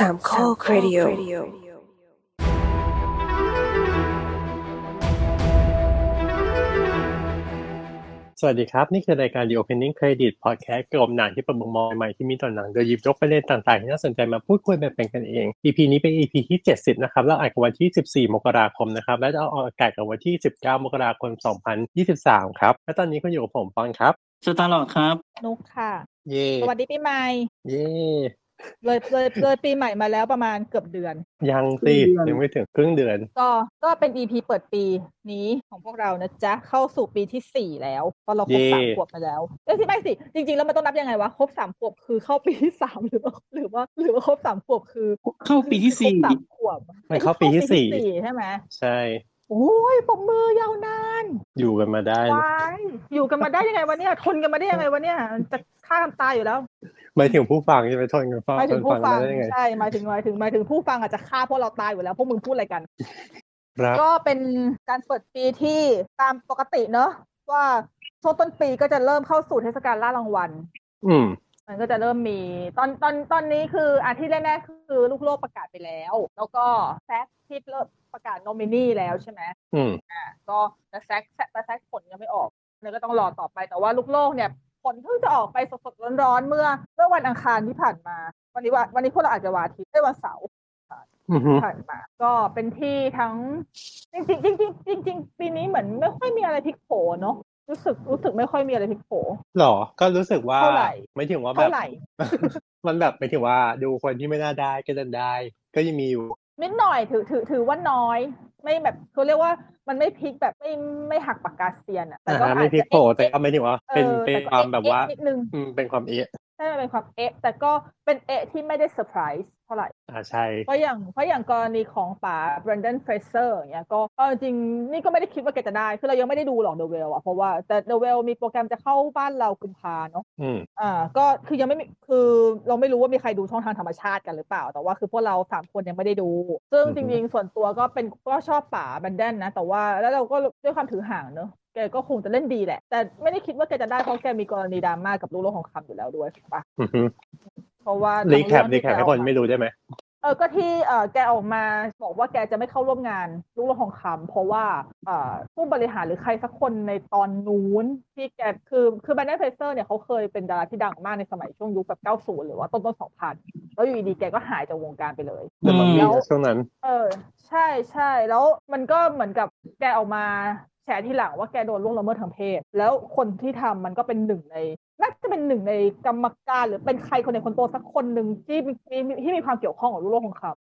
สามข้อครดิโอสวัสดีครับ นี่คือรายการ The Opening Credit Podcast เกี่ยวกับหนังที่เปิดมุมมองใหม่ที่มีต่อหนังโดยหยิบยกประเด็นต่างๆ ที่น่าสนใจมาพูดคุยแบบเป็นกันเอง EP นี้เป็น EP ที่ 70 นะครับ แล้วอัดกันวันที่ 14 มกราคมนะครับ และจะเอาออกอากาศกันวันที่ 19 มกราคม 2023 ครับ และตอนนี้ก็อยู่กับผมปอนครับสตาร์ลอดครับ นุกค่ะ เย่สวัสดีปีใหม่ เย่ เลยเลยเลยปีใหม่มาแล้วประมาณเกือบเดือน ยังสิครึ่งเดือนยังไม่ถึงครึ่งเดือน ก็ก็เป็น EP เปิดปีนี้ของพวกเรานะจ๊ะ เข้าสู่ปีที่สี่แล้วเพราะเราครบเย่สามขวบมาแล้วเอ้ยที่ไม่สิจริง ๆ แล้วมันต้องนับยังไงวะครบสามขวบคือเข้าปีที่สามหรือว่าหรือว่าหรือว่าครบสามขวบคือ เข้าปีที่สี่ครบสามขวบมันเข้าปีที่สี่ใช่ไหมใช่ โอ้ยปมมือยาวนาน อยู่กันมาได้วายอยู่กันมาได้ยังไงวะเนี่ยทนกันมาได้ยังไงวะเนี่ยจะฆ่ากันตายอยู่แล้วหมายถึงผู้ฟังใช่ไหมทนกันฟังหมายถึงผู้ฟังได้ยังไงใช่หมายถึงหมายถึงหมายถึงผู้ฟังอาจจะฆ่าพวกเราตายอยู่แล้วพวกมึงพูดอะไรกันครับก็เป็นการเปิดปีที่ตามปกติเนอะว่าช่วงต้นปีก็จะเริ่มเข้าสู่เทศกาลล่ารางวัล อืม มันก็จะเริ่มมี ตอนตอนตอนนี้คืออาที่แน่ๆคือลูกโลกประกาศไปแล้ว แล้วก็แซกที่เริ่ม ประกาศโนมินีแล้วใช่ไหมอืมอ่าก็แต่แซกแต่แซกผลยังไม่ออกเนี่ยก็ต้องรอต่อไปแต่ว่าลูกโลกเนี่ย ผลเพิ่งจะออกไปสดๆร้อนๆเมื่อเมื่อวันอังคารที่ผ่านมา วันนี้ว่าวันนี้พวกเราอาจจะวันอาทิตย์ได้ยวันเสาร์อือฮึผ่านมา ก็เป็นที่ทั้ง จริงๆจริงๆจริงๆปีนี้เหมือนไม่ค่อยมีอะไรพลิกโผเนาะรู้สึกรู้สึกไม่ค่อยมีอะไรพลิกโผหรอ ก็รู้สึกว่าเท่าไหร่ไม่ถึงว่าแบเท่าบไหร่มันแบบไม่ถึงว่าดูคนที่ไม่น่าได้ก็ดันได้ ก็ยังมีอยู่ นิดหน่อยถือถือถือว่าน้อย ไม่แบบเขาเรียกว่ามันไม่พลิกแบบไม่ไม่หักปากกาเซียนอะแต่อ่าก็ฮะอาไม่จพลิจะกโผล่แต่เอ๊ะก็ไม่ถึงว่าเอเป็นอเป็นแต่ก็ความแบบว่าเอ๊ะนิดนึงอืมเป็นความเอ๊ะใช่มันเป็นความเอ๊ะ แต่ก็เป็นเอ๊ะที่ไม่ได้เซอร์ไพรส์เท่าไหร่อ่าใช่เพราะอย่างเพราะอย่างกรณีของป๋า Brendan Fraser อย่างเงี้ยก็เอาจริงๆนี่ก็ไม่ได้คิดว่าแกจะได้ คือเรายังไม่ได้ดูหรอก The Whale อะเพราะว่าแต่ The Whale มีโปรแกรมจะเข้าบ้านเรากุมภาเนาะอืมอ่าก็คือยังไม่มีคือเราไม่รู้ว่ามีใครดูช่องทางธรรมชาติกันหรือเปล่า แต่ว่าคือพวกเราสามคนยังไม่ได้ดู ซึ่งอือฮึจริงๆส่วนตัวก็เป็นก็ชอบป๋าแบนเดนนะ แต่ว่าแล้วเราก็ด้วยความถือห่างเนอะ แกก็คงจะเล่นดีแหละ แต่ไม่ได้คิดว่าแกจะได้เพราะแกมีกรณีดราม่ากับลูกโลกของคำอยู่แล้วด้วยถูกปะอือฮึเพราะว่ารีแคปทั้งรีเองแคปที่ให้แกคนออกาไม่รู้ได้ไหมเออก็ที่เออแกออกมาบอกว่าแกจะไม่เข้าร่วมงานลูกโลกทองคำเพราะว่าเอ่อผู้บริหารหรือใครสักคนในตอนนู้นที่แกคือคือ Brendan Fraser เนี่ยเขาเคยเป็นดาราที่ดังมากในสมัยช่วงยุคแบบ90 หรือว่าต้นต้น2000 แล้วอยู่ดีๆแกก็หายจากวงการไปเลยแต่มันมีแล้วช่วงนั้น เออ ใช่ใช่แล้วมันก็เหมือนกับแกออกมา แฉทีหลังว่าแกโดนล่วงละเมิดทางเพศ แล้วคนที่ทำมันก็เป็นหนึ่งในน่าจะเป็นหนึ่งในกรรมการหรือเป็นใครคนในคนโตสักคนหนึ่งที่มีมีที่มีความเกี่ยวข้องกับลูกโลกของเขา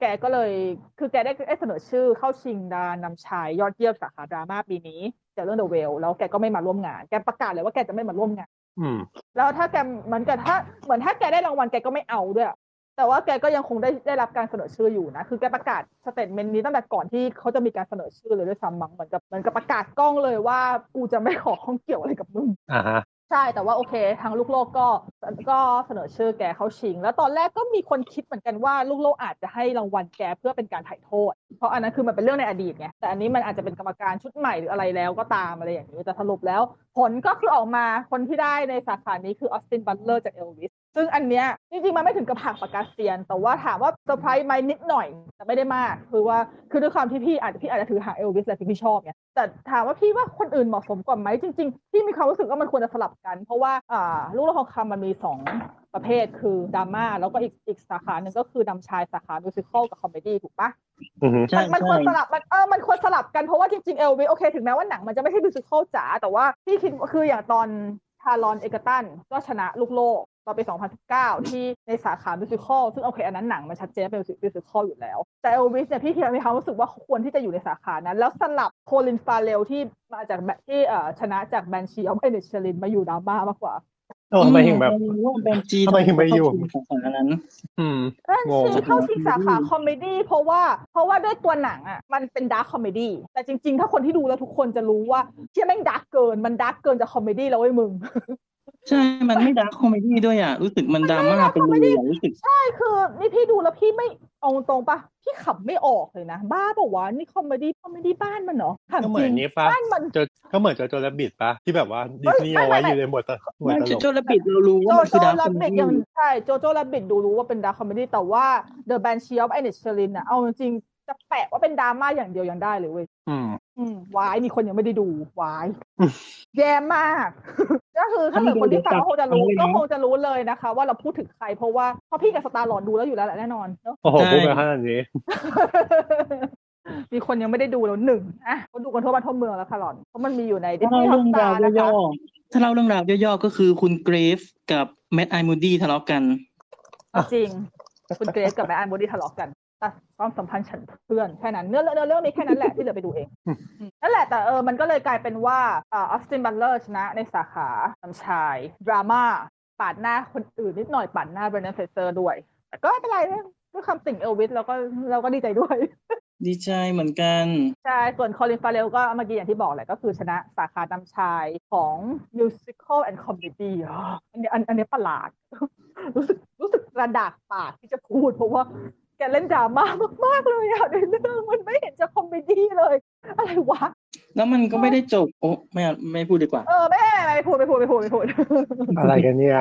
แกก็เลย คือแกได้ได้เสนอชื่อเข้าชิงดารานำชายยอดเยี่ยมสาขาดราม่าปีนี้จากเรื่อง The Whale แล้วแกก็ไม่มาร่วมงาน แกประกาศเลยว่าแกจะไม่มาร่วมงานอืมแล้วถ้าแกเหมือนกับถ้าเหมือนถ้าแกได้รางวัลแกก็ไม่เอาด้วยอะ แต่ว่าแกก็ยังคงได้ได้รับการเสนอชื่ออยู่นะ คือแกประกาศ statement นี้ตั้งแต่ก่อนที่เขาจะมีการเสนอชื่อเลยด้วยซ้ำมั้งเหมือนกับเหมือนกับประกาศก้องเลยว่ากูจะไม่ขอข้องเกี่ยวอะไรกับมึงอ่าฮะใช่แต่ว่าโอเค ทางลูกโลกก็ก็เสนอชื่อแกเข้าชิง แล้วตอนแรกก็มีคนคิดเหมือนกันว่าลูกโลกอาจจะให้รางวัลแกเพื่อเป็นการไถ่โทษ เพราะอันนั้นคือมันเป็นเรื่องในอดีตไงแต่อันนี้มันอาจจะเป็นกรรมการชุดใหม่หรืออะไรแล้วก็ตามอะไรอย่างนี้แต่สรุปแล้ว ผลก็คือออกมาคนที่ได้ในสาขานี้คือ Austin Butler จากเอลวิสซึ่งอันเนี้ยจริงๆ มันไม่ถึงกับหักปากกาเซียน แต่ว่าถามว่าเซอร์ไพรส์ไหมนิดหน่อย แต่ไม่ได้มาก คือว่าคือด้วยความที่พี่อาจจะพี่อาจจะถือหางเอลวิสแหละที่พี่ชอบไงแต่ถามว่าพี่ว่าคนอื่นเหมาะสมกว่าไหมจริงๆ พี่มีความรู้สึกว่ามันควรจะสลับกัน เพราะว่าอ่าลูกโลกทองคำมันมีสองประเภทคือดราม่าแล้วก็อีกอีกสาขาหนึ่งก็คือนำชายสาขา musical กับ comedy ถูกปะอือฮึใช่มันมันควรใช่สลับมันเออมันควรสลับกันเพราะว่าจริงๆเอลวิโอเคถึงแม้ว่าหนังมันจะไม่ใช่ musical จ๋าแต่ว่าพี่คิดว่าคืออย่างตอน Taron Egerton ก็ชนะลูกโลก ตอนปี 2019 ที่ในสาขา musical ซึ่งโอเคอันนั้นหนังมันชัดเจนเป็น musical อยู่แล้ว แต่เอลวิสเนี่ยพี่คิดมีความรู้สึกว่าควรที่จะอยู่ในสาขานั้น แล้วสลับ Colin Farrell ที่มาจากแบบที่เอ่อชนะจาก Banshees of Inisherin มาอยู่ดราม่ามากกว่าเออทำไมถึงแบบว่าเป็นจีนทำไมถึงไม่อยู่สาขานั้น อืมแบนงงชีเข้าชิงสาขาคอมเมดี้เพราะว่า เพราะว่าด้วยตัวหนังอะ มันเป็นดาร์คคอมเมดี้แต่จริง ๆ ถ้าคนที่ดูแล้วทุกคนจะรู้ว่าเชี่ยแม่งดาร์กเกิน มันดาร์กเกินจากคอมเมดี้แล้วไอ้ยมึง ใช่ มันไม่ดาร์คคอมเมดี้ด้วยอะ รู้สึกมันดราม่าไปเลยอะรู้สึก ใช่คือนี่พี่ดูแล้วพี่ไม่เอาตรงๆปะพี่ขำไม่ออกเลยนะ บ้าเปล่าวะนี่คอมเมดี้คอมเมดี้บ้านมันเหรอถามก็เหจมือรินงนี้ปะบ้านมันโจก็เหมือนโจโจและบิดปะที่แบบว่าดิสนีย์ไม่เอาไว้ไม่อยู่ในหมวดตลหมวดไม่ตโจลก โจและบิดเรารู้โจว่ามันโจคือดาร์คแลคอมบิดเมยังดี้ใช่โจโจแลบิดดูรู้ว่าเป็นดาร์คคอมเมดี้แต่ว่า The Banshee of Inisherin อะเอาจริงๆจะแปะว่าเป็นดราม่าอย่างเดียวยังได้เลยเว้ยอืม อืมวายมีคนยังไม่ได้ดูวาย แย่มาก ก็คือถ้าเกิดคนที่ฟังก็คงจะรู้ก็คงจะรู้เลยนะคะ ว่าเราพูดถึงใครเพราะว่าเพราะพี่กับสตาร์ลอดดูแล้วอยู่แล้วแหละแน่นอนเนอะโอ้โหพูดไปขนาดนี้มีคนยังไม่ได้ดูแล้วหนึ่งอะเขาดูกันทั่วบ้านทั่วเมืองแล้วค่ะหลอนเพราะมันมีอยู่ในดิสถ้านีเล่าย์ฮอเรื่ตองสตาราวนะคะย่อๆถ้าเล่าเรื่องราวย่อๆก็คือคุณเกรฟกับ Mad-Eye Moody ทะเลาะกันจริง คุณเกรฟกับ Mad-Eye Moody ทะเลาะกัน ตัดความสัมพันธ์ฉันเพื่อนแค่นั้นเนื้อเรื่องเรื่องนี้แค่นั้นแหละที่เหลือไปดูเองอืมอืมนั่นแหละแต่เออมันก็เลยกลายเป็นว่า Austin Butler ชนะในสาขานำชายดราม่าปาดหน้าคนอื่นนิดหน่อยปาดหน้า Brendan Fraser ด้วย แต่ก็ไม่เป็นไรนะด้วยความติ่งเอลวิสเราก็เราก็ดีใจด้วย ดีใจเหมือนกัน ใช่ ส่วนคอลินฟาเรลก็เมื่อกี้อย่างที่บอกแหละก็คือชนะสาขานำชายของ Musical and Comedy อ๋ออันนี้อันอันนี้ประหลาด รู้สึกรู้สึกกระดากปากที่จะพูดเพราะว่า แกเล่นดราม่ามากๆเลยอะในเรื่องมันไม่เห็นจะ comedy เลย อะไรวะ แล้วมันก็ไม่ได้จบ โอ้ไม่เอาไม่พูดดีกว่า เออแม่ไม่พูดไม่พูดไม่พูดไม่พูดอะไรกันเนี่ย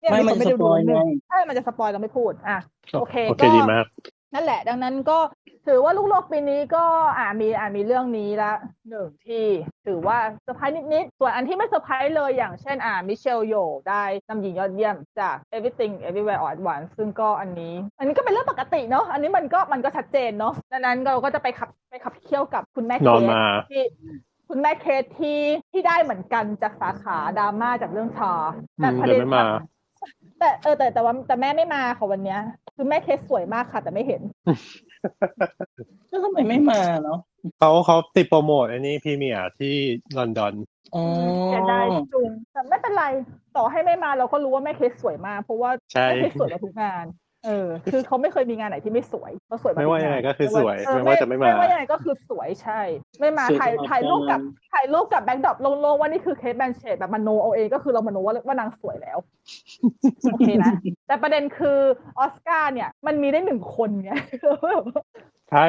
เนี่ยไม่มีมัคนนไม่สได้ปดูอยหไงนึ่งใช่มันจะสปอยเราไม่พูดอะโอเคโอเคก็ดีมาก นั่นแหละ ดังนั้นก็ถือว่าลูกโลกปีนี้ก็อ่ามีอ่ามีเรื่องนี้ละหนึ่งที่ถือว่าเซอร์ไพรส์นิดๆส่วนอันที่ไม่เซอร์ไพรส์เลยอย่างเช่นอ่ามิเชลโยได้นำหญิงยอดเยี่ยมจาก Everything Everywhere All at Once ซึ่งก็อันนี้ อันนี้ก็เป็นเรื่องปกติเนาะอันนี้มันก็มันก็ชัดเจนเนาะดังนั้นเราก็จะไปขับไปขับเคี่ยวกับคุณแม่นเคอนสมาที่คุณแม่เคสที่ที่ได้เหมือนกันจากสาขาดราม่าจากเรื่องชาอืมเดี๋ยวไม่มา แต่เออแต่แต่ว่าแต่แม่ไม่มาค่ะวันเนี้ย คือแม่เคสสวยมากค่ะ แต่ไม่เห็นแล้วทำไมไม่มาเนาะเขาเขาติดโปรโมทอันนี้พรีเมียร์ที่ลอนดอนอ๋อเสียดายจุงแต่ไม่เป็นไร ต่อให้ไม่มาเราก็รู้ว่าแม่เคสสวยมากเพราะว่าใช่แม่เคสสวยมาทุกงาน เออ คือเขาไม่เคยมีงานไหนที่ไม่สวยเขาสวยมาไม่ทุกว่ายังไงนก็คือสวยเออไม่ว่าจะไม่มาไม่ว่ายังไงก็คือสวยใช่ ไม่มาถ่ายถ่ายรูปกับถ่ายรูปกับ backdrop โล่งๆว่านี่คือเคสแบนเชดแบบมโนเอาเองก็คือเรามโนว่าว่านางสวยแล้วโอเคนะแต่ประเด็นคือออสการ์เนี่ย มันมีได้หนึ่งคนไง ใช่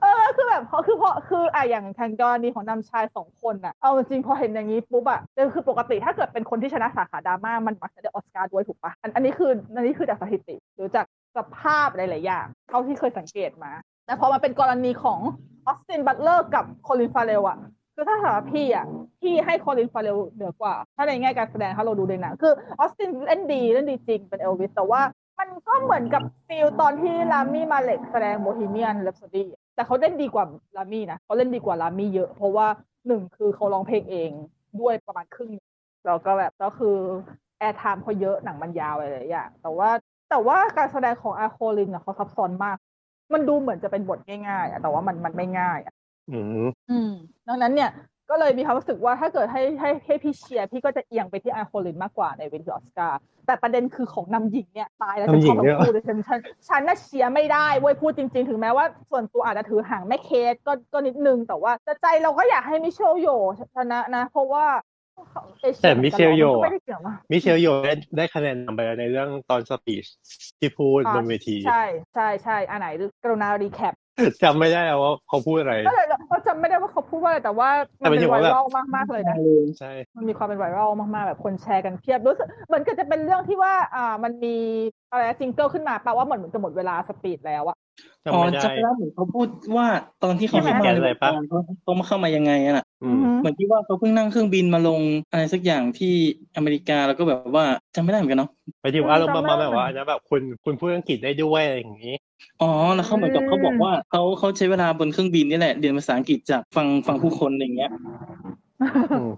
เออคือแบบเพราะคือเพราะคืออะอย่างทางกรณีของนำชายสองคนอะเอาจริงพอเห็นอย่างนี้ปุ๊บอะคือปกติถ้าเกิดเป็นคนที่ชนะสาขาดราม่ามันมักจะได้ออสการ์ด้วยถูกปะอันอันนี้คืออันนี้คือจากสถิติหรือจากสภาพหลายๆอย่างเท่าที่เคยสังเกตมา แต่พอมาเป็นกรณีของออสตินบัตเลอร์กับโคลินฟาเรลอะคือถ้าถามพี่อะพี่ให้โคลินฟาเรลเหนือกว่า ถ้าในแง่การแสดงถ้าเราดูในหนังคือออสตินเล่นดีเล่นดีจริงเป็นเอลวิสแต่ว่า มันก็เหมือนกับ feel ตอนที่รามีมาเล็กแสดงโบฮีเมียน r ร p โซดีแต่เขาเล่นดีกว่ารามีนะเขาเล่นดีกว่ารามีเยอะ เพราะว่าหนึ่งคือเขาร้องเพลงเองด้วยประมาณครึ่งหนึ่งแล้วก็แบบก็คือ airtime เขาเยอะหนังมันยาวอะไรหลายอย่างแต่ว่าแต่ว่าการแสดงของอาโคลินอะเขาซับซ้อนมาก มันดูเหมือนจะเป็นบทง่ายๆอะแต่ว่ามันมันไม่ง่ายอะอืมอืมดังนั้นเนี่ย ก็เลยมีความรู้สึกว่าถ้าเกิดให้ให้ให้พี่เชียร์พี่ก็จะเอียงไปที่อาร์โคลินมากกว่าในเวทีออสการ์แต่ประเด็นคือของนำหญิงเนี่ยตายแล้วฉันชอบทั้งคู่เลยฉันฉันฉันน่ะเชียร์ไม่ได้เว้ยพูดจริง ๆ ถึงแม้ว่าส่วนตัวอาจจะถือห่างแม่เคสก็ก็นิดนึง แต่ว่าแต่ใจเราก็อยากให้มิเชลโยชนะนะ เพราะว่าอชีแต่หอนมิกันเชลโยมันก็อะไม่ได้เกี่ยวมากมิเชลโยได้ได้คะแนนนำไปแล้วในเรื่องตอนสปีชที่พูดบนเวที ใช่ใช่ใช่อันไหนกรุณารีแคปจำไม่ได้แล้วว่าเขาพูดอะไรก็เลยเราจำไม่ได้ว่าเขาพูดว่าอะไรแต่ว่าแต่มันหมายถึเป็นงไวว่าแบบรัลมากๆเลยนะใช่มันมีความเป็นไวรัลมากๆแบบคนแชร์กันเพียบรู้สึกเหมือนกับจะเป็นเรื่องที่ว่าอ่ามันมีอะไรจิงเกิลขึ้นมาแปลว่าเหมือนเหมือนจะหมดเวลาสปีดแล้วอะ จำอ๋อไม่ได้ จำได้เหมือนเขาพูดว่าตอนที่เขาใช่ไหมเข้ามาในอะไรวงปะการเขาเขามาเข้ามายังไงอะน่ะอืม เหมือนที่ว่าเขาเพิ่งนั่งเครื่องบินมาลงอะไรสักอย่างที่อเมริกาแล้วก็แบบว่าจำไม่ได้เหมือนกันเนาะไปที่อารมณ์ประมาณแบบว่านะแบบคุณคุณพูดอังกฤษได้ด้วยอะไรอย่างนี้ อ๋อแล้วเขาเหมือนกับเขาบอกว่าเขาเขาใช้เวลาบนเครื่องบินนี่แหละเรียนภาษาอังกฤษจากฟังฟังผู้คนอะไรอย่างเงี้ย อืม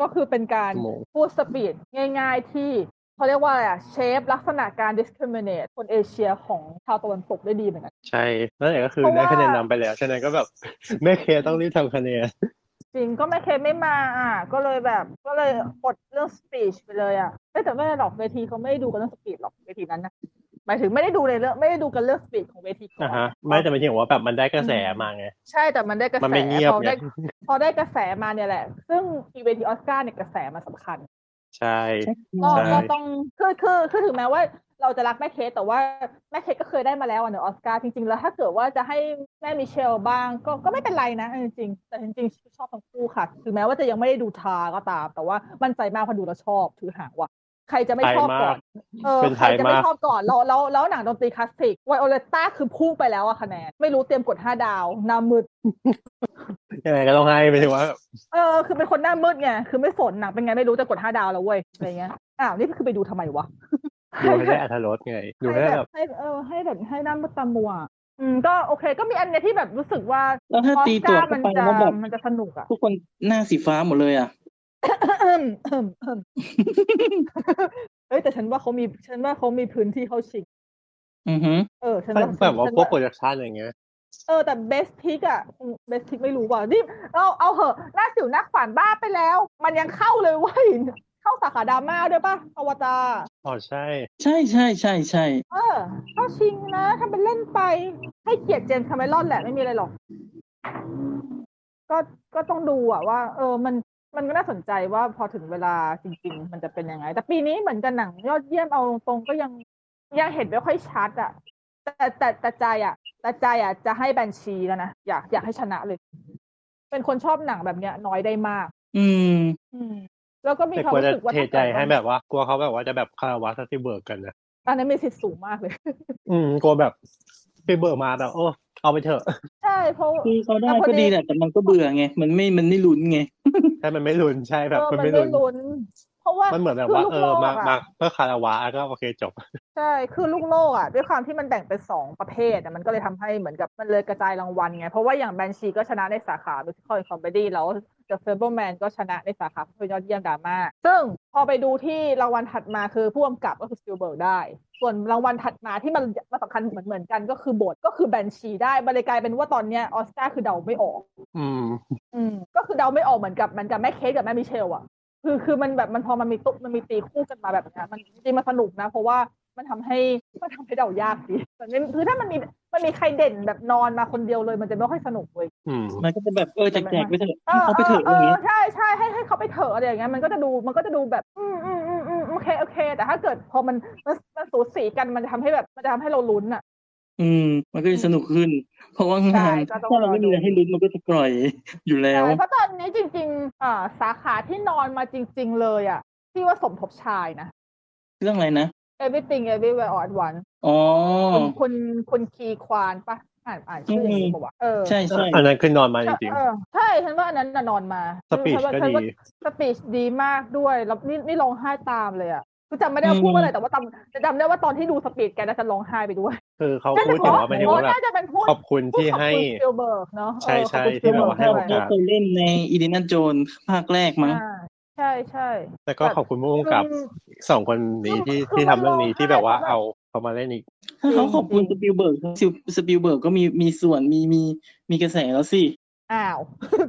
ก็คือเป็นการชั่วโมง พูดสปีดง่าย ๆ ที่ เขาเรียกว่าอะไรอะเชฟลักษณะการ discriminate คนเอเชียของชาวตะวันตกได้ดีเหมือนกันใช่นั่นแหละก็คือเพราะว่าได้คะแนนนำไปแล้วฉะนั้นก็แบบแม่เคต้องรีบทำคะแนนจริงก็ไม่เคยไม่มาอะก็เลยแบบก็เลยอดเรื่อง speech ไปเลยอะเอ้ยแต่ไม่ได้หรอกเวทีเขาไม่ได้ดูกันเรื่อง speech หรอกเวทีนั้นนะหมายถึงไม่ได้ดูในเรื่องไม่ได้ดูกันเรื่อง speech ของเวทีก่ออ่านฮะไม่แต่หมายถึงว่าแบบมันได้กระแสมาไง ใช่แต่มันได้กระมันแสไม่เงียบพอไงได้พอได้กระแสมาเนี่ยแหละ ซึ่งอีเวนต์ออสการ์เนี่ยกระแสมันสำคัญ ใช่ก็ใช่ ก็ต้องคือคือคือถึงแม้ว่าเราจะรักแม่เคสแต่ว่าแม่เคสก็เคยได้มาแล้วอะเนอะออสการ์จริงๆ แล้วถ้าเกิดว่าจะให้แม่มิเชลบ้าง ก็ก็ไม่เป็นไรนะจริงๆแต่จริงๆชอบทั้งคู่ค่ะ ถึงแม้ว่าจะยังไม่ได้ดูทาก็ตาม แต่ว่ามั่นใจมากพอดูแล้วชอบถือหางว่ะ ใครจะไม่ชอบก่อนเออเป็นใคไทรยจะไม่มากชอบก่อนแล้วแล้วแล้วหนังดนตรีคลาสสิกไวโอเลต้าคือพุ่งไปแล้วอะคะแนน ไม่รู้เตรียมกดห้าดาวหน้ามืดยังไงก็ต้องให้ไปถึงว่า เออ คือเป็นคนหน้ามืดไง คือไม่สนหนังเป็นไงไม่รู้จะกดห้าดาวแล้วเว้ยอะไรเงี้ยอ้าวนี่คือไปดูทำไมวะดูให้ได้อัธรสไงดูให้ให้ได้แบแบบบให้เออให้แบบให้หน้ามืดตามัวอืมก็โอเค ก็มีอันเนี้ยที่แบบรู้สึกว่าแล้วถ้าตีตัวออสเข้าการ์ไปมันจะแล้วแบบมันจะสนุกอะทุกคนหน้าสีฟ้าหมดเลยอะ เฮ้ยแต่ฉันว่าเขามีฉันว่าเขามีพื้นที่เขาชิงอือฮึเออฉันว่าแบบว่าฉันพวกโปรดักชันอย่างเงี้ยเออแต่เบสพิกอะเบสพิกไม่รู้ว่ะนี่เอาเอาเหอะหน้าสิวหน้าขวานบ้าไปแล้ว มันยังเข้าเลยเว้ยเข้าสาขาดราม่าด้วยปะอวตารอ๋อใช่ ใช่ใช่ใช่ใช่เออเข้าชิงนะทำเป็นเล่นไป ให้เกียรติเจมส์คาเมรอนแหละไม่มีอะไรหรอก ก็ก็ต้องดูอะว่า เออมัน มันก็น่าสนใจว่าพอถึงเวลาจริง ๆ มันจะเป็นยังไง แต่ปีนี้เหมือนกันหนังยอดเยี่ยมเอาตรงๆก็ยังยังเห็นไม่ค่อยชัดอะแต่แต่แต่ใจอะแต่ใจอะจะให้แบนชีแล้วนะอยากอยากให้ชนะเลย เป็นคนชอบหนังแบบเนี้ย น้อยได้มาก อืม อืม แล้วก็มีแต่ความกลัวจะรู้สึกว่าเทถ้าใจเกิดให้แบบว่ากลัวเขาแบบว่าจะแบบคาราวะสติเบิร์กกันนะอันนั้นมีสิทธิ์สูงมากเลย อืมกลัวแบบสติเบิร์กมาแบบโอ้เอาไปเถอะใช่ เพราะคือเขาได้แต่พอก็ดีดีแหละแต่มันก็เบื่อไง มันไม่มันไม่ลุ้นไง ใช่ มันไม่ลุ้นใช่แบบเออมันมันไม่ไม่ลุ้นลุ้น เพราะว่ามันเหมือนแบบคืว่าลูกเอโลอกมาอะมาเพื่อคาราวะก็โอเคจบใช่คือลูกโลกอะด้วยความที่มันแบ่งเป็นสองประเภทอะมันก็เลยทำให้เหมือนกับมันเลยกระจายรางวัลไง เพราะว่าอย่างแบนชีก็ชนะในสาขา musical and comedy แล้ว The Fableman ก็ชนะในสาขาภาพยนตร์ยอดเยี่ยมดราม่าซึ่งพอไปดูที่รางวัลถัดมาคือผู้กำกับก็คือ Spielberg ได้ ส่วนรางวัลถัดมาที่มันมาสำคัญเหมือนเหมือนกันก็คือบทก็คือแบนชีได้มันเลยกลายเป็นว่าตอนเนี้ยออสการ์คือเดาไม่ออก อืม อืม ก็คือเดาไม่ออกเหมือนกับเหมันกับแม่เคสกับแม่มิเชลอะ คือคือมันแบบมันพอมันมีตุ๊มันมีตีคู่กันมาแบบเนี้ยมันจริงๆมันสนุกนะ เพราะว่ามันทำให้มันทำให้เดายากดีแต่ไม่คือถ้ามันมีมันมีใครเด่นแบบนอนมาคนเดียวเลย มันจะไม่ค่อยสนุกเว้ยอืมมันก็จะแบบเออแจกๆไปเถอะเอให้อเขาไปเถอะเอออย่างเงี้อยใช่ใช่ให้ให้เขาไปเถอะอะไรอย่างเงี้ยมันก็จะดูมันก็จะดูแบบอืมอืมอืมอืมโอเคโอเค แต่ถ้าเกิดพอมันมันมันสูสีกันมันจะทำให้แบบมันจะทำให้เราลุ้นอะ อืม มันก็จะสนุกขึ้น เพราะว่างานใช่ก็ต้องถ้าเราไม่มีอะไรรอดูให้ลุ้นมันก็จะกร่อยอยู่แล้วใช่เพราะตอนนี้จริง ๆ อ่า สาขาที่นอนมาจริง ๆ เลยอะที่ว่าสมทบชายนะ เรื่องอะไรนะ everything everywhere all at once อ๋อคุณคุณคุณคีควานปะอ่านอ่านชื่ออย่างนี้ปะวะเออ ใช่ใช่อันนั้นคือนอนมาจริง เออใช่ฉันว่าอันนั้นน่ะนอนมาๆสปีชฉันว่าก็ฉันดี ว่าสปีชดีมากด้วยแล้วนี่นี่ร้องไห้ตามเลยอะคือจำไม่ได้ว่าพูดว่าอะไรแต่ว่าจำแต่จำได้ว่าตอนที่ดูสปีดแกน่าจะร้องไห้ไปด้วย คือเขาพูดถึงว่าหมายถึงว่าแบบน่าจะเป็นพูดขอบคุณที่ให้พูดขอบคุณสปิลเบิร์กเนาะใช่ใช่เออขอบคุณที่แบบว่าให้สโอปิลเบิร์กกาสเขาเคยเล่นในอีดินาโจนภาคแรกมั้งอ่าใช่ใช่แล้วก็ขอบคุณผู้กำกับคือสองคนนี้ที่คือที่ทำเรื่องนี้มันร้องไห้ที่แบบว่าแบบเอาเขามาเล่นอีกถ้าเขาขอบคุณจสริงปิลเบิร์กสปิลเบิร์กก็มีมีส่วนมีมีมีกระแสแล้วสิ อ้าว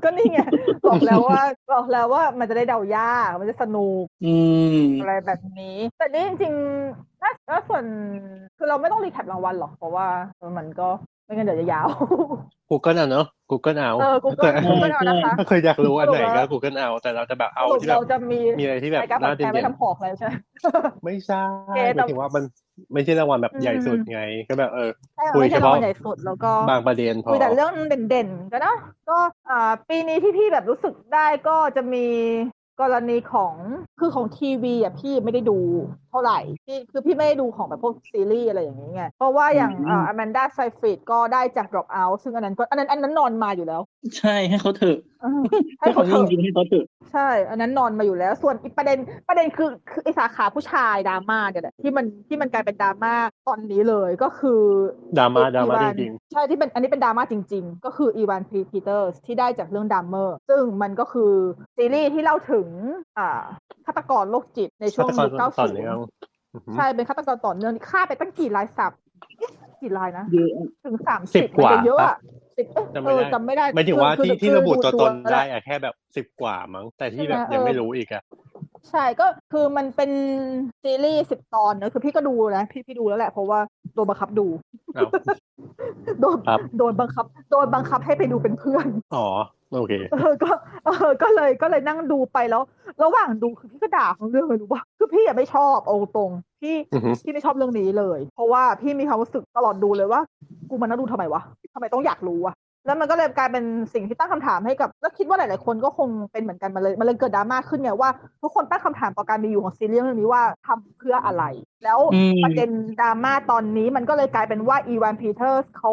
ก็นี่ไงบอกแล้วว่าบอกแล้วว่ามันจะได้เดายากมันจะสนุกอืมอะไรแบบนี้ แต่นี่จริงๆถ้าถ้าส่วนคือเราไม่ต้องรีแคปรางวัลหรอกเพราะว่ามันก็ ไม่งั้นเดี๋ยวจะยาว Google อะเนอะ Google เอาเออ Google แต่ Google เอานะคะถ้าเคยอยากรู้อันไหนสรุปก็แล้ว Google เอา แต่เราจะแบบเอาสรุปที่แบเราบจะมีมีอะไรที่แบบรายการน่าแพ้เด่ไม่นทำหอกเลยใช่ไหมๆไม่ใช่โอเคหแต่มายถึงว่ามันไม่ใช่รางวัลแบบอืมใหญ่สุดไง ก็แบบเออใช่คุยไม่ใช่เฉรางพาะวัลใหญ่สุดแล้วก็บางประเด็นพอคุยแต่เรื่องเด่นๆก็นะก็อ่าปีนี้ที่พี่แบบรู้สึกได้ก็จะมีกรณีของคือของทีวีอะพี่ไม่ได้ดูเท่าไหร่พี่คือพี่ไม่ได้ดูของแบบพวกซีรีส์อะไรอย่างนี้ไงเพราะว่าอย่างอืมอ่าอแมนดาไซฟริดก็ได้จาก drop out ซึ่งอันนั้นก็อันนั้นอันนั้นนอนมาอยู่แล้ว ใช่ให้เขาเถอะอืมให้ให้เขาเขาเถจริอะงๆให้เขาเถอะใช่ อันนั้นนอนมาอยู่แล้ว ส่วนอีกประเด็นประเด็นคือคือไอสาขาผู้ชายดราม่าเนี่ยแหละที่มันที่มันกลายเป็นดราม่าตอนนี้เลยก็คือดราม่าอีดราม่าอีวจริงใช่ที่เป็นอันนี้เป็นดราม่าจริง ๆ ก็คืออีวานพีพีเตอร์สที่ได้จากเรื่องดัมเมอร์ซึ่งมันก็คือซีรีส์ที่เล่าถึงอ่าฆาตกรโรคจิตในๆช่วงฆาตยุคกรเก้าต่อสิบเนื่องอือหือใช่เป็นฆาตกรต่อเนื่องฆ่าไปตั้งกี่รายสับกี่รายนะเยอะถึงสามสิสิบบกว่าเยอะอะสิบเอ้ยจำไม่เออได้จำไม่ได้หมายถึงว่าคือที่คือที่ระบุตัวตนแล้วได้อะแค่แบบสิบ10กว่ามั้งแต่ที่แบบใช่ไหมยังไม่เออรู้อีกอะใช่ก็คือมันเป็นซีรีส์สิบตอนเนอะคือพี่ก็ดูนะพี่พี่ดูแล้วแหละเพราะว่าโดนบังคับดูเอาโดนครับโดนบังคับ โดนบังคับให้ไปดูเป็นเพื่อน อ๋อ โอเคเออก็เออก็เลยก็เลยนั่งดูไปแล้ว ระหว่างดูคือพี่ก็ด่าทั้งเรื่องเลยรู้ป่ะคือพี่อะไม่ชอบเอาตรงพี่อือฮึพี่ไม่ชอบเรื่องนี้เลย เพราะว่าพี่มีความรู้สึกตลอดดูเลยว่า กูมานั่งดูทำไมวะทำไมต้องอยากรู้วะแล้วมันก็เลยกลายเป็นสิ่งที่ตั้งคำถามให้กับ แล้วคิดว่าหลาย ๆ คนก็คงเป็นเหมือนกันมาเลย มันเลยเกิดดราม่าขึ้นไงว่าทุกคนตั้งคำถามต่อการมีอยู่ของซีรีส์เรื่องนี้ว่าทำเพื่ออะไร แล้วอืมประเด็นดราม่าตอนนี้มันก็เลยกลายเป็นว่าอีวานพีเตอร์สเขา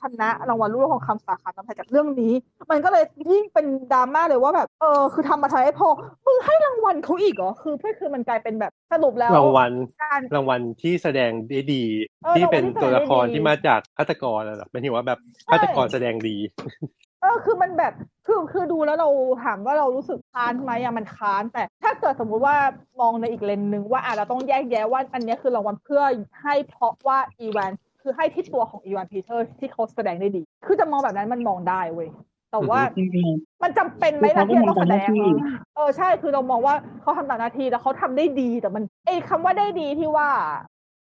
ชนะรางวัลลูกทองคำสาขาน้ำไทยจากเรื่องนี้ มันก็เลยยิ่งเป็นดราม่าเลยว่าแบบเออคือทำมาทำไมพอมึงให้รางวัลเขาอีกเหรอคือเพื่อคือมันกลายเป็นแบบสรุปแล้วรางวัลการรางวัลที่แสดงได้ดีเออที่เป็นรางวัลที่แสดงได้ดีตัวละครที่มาจากฆาตกรอะหมายถึงว่าแบบใช่ฆาตกรแสดงดี เออคือมันแบบคือคือดูแล้วเราถามว่าเรารู้สึกค้านไหมอะมันค้าน แต่ถ้าเกิดสมมุติว่ามองในอีกเลนหนึ่งว่าอะเราต้องแยกแยะว่าอันนี้คือรางวัลเพื่อให้เพราะว่าอีวานคือให้ที่ตัวของอีวานพีเตอร์ที่เขาแสดงได้ดี คือจะมองแบบนั้นมันมองได้เว้ยแต่ว่ามันจำเป็นไหมคือล่ะเขาก็ที่จะต้องแสดงเออใช่คือเรามองว่าเขาทำตามหน้าที่แล้วเขาทำได้ดีแต่มันไอ้คำว่าได้ดีที่ว่า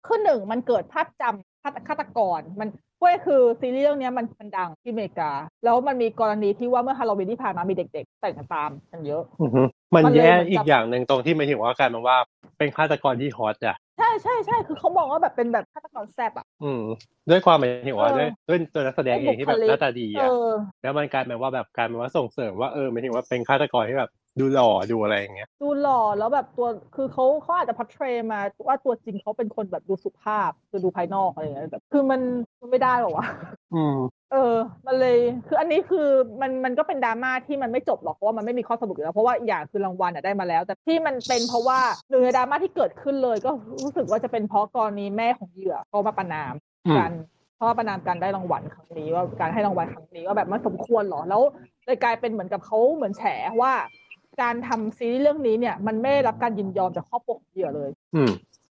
คือหนึ่งมันเกิดภาพจำฆา ฆาตกร มันเว้ยคือซีรีส์เรื่องเนี้ยมันมันดังที่อเมริกา แล้วมันมีกรณีที่ว่าเมื่อฮาโลวีนที่ผ่านมามีเด็ก ๆ แต่งกันตามกันเยอะอือฮึมันมันเลยแย่เหมือนกับอีกอย่างหนึ่งตรงที่หมายถึงว่ากลายเป็นว่าเป็นฆาตกรที่ฮอตอะใช่ใช่ใช่คือเขามองว่าแบบเป็นแบบฆาตกรแซ่บอะอืม ด้วยความหมายถึงว่าเออด้วยด้วยตัวนักแสดงเองที่แบบบุคลิกหน้าตาดีเออะอแล้วมันกลายเป็นว่าแบบกลายเป็นว่าส่งเสริมว่าเออหมายถึงว่าเป็นฆาตกรที่แบบ ดูหล่อดูอะไรอย่างเงี้ย ดูหล่อแล้วแบบตัวคือเขาเขาอาจจะพัฒเทรมาว่าตัวจริงเขาเป็นคนแบบดูสุภาพคือดูภายนอกอะไรอย่างเงี้ยแบบคือมันมันไม่ได้หรอวะอืมเออ มันเลย คืออันนี้คือมันมันก็เป็นดราม่าที่มันไม่จบหรอกเพราะว่ามันไม่มีข้อสรุปอยู่แล้วเพราะว่าอย่างคือรางวัลอะได้มาแล้ว แต่ที่มันเป็นเพราะว่าหนึ่งในดราม่าที่เกิดขึ้นเลย ก็รู้สึกว่าจะเป็นเพราะกรณีแม่ของเหยื่อเขามาประนามอืมกันเพราะว่าประนามการได้รางวัลครั้งนี้ว่าการให้รางวัลครั้งนี้ว่าแบบมันสมควรเหรอแล้วเลยกลายเป็นเหมือนกับเขาเหมือนแฉว่า การทำซีรีส์เรื่องนี้เนี่ย มันไม่ได้รับการยินยอมจากครอบครัวของเหยื่อเลย อืม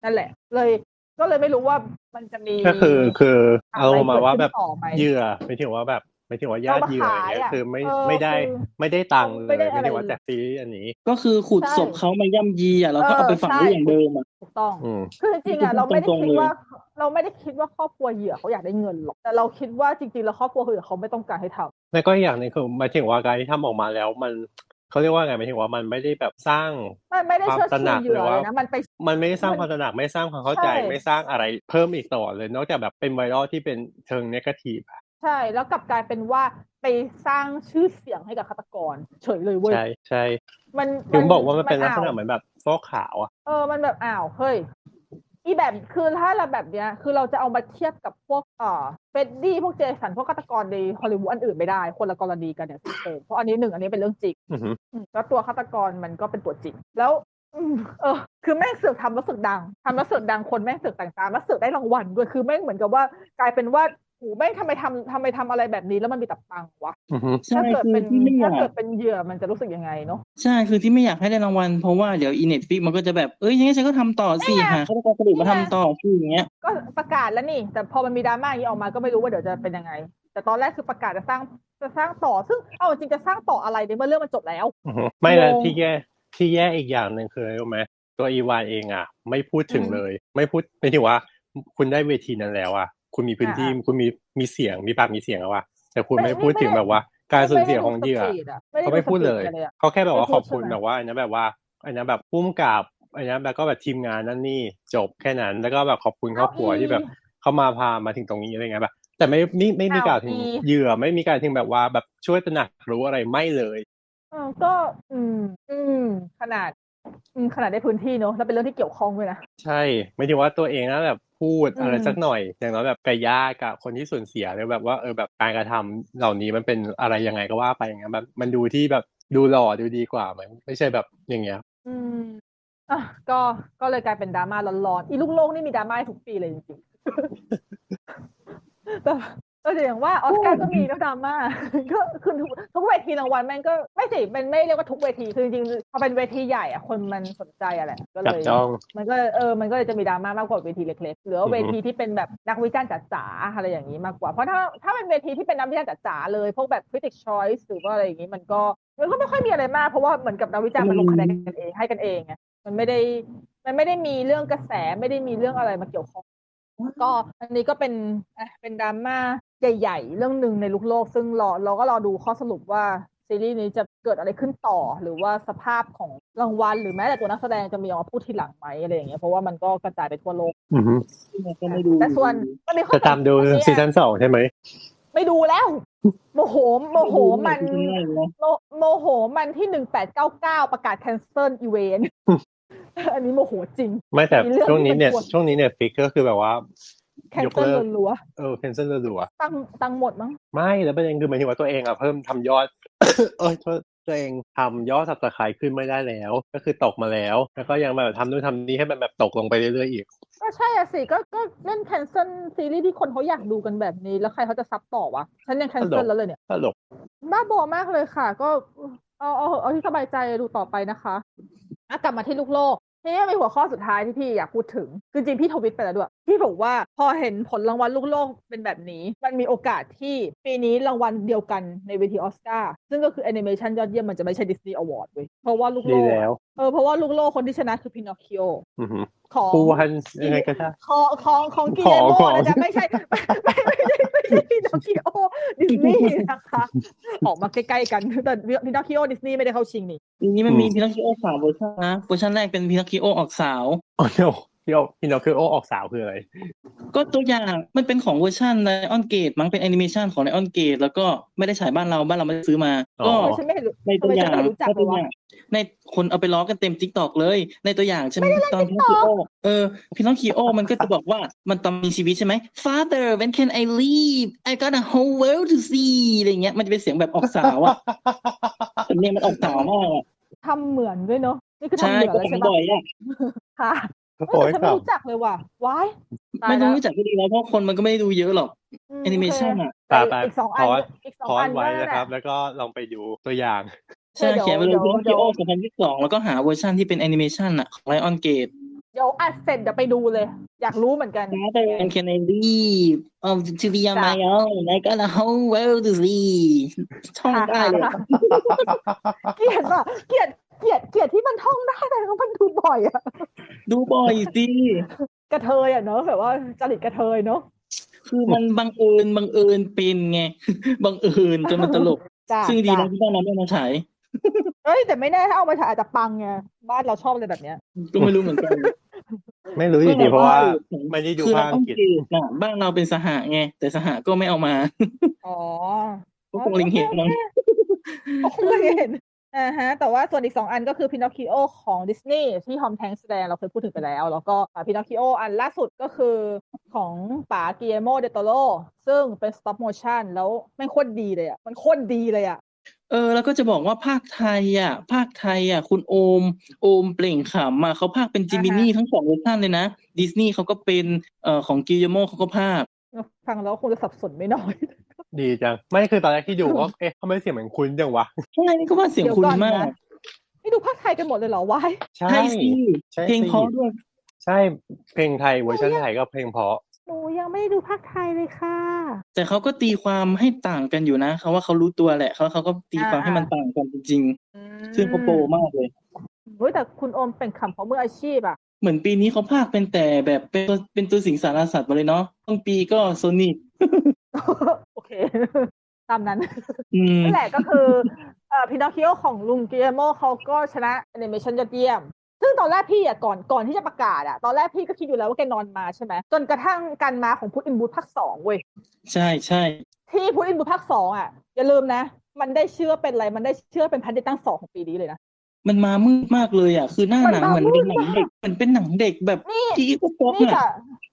นั่นแหละ เลยก็เลยไม่รู้ว่ามันจะมีก็คือคืออะเอาไรมาว่าแบบเกิดขึ้นต่อไหมเหยื่อหมายถึงว่าแบบหมายถึงว่าญาติเหยื่ออย่างเงี้ยเอามาขายอะคือไม่เออไม่ได้คือไม่ได้ตังค์เลไม่ยได้หอะไรมายถึงว่าจากซีรีส์อันนี้ ก็คือขุดใช่ศพเขามาย่ำยีอะแล้วก็เอาไปฝังไว้อย่างเดิมอะถูกต้องอืมคือจริงๆอะเราไม่ได้ตรงๆคิดเลยว่า เราไม่ได้คิดว่าครอบครัวเหยื่อเขาอยากได้เงินหรอกแต่เราคิดว่าจริงๆแล้วครอบครัวเหยื่อเขาไม่ต้องการให้ทำแล้วก็อีกอย่างหนึงคือหมายถึงว่าการที่ทำออกมาแล้วมัน เขาเรียกว่าไงหมายถึงว่ามันไม่ได้แบบสร้างมันไม่ได้เชื่อความตระหนัชูกเหยื่อหรือว่าเลยนะมันไปมันไม่ได้สร้างมันความตระหนักไม่สร้างความเข้าใจใช่ไม่สร้างอะไรเพิ่มอีกต่อเลย นอกจากแบบเป็นไวรัลที่เป็นเชิงเนกาทีฟอะใช่แล้วกลับกลายเป็นว่าไปสร้างชื่อเสียงให้กับฆาตกร เฉยเลยเว้ยใช่ใช่มันถึงบอกว่ามันเป็นลักษณะอ้าวเหมือนแบบฟอกขาวอะเออมันแบบอ้าวเฮ้ย อีแบบคือถ้าเราแบบเนี้ย คือเราจะเอามาเทียบกับพวกเอ่อเฟดดี้พวกเจสันพวกฆาตกรในฮอลลีวูดอันอื่นไม่ได้ คนละกรณีกันเนี่ยสิ้นเชิงเพราะอันนี้หนึ่งอันนี้เป็นเรื่องจริงอือหืออืมแล้วตัวฆาตกรมันก็เป็นตัวจริง แล้วอืมเออ คือแม่งเสือกทำแล้วเสือกดังทำแล้วเสือกดังคนแม่งเสือกแต่งตามแล้วเสือกได้รางวัลด้วยคือแม่งเหมือนกับว่ากลายเป็นว่าโหแม่งทำไมทำทำไมทำอะไรแบบนี้แล้วมันมีแต่ปังวะอือหือใช่ถ้าเกิดคือเป็นที่ไม่อยาถ้ากเกิดเป็นเหยื่อมันจะรู้สึกยังไงเนาะใช่คือที่ไม่อยากให้ได้รางวัลเพราะว่าเดี๋ยวอีเน็ตฟิกมันก็จะแบบเอ้ยยังไงฉันก็ทำต่อสินี่ไงหาฆาตกรกระดูกมาทำต่อสิอย่างเงี้ยก็ประกาศแล้วนี่ แต่พอมันมีดราม่าอย่างนี้ออกมาก็ไม่รู้ว่าเดี๋ยวจะเป็นยังไง แต่ตอนแรกคือประกาศจะสร้างจะสร้างต่อซึ่งเอาจริงจะสร้างต่ออะไรในเมื่อเรื่องมันจบแล้วอือหือไม่แล้วงงที่แย่ที่แย่อีกอย่างหนึ่งคืออะไรรู้ไหมตัวอีวานเองอะไม่พูดถึงอืมเลย ไม่พูดไม่ถึงว่าคุณได้เวทีนั้นแล้วอะ คุณมีพื้นที่อ่าคุณมีมีเสียงมีปากมีเสียงแล้วอะแต่คุณไม่ไม่พูดไม่ถึงได้แบบว่า การสูญเสียของเหยื่อไม่ได้ดูสปีดอะไม่ได้เขาไม่พูดเลยสปีกันอะเขาแค่แบบว่าไม่พูขดอบคุณใช่ไหมแบบว่าอันนั้นแบบว่าอันนั้นแบบพุ่มกับอันนั้นแบบก็แบบทีมงานนั่นนี่จบแค่นั้น แล้วก็แบบขอบคุณครอบครัวที่แบบเขามาพามาถึงตรงนี้อะไรเงี้ยแบบ แต่ไม่ไม่ไม่มีอ้าวกล่าวถึงอีเหยื่อไม่มีการถึงแบบว่าแบบช่วยตระหนักรู้อะไรไม่เลยเออก็ อืม อืม ขนาด อืมขนาดได้พื้นที่เนอะแล้วเป็นเรื่องที่เกี่ยวข้องด้วยนะ ใช่ ไม่ถึงว่าตัวเองนะแบบ พูดอืมอะไรสักหน่อย อย่างน้อยแบบกระยากับคนที่สูญเสียเลยแบบว่าเออแบบการกระทำเหล่านี้มันเป็นอะไรยังไงก็ว่าไปอย่างเงี้ยแบบมันดูที่แบบดูหล่อดูดีกว่าไหมไม่ใช่แบบอย่างเงี้ย อืมอะก็ก็เลยกลายเป็นดราม่าร้อนๆอีลูกโลกนี่มีดราม่าทุกปีเลยจริงๆแต่ แต่อย่างว่าออสการ์ก็มีแล้วดราม่าก็คือทุกทุกเวทีรางวัลแม่งก็ไม่สิมันไม่เรียกว่าทุกเวทีคือจริงๆพอเป็นเวทีใหญ่อะคนมันสนใจอะแหละก็เลจับยจ้องมันก็เออมันก็เลยจะมีดราม่ามากกว่าเวทีเล็กๆหรือว่าอือฮึเวทีที่เป็นแบบนักวิจารณ์จ๋าๆอะไรอย่างนี้มากกว่า เพราะถ้าถ้าเป็นเวทีที่เป็นนักวิจารณ์จ๋าๆเลยพวกแบบ critic choice หรือว่าอะไรอย่างนี้มันก็มันก็ไม่ค่อยมีอะไรมากเพราะว่าเหมือนกับนักวิจารณ์มันลงคะแนนกันเองให้กันเองไงมันไม่ได้มันไม่ได้มีเรื่องกระแสไม่ได้มีเรื่องอะไรมาเกี่ยวข้อง ก็อันนี้ก็เป็นเป็นดราม่าใหญ่ ๆ เรื่องหนึ่งในลูกโลก ซึ่งรอเราก็รอดูข้อสรุปว่าซีรีส์นี้จะเกิดอะไรขึ้นต่อ หรือว่าสภาพของรางวัลหรือแม้แต่ตัวนักแสดงจะมีออกมาพูดทีหลังไหมอะไรอย่างเงี้ยเพราะว่ามันก็กระจายไปทั่วโลกอือฮึก็ไม่ดูแต่ส่วนมันมีข้อจะตามดูซีซั่นสองใช่ไหมไม่ดูแล้วโมโหโมโหมันโมโมโหมันที่หนึ่งแปดเก้าเก้าประกาศแคนเซิลอีเวน อันนี้โมโหจริง ไม่แต่มีเรื่องช่วงนี้เนี่ยที่มันควรช่วงนี้เนี่ยฟิกก็คือแบบว่าแคนยกเซิลเลิกรัวเออเพนเซิลรัวๆตั้งตั้งหมดมั้งๆไม่แล้วประเด็นคือหมายถึงว่าตัวเองอะเพิ่มทำยอด เออโทษตัวเองทำยอด subscribe ขึ้นไม่ได้แล้ว ก็คือตกมาแล้ว แล้วก็ยังแบบทำนู่นทำนี่ให้มันแบบตกลงไปเรื่อยๆอีก ก็ใช่อะสิก็ก็เล่น cancel ซีรีส์ที่คนเขาอยากดูกันแบบนี้ แล้วใครเขาจะ sub ต่อวะฉันยัง cancel แล้วเลยเนี่ยตลกบ้าบอมากเลยค่ะ ก็ เอาเอาเอาที่สบายใจดูต่อไปนะคะอะกลับมาที่ลูกโลกทีนี้มีหัวข้อสุดท้ายที่พี่อยากพูดถึงคือจริงๆ พี่ทวิตไปแล้วด้วย พี่บอกว่าพอเห็นผลรางวัลลูกโลกเป็นแบบนี้ มันมีโอกาสที่ปีนี้รางวัลเดียวกันในเวทีออสการ์ซึ่งก็คือแอนิเมชันยอดเยี่ยมมันจะไม่ใช่ดิสนีย์อวอร์ดเว้ยเพราะว่าลูกโลดีกแล้วเออเพราะว่าลูกโลกคนที่ชนะคือพินอคคิโออือฮึ ของปูวันยังไงก็ได้ของของของกิขเลองโมของนะจ๊ะไม่ใช่ไม่ไม่ใช่ไม่ใช่พินอคคิโอดิสนีย์นะคะออกมาใกล้ๆกันแต่พินอคคิโอดิสนีย์ไม่ได้เข้าชิงนี่ทีนี้มันมีอืมพินอคคิโอสามเวอร์ชันนะเวอร์ชันแรกเป็นพินอคคิโอออกสาวโอ้โห พี่โอพี่โนคือโอออกสาวคืออะไร ก็ตัวอย่างมันเป็นของเวอร์ชันในออนเกตมั้งเป็นแอนิเมชันของ Lionsgate แล้วก็ไม่ได้ฉายบ้านเราบ้านเราไม่ได้ซื้อมาอ๋อก็ทำไมฉันไม่เห็นรู้ในตัวอย่างทำไมฉันไม่รู้จักในตัวเลยวะอย่างในคนเอาไปล้อกันเต็ม TikTok เลย ในตัวอย่างใช่ไหมตอนพินอคคิโอเออพินอคคิโอมันก็จะบอกว่ามันตอนมีชีวิตใช่ไหม Father when can I leave I got a whole world to see อะไรเงี้ยมันจะเป็นเสียงแบบออกสาวอะสำเนียงมันออกสาวมากอะทำเหมือนด้วยเนาะนี่คือทำใช่เหมือนก็แล้วฟัใช่งปะบ่อยอะค่ะ โอ้ยแต่ฉันคไม่รับรู้จักเลยว่ะว้ายตายไม่ต้แล้องวรู้จักก็ดีแล้วเพราะคนมันก็ไม่ได้ดูเยอะหรอกมแอนิเมชันโคอะตาไปอีกสองอัพนอสอีกสองพออัสนไว้นั่นนะแหครับละแล้วก็ลองไปดูตัวอย่างใช่เดี๋ยวเขียนไปเลยเดี๋ยวพินอคเดี๋คิยวโอ2022แล้วก็หาเวอร์ชันที่เป็นแอนิเมชันอะของไลออนเกตเดี๋ยวอัดเสร็จเดี๋ยวไปดูเลย อยากรู้เหมือนกัน Father and can I leave oh to be on my own I got a whole world to see ท่องได้เลยค่ะเกลียดว่ะเกลียด เกลียดเกลียดที่มันท่องได้แต่มันดูบ่อยอะดูบ่อยสิกระเทยอะเนอะแบบว่าจริตกระเทยเนอะคือมันบังเอิญบังเอิญเป็นไงบังเอิญจนมันตลกจ้าซึ่งดีจ้านะที่บ้านเราไม่มาฉายเอ้ยแต่ไม่แน่ถ้าเอามาฉายอาจจะปังไงบ้านเราชอบอะไรแบบเนี้ยก็ไม่รู้เหมือนกันไม่รู้อยู่ดีเพราะว่าคือไม่ได้ดูคือภาเราคต้อัองงกฤษเกตนะบ้านเราเป็นสหะไงแต่สหะก็ไม่เอามาอ๋อก็คงลิงเห็นมั้งเขาคงไม่เห็น อ่าฮะ แต่ว่าส่วนอีกสองอันก็คือพินอคคิโอของดิสนีย์ที่ทอมแทงแสดงเราเคยพูดถึงไปแล้ว แล้วก็พินอคคิโออันล่าสุดก็คือของป๋าเกียโมเดล โตโรซึ่งเป็น stop motion แล้วไม่งโคตรดีเลยอะ มันโคตรดีเลยอะเออแล้วก็จะบอกว่าพากย์ไทยอะ พากย์ไทยอะ คุณโอม โอมเปล่งขำอะเขาพากย์เป็นจิมินี่ทั้งสองเวอร์ชันเลยนะ ดิสนีย์เขาก็เป็นเอ่อของกิลโมเขาก็พากย์ฟังแล้วคงจะสับสนไม่น้อย ดีจัง ไม่คือตอนแรกที่ดูก็เอ๊ะทำไมเสียงเหมือนคุ้นจังวะใช่นี่ก็ว่าเสียงเดี๋ยวคุณก่อนมากนะนี่ดูพากย์ไทยกันหมดเลยเหรอวายใช่ใช่สิใช่เพลงสิเพราะด้วยใช่เพลงไทยเวอร์ชันไทยก็เพลงเพราะหนูยังไม่ได้ดูพากย์ไทยเลยค่ะ แต่เขาก็ตีความให้ต่างกันอยู่นะเขาว่าเขารู้ตัวแหละเขาเขาก็ตีความอ่าให้มันต่างกันจริงๆซึ่งเขาโปรมากเลยเฮ้ยแต่คุณโอมเป็นขำของมืออาชีพอะเหมือนปีนี้เขาพากย์เป็นแต่แบบเป็นตัวเป็นตัวสิงสารสัตว์มาเลยเนาะต้นปีก็โซนิก โอเค ตามนั้นอืมนั่นแหละก็คือเอ่อพินอคคิโอของลุงเกียโมเขาก็ชนะแอนิเมชันยอดเยี่ยมซึ่งตอนแรกพี่อะก่อนก่อนที่จะประกาศอะตอนแรกพี่ก็คิดอยู่แล้วว่าแกนอนมาใช่ไหมจนกระทั่งการมาของ Puss in Boots ภาคสองเว้ยใช่ใช่ที่ Puss in Boots ภาคสองอะ อย่าลืมนะ มันได้เชื่อเป็นอะไร มันได้เชื่อเป็นพันธุ์ตั้งสองของปีนี้เลยนะมันมามืดมากเลยอะ คือหน้าหนังมันเหมืมาอนเป็นหนังมืดเด็กเหมือนเป็นหนังเด็กแบบนี่ที่ก็ป๊อกนี่อะ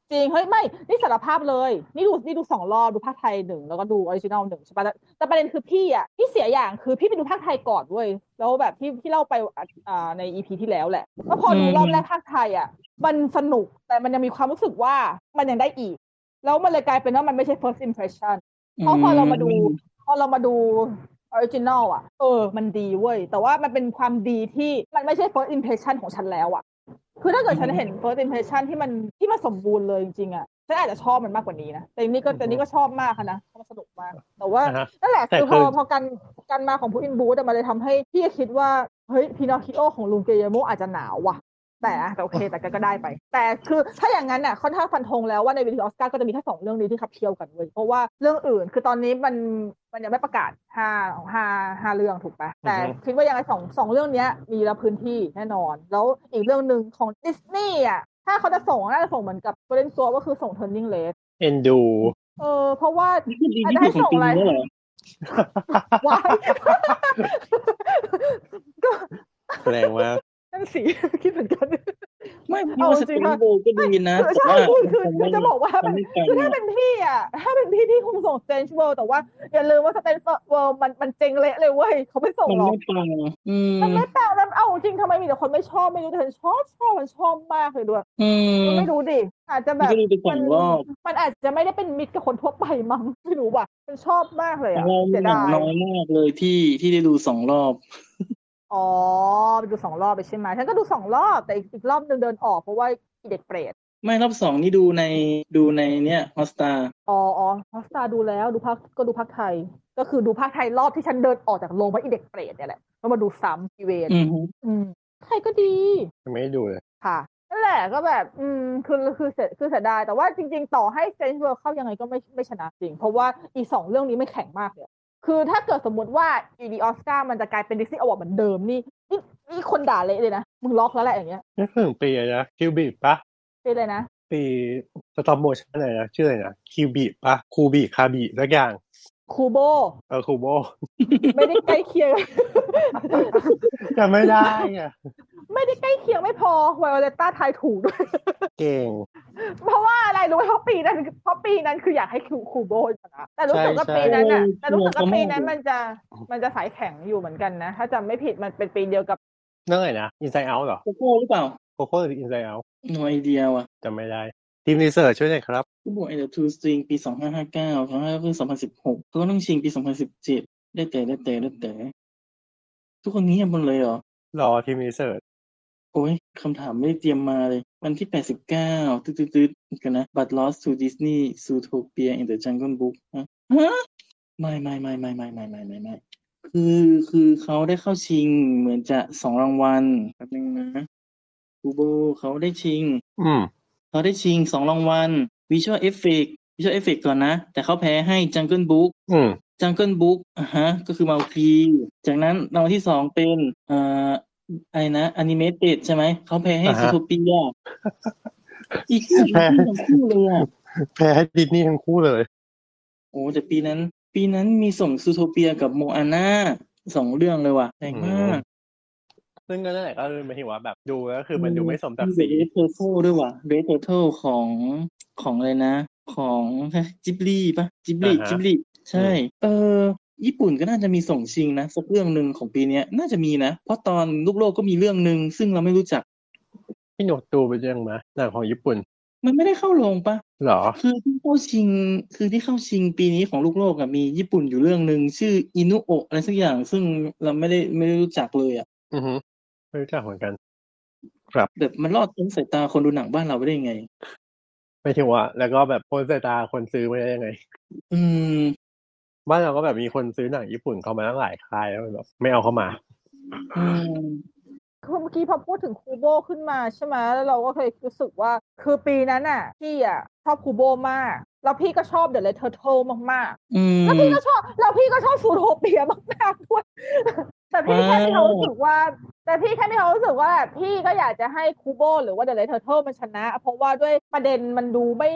จะจริงเฮ้ยไม่ นี่สารภาพเลย นี่ดูนี่ดูสองรอบดูพากย์ไทยหนึ่งแล้วก็ดู original หนึ่งใช่ปะแต่แต่ประเด็นคือพี่อะพี่เสียอย่างคือพี่ไปดูพากย์ไทยก่อนเว้ยแล้วแบบที่ที่เล่าไปอ่าใน EP ที่แล้วแหละแล้วพอดูรอบแรกพากย์ไทยอะ มันสนุกแต่มันยังมีความรู้สึกว่ามันยังได้อีก แล้วมันเลยกลายเป็นว่ามันไม่ใช่ first impression เพราะพอเรามาดู พอเรามาดู original อะ เออ มันดีเว้ย แต่ว่ามันเป็นความดีที่มันไม่ใช่ first impression ของฉันแล้วอะ คือถ้าเกิดฉันเห็น first impression ที่มันที่มันสมบูรณ์เลยจริงๆอะฉันอาจจะชอบมันมากกว่านี้นะ แต่นี่ก็แต่นี่ก็ชอบมากค่ะนะเพราะมันสนุกมาก แต่ว่าอ่าฮะนั่นแหละแต่คือพคืออพอการการมาของ Puss in Boots มันเลยทำให้พี่คิดว่า เฮ้ยพินอคคิโอของลุงเกียโมอาจจะหนาวว่ะ แต่อะแต่โอเค แต่ก็ได้ไป แต่คือถ้าอย่างนั้นน่ะค่อนข้างฟันธงแล้วว่าในเวทีออสการ์ก็จะมีแค่สองเรื่องนี้ที่ขับเคี่ยวกันเว้ยเพราะว่าเรื่องอื่นคือตอนนี้มันมันยังไม่ประกาศห้าห้าห้าเรื่องถูกปะแต่คิดว่ายังไงสองสองเรื่องเนี้ยมีรับพื้นที่แน่นอน แล้วอีกเรื่องหนึ่งของดิสนีย์อะถ้าเขาจะส่งน่าจะส่งเหมือนกับโกลเด้นตัวก็คือส่ง Turning Red เอ็นดูเออเพราะว่านี่คือดีที่สุดของปีนี้เหรอวายก็แสดงว่า นั่นสิคิดเหมือนกัน ไม่พี่ว่าเอาสจริเปงนๆโบก็ดีนะคือแต่ใช่ว่าคือคือมันคือจะบอกว่ามันมันไม่ไกลคือถ้าอะเป็นพี่อะ ถ้าเป็นพี่พี่คงส่ง Strange World แต่ว่าอย่าลืมว่า Strange World มันมันเจ๊งเละเลยเว้ยเขาไม่ส่งมันหรอกไม่ปังอืมมันไม่แปลกแล้วเอาจริงทำไมมีแต่คนไม่ชอบไม่รู้แต่ฉันชอบชอบมันชอบมากเลยด้วยอืมไม่รู้ดิอาจจะแบพี่บก็ดูไปสองรอบมันอาจจะไม่ได้เป็นมิตรกับคนทั่วไปมั้งไม่รู้ว่ะมันชอบมากเลยแต่อะเราเสียหนัดางยน้อยมากเลยที่ที่ได้ดูสองรอบ อ๋อไปดูสองรอบไปใช่ไหมฉันก็ดูสองรอบแต่อีกอีกรอบนึงเดินออกเพราะว่าอีเด็กเปรตไม่รอบสองนี่ดูในดูในเนี้ย Hotstarอ๋ออ๋อ Hotstar ดูแล้วดูพากย์ก็ดูพากย์ไทย ก็คือดูพากย์ไทยรอบที่ฉันเดินออกจากโรงเพราะอีเด็กเปรตเนี่ยแหละแล้วมาดูซ้ำอีเวนอืมฮึอืมไทยก็ดีไม่ได้ดูเลยค่ะนั่นแหละก็แบบ อืมคือคือเสียคือเสียดายแต่ว่าจริง ๆ ต่อให้ Strange World เข้ายังไงก็ไม่ไม่ชนะจริง เพราะว่าอีสองเรื่องนี้ไม่แข็งมากเลย คือถ้าเกิดสมมติว่าอีดีออสการ์มันจะกลายเป็นดิสนีย์อวอร์ดเหมือนเดิมนี่นี่นี่คนด่าเละเลยนะ มึงล็อกแล้วแหละอย่างเงี้ยนี่ถึงปีอะไรนะคิวบิปะเป็นเลยนะปีสตอมโมชั่นอะไรนะชื่ออะไรนะคิวบิปะคูบิคาบิสักอย่าง คูโบ เออคูโบไม่ได้ใกล้เคียง จำไม่ได้อะไม่ได้ใกล้เคียงไม่พอไวโอเลต้าทายถูกด้วย เก่ง เพราะว่าอะไรรู้ไหมเพราะปีนั้นเพราะปีนั้นคืออยากให้คิวคูโบชนะแต่รู้สึกว่าใช่ปีนั้นอะใช่แต่รู้สึกว่าปีนั้นมันจะมันจะสายแข็งอยู่เหมือนกันนะ ถ้าจำไม่ผิดมันเป็นปีเดียวกับนั่นไงนะอินไซ e ์เอาเหรอโกโก้หรือเปล่า โคโค่หรืออินไซ e ์เอาโนไอเดียว่ะจำไม่ได้ ทีมรีเสิร์ชช่วยหน่อยครับผู้บวกไอเดอร์ทูสตริงปีสองห้าห้าเก้าสองห้าคือสองพันสิบหกเขาก็ต้องชิงปีสองพันสิบเจ็ดได้แต่ได้แต่ได้แต่ ทุกคนนี้ยังบนเลยเหรอ รอทีมรีเสิร์ชโอ้ยคำถามไม่ได้เตรียมมาเลย วันที่แปดสิบเก้าตืดตืดๆๆกันนะ but lost to Disney Zootopia in the Jungle Book ฮะฮะไม่ไม่ไม่ไม่ไม่ไม่ไม่ไม่ไม่คือคือเขาได้เข้าชิงเหมือนจะสองรางวัลแป๊บนึงนะคูโบเขาได้ชิง อืม เขาได้ชิงสองรางวัล Visual Effect Visual Effect ก่อนนะ แต่เขาแพ้ให้ Jungle Book อืม Jungle Book อะฮะ ก็คือมาคีจากนั้นรางวัลที่สองเป็นเอ่ออะไรนะ Animated ใช่ไหม เขาแพ้ให้อ่าฮะซูโทเปียอีกคู่แพ้ทั้งคู่เลยอะแพ้ให้ดิสนีย์ทั้งคู่เลย โอ้แต่ปีนั้น ปีนั้นมีส่งซูโทเปียกับโมอาน่าสองเรื่องเลยว่ะแรงมาก ซึ่งก็นั่นแหละก็คือหมายถึงว่าแบบดูแล้วคือมันดูไม่สมศักดิ์ศรี Red Turtle ด้วยว่ะ Red Turtle ของของอะไรนะ ของจิบลีปะจิบลีจิบลีใช่ เออญี่ปุ่นก็น่าจะมีส่งชิงนะสักเรื่องหนึ่งของปีเนี้ยน่าจะมีนะ เพราะตอนลูกโลกก็มีเรื่องหนึ่งซึ่งเราไม่รู้จักพี่หนวดดูไปยังมาหนังของญี่ปุ่น มันไม่ได้เข้าโรงปะเหรอ คือที่เข้าชิง คือที่เข้าชิงปีนี้ของลูกโลกอะมีญี่ปุ่นอยู่เรื่องหนึ่งชื่ออินุโอะอะไรสักอย่าง ซึ่งเราไม่ได้ไม่ได้รู้จักเลยอะอือฮึ ไม่รู้จักเหมือนกันแบบมันรอดพ้นสายตาคนดูหนังบ้านเราไปได้ยังไง ไม่ถึงว่า แล้วก็แบบพ้นสายตาคนซื้อไม่ได้ยังไง อืม บ้านเราก็แบบมีคนซื้อหนังญี่ปุ่นเข้ามาตั้งหลายค่ายแล้วแบบไม่เอาเข้ามา อืมคือเมื่อกี้พอพูดถึงคูโบขึ้นมาใช่ไหมแล้วเราก็เคยรู้สึกว่า คือปีนั้นอะ พี่อะชอบคูโบมาก แล้วพี่ก็ชอบ The Red Turtle มากอืๆมแล้วพี่ก็ชอบแล้วพี่ก็ชอบซูโทเปียมากๆด้วย แต่พี่แค่มีความรู้สึกว่า แต่พี่แค่มีความรู้สึกว่าแบบพี่ก็อยากจะให้คูโบหรือว่า The Red Turtle มันชนะ เพราะว่าด้วยประเด็นมันดูไม่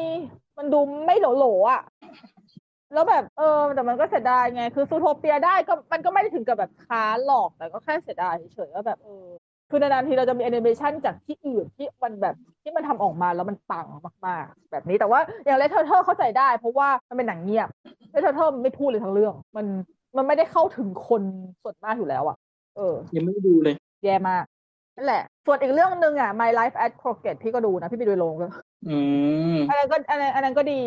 มันดูไม่โหลๆอะแล้วแบบเออแต่มันก็เสียดายไง คือซูโทเปียได้ก็มันก็ไม่ได้ถึงกับแบบค้านหรอกแต่ก็แค่เสียดายเฉยๆว่าแบบเออคือนานๆทีเราจะมีแอนิเมชันจากที่อื่นที่มันแบบที่มันทำออกมาแล้วมันปังมากๆ แบบนี้แต่ว่าอย่าง Red Turtle เข้าใจได้ เพราะว่ามันเป็นหนังเงียบRed Turtle มันไม่พูดเลยทั้งเรื่อง มัน มันไม่ได้เข้าถึงคนส่วนมากอยู่แล้วอะเออ ยังไม่ได้ดูเลย แย่มากนั่นแหละ ส่วนอีกเรื่องหนึ่งอะ My Life as a Courgette พี่ก็ดูนะ พี่ไปดูโรงเลยอืมอันนั้นก็อันนั้นอันนั้นก็ดี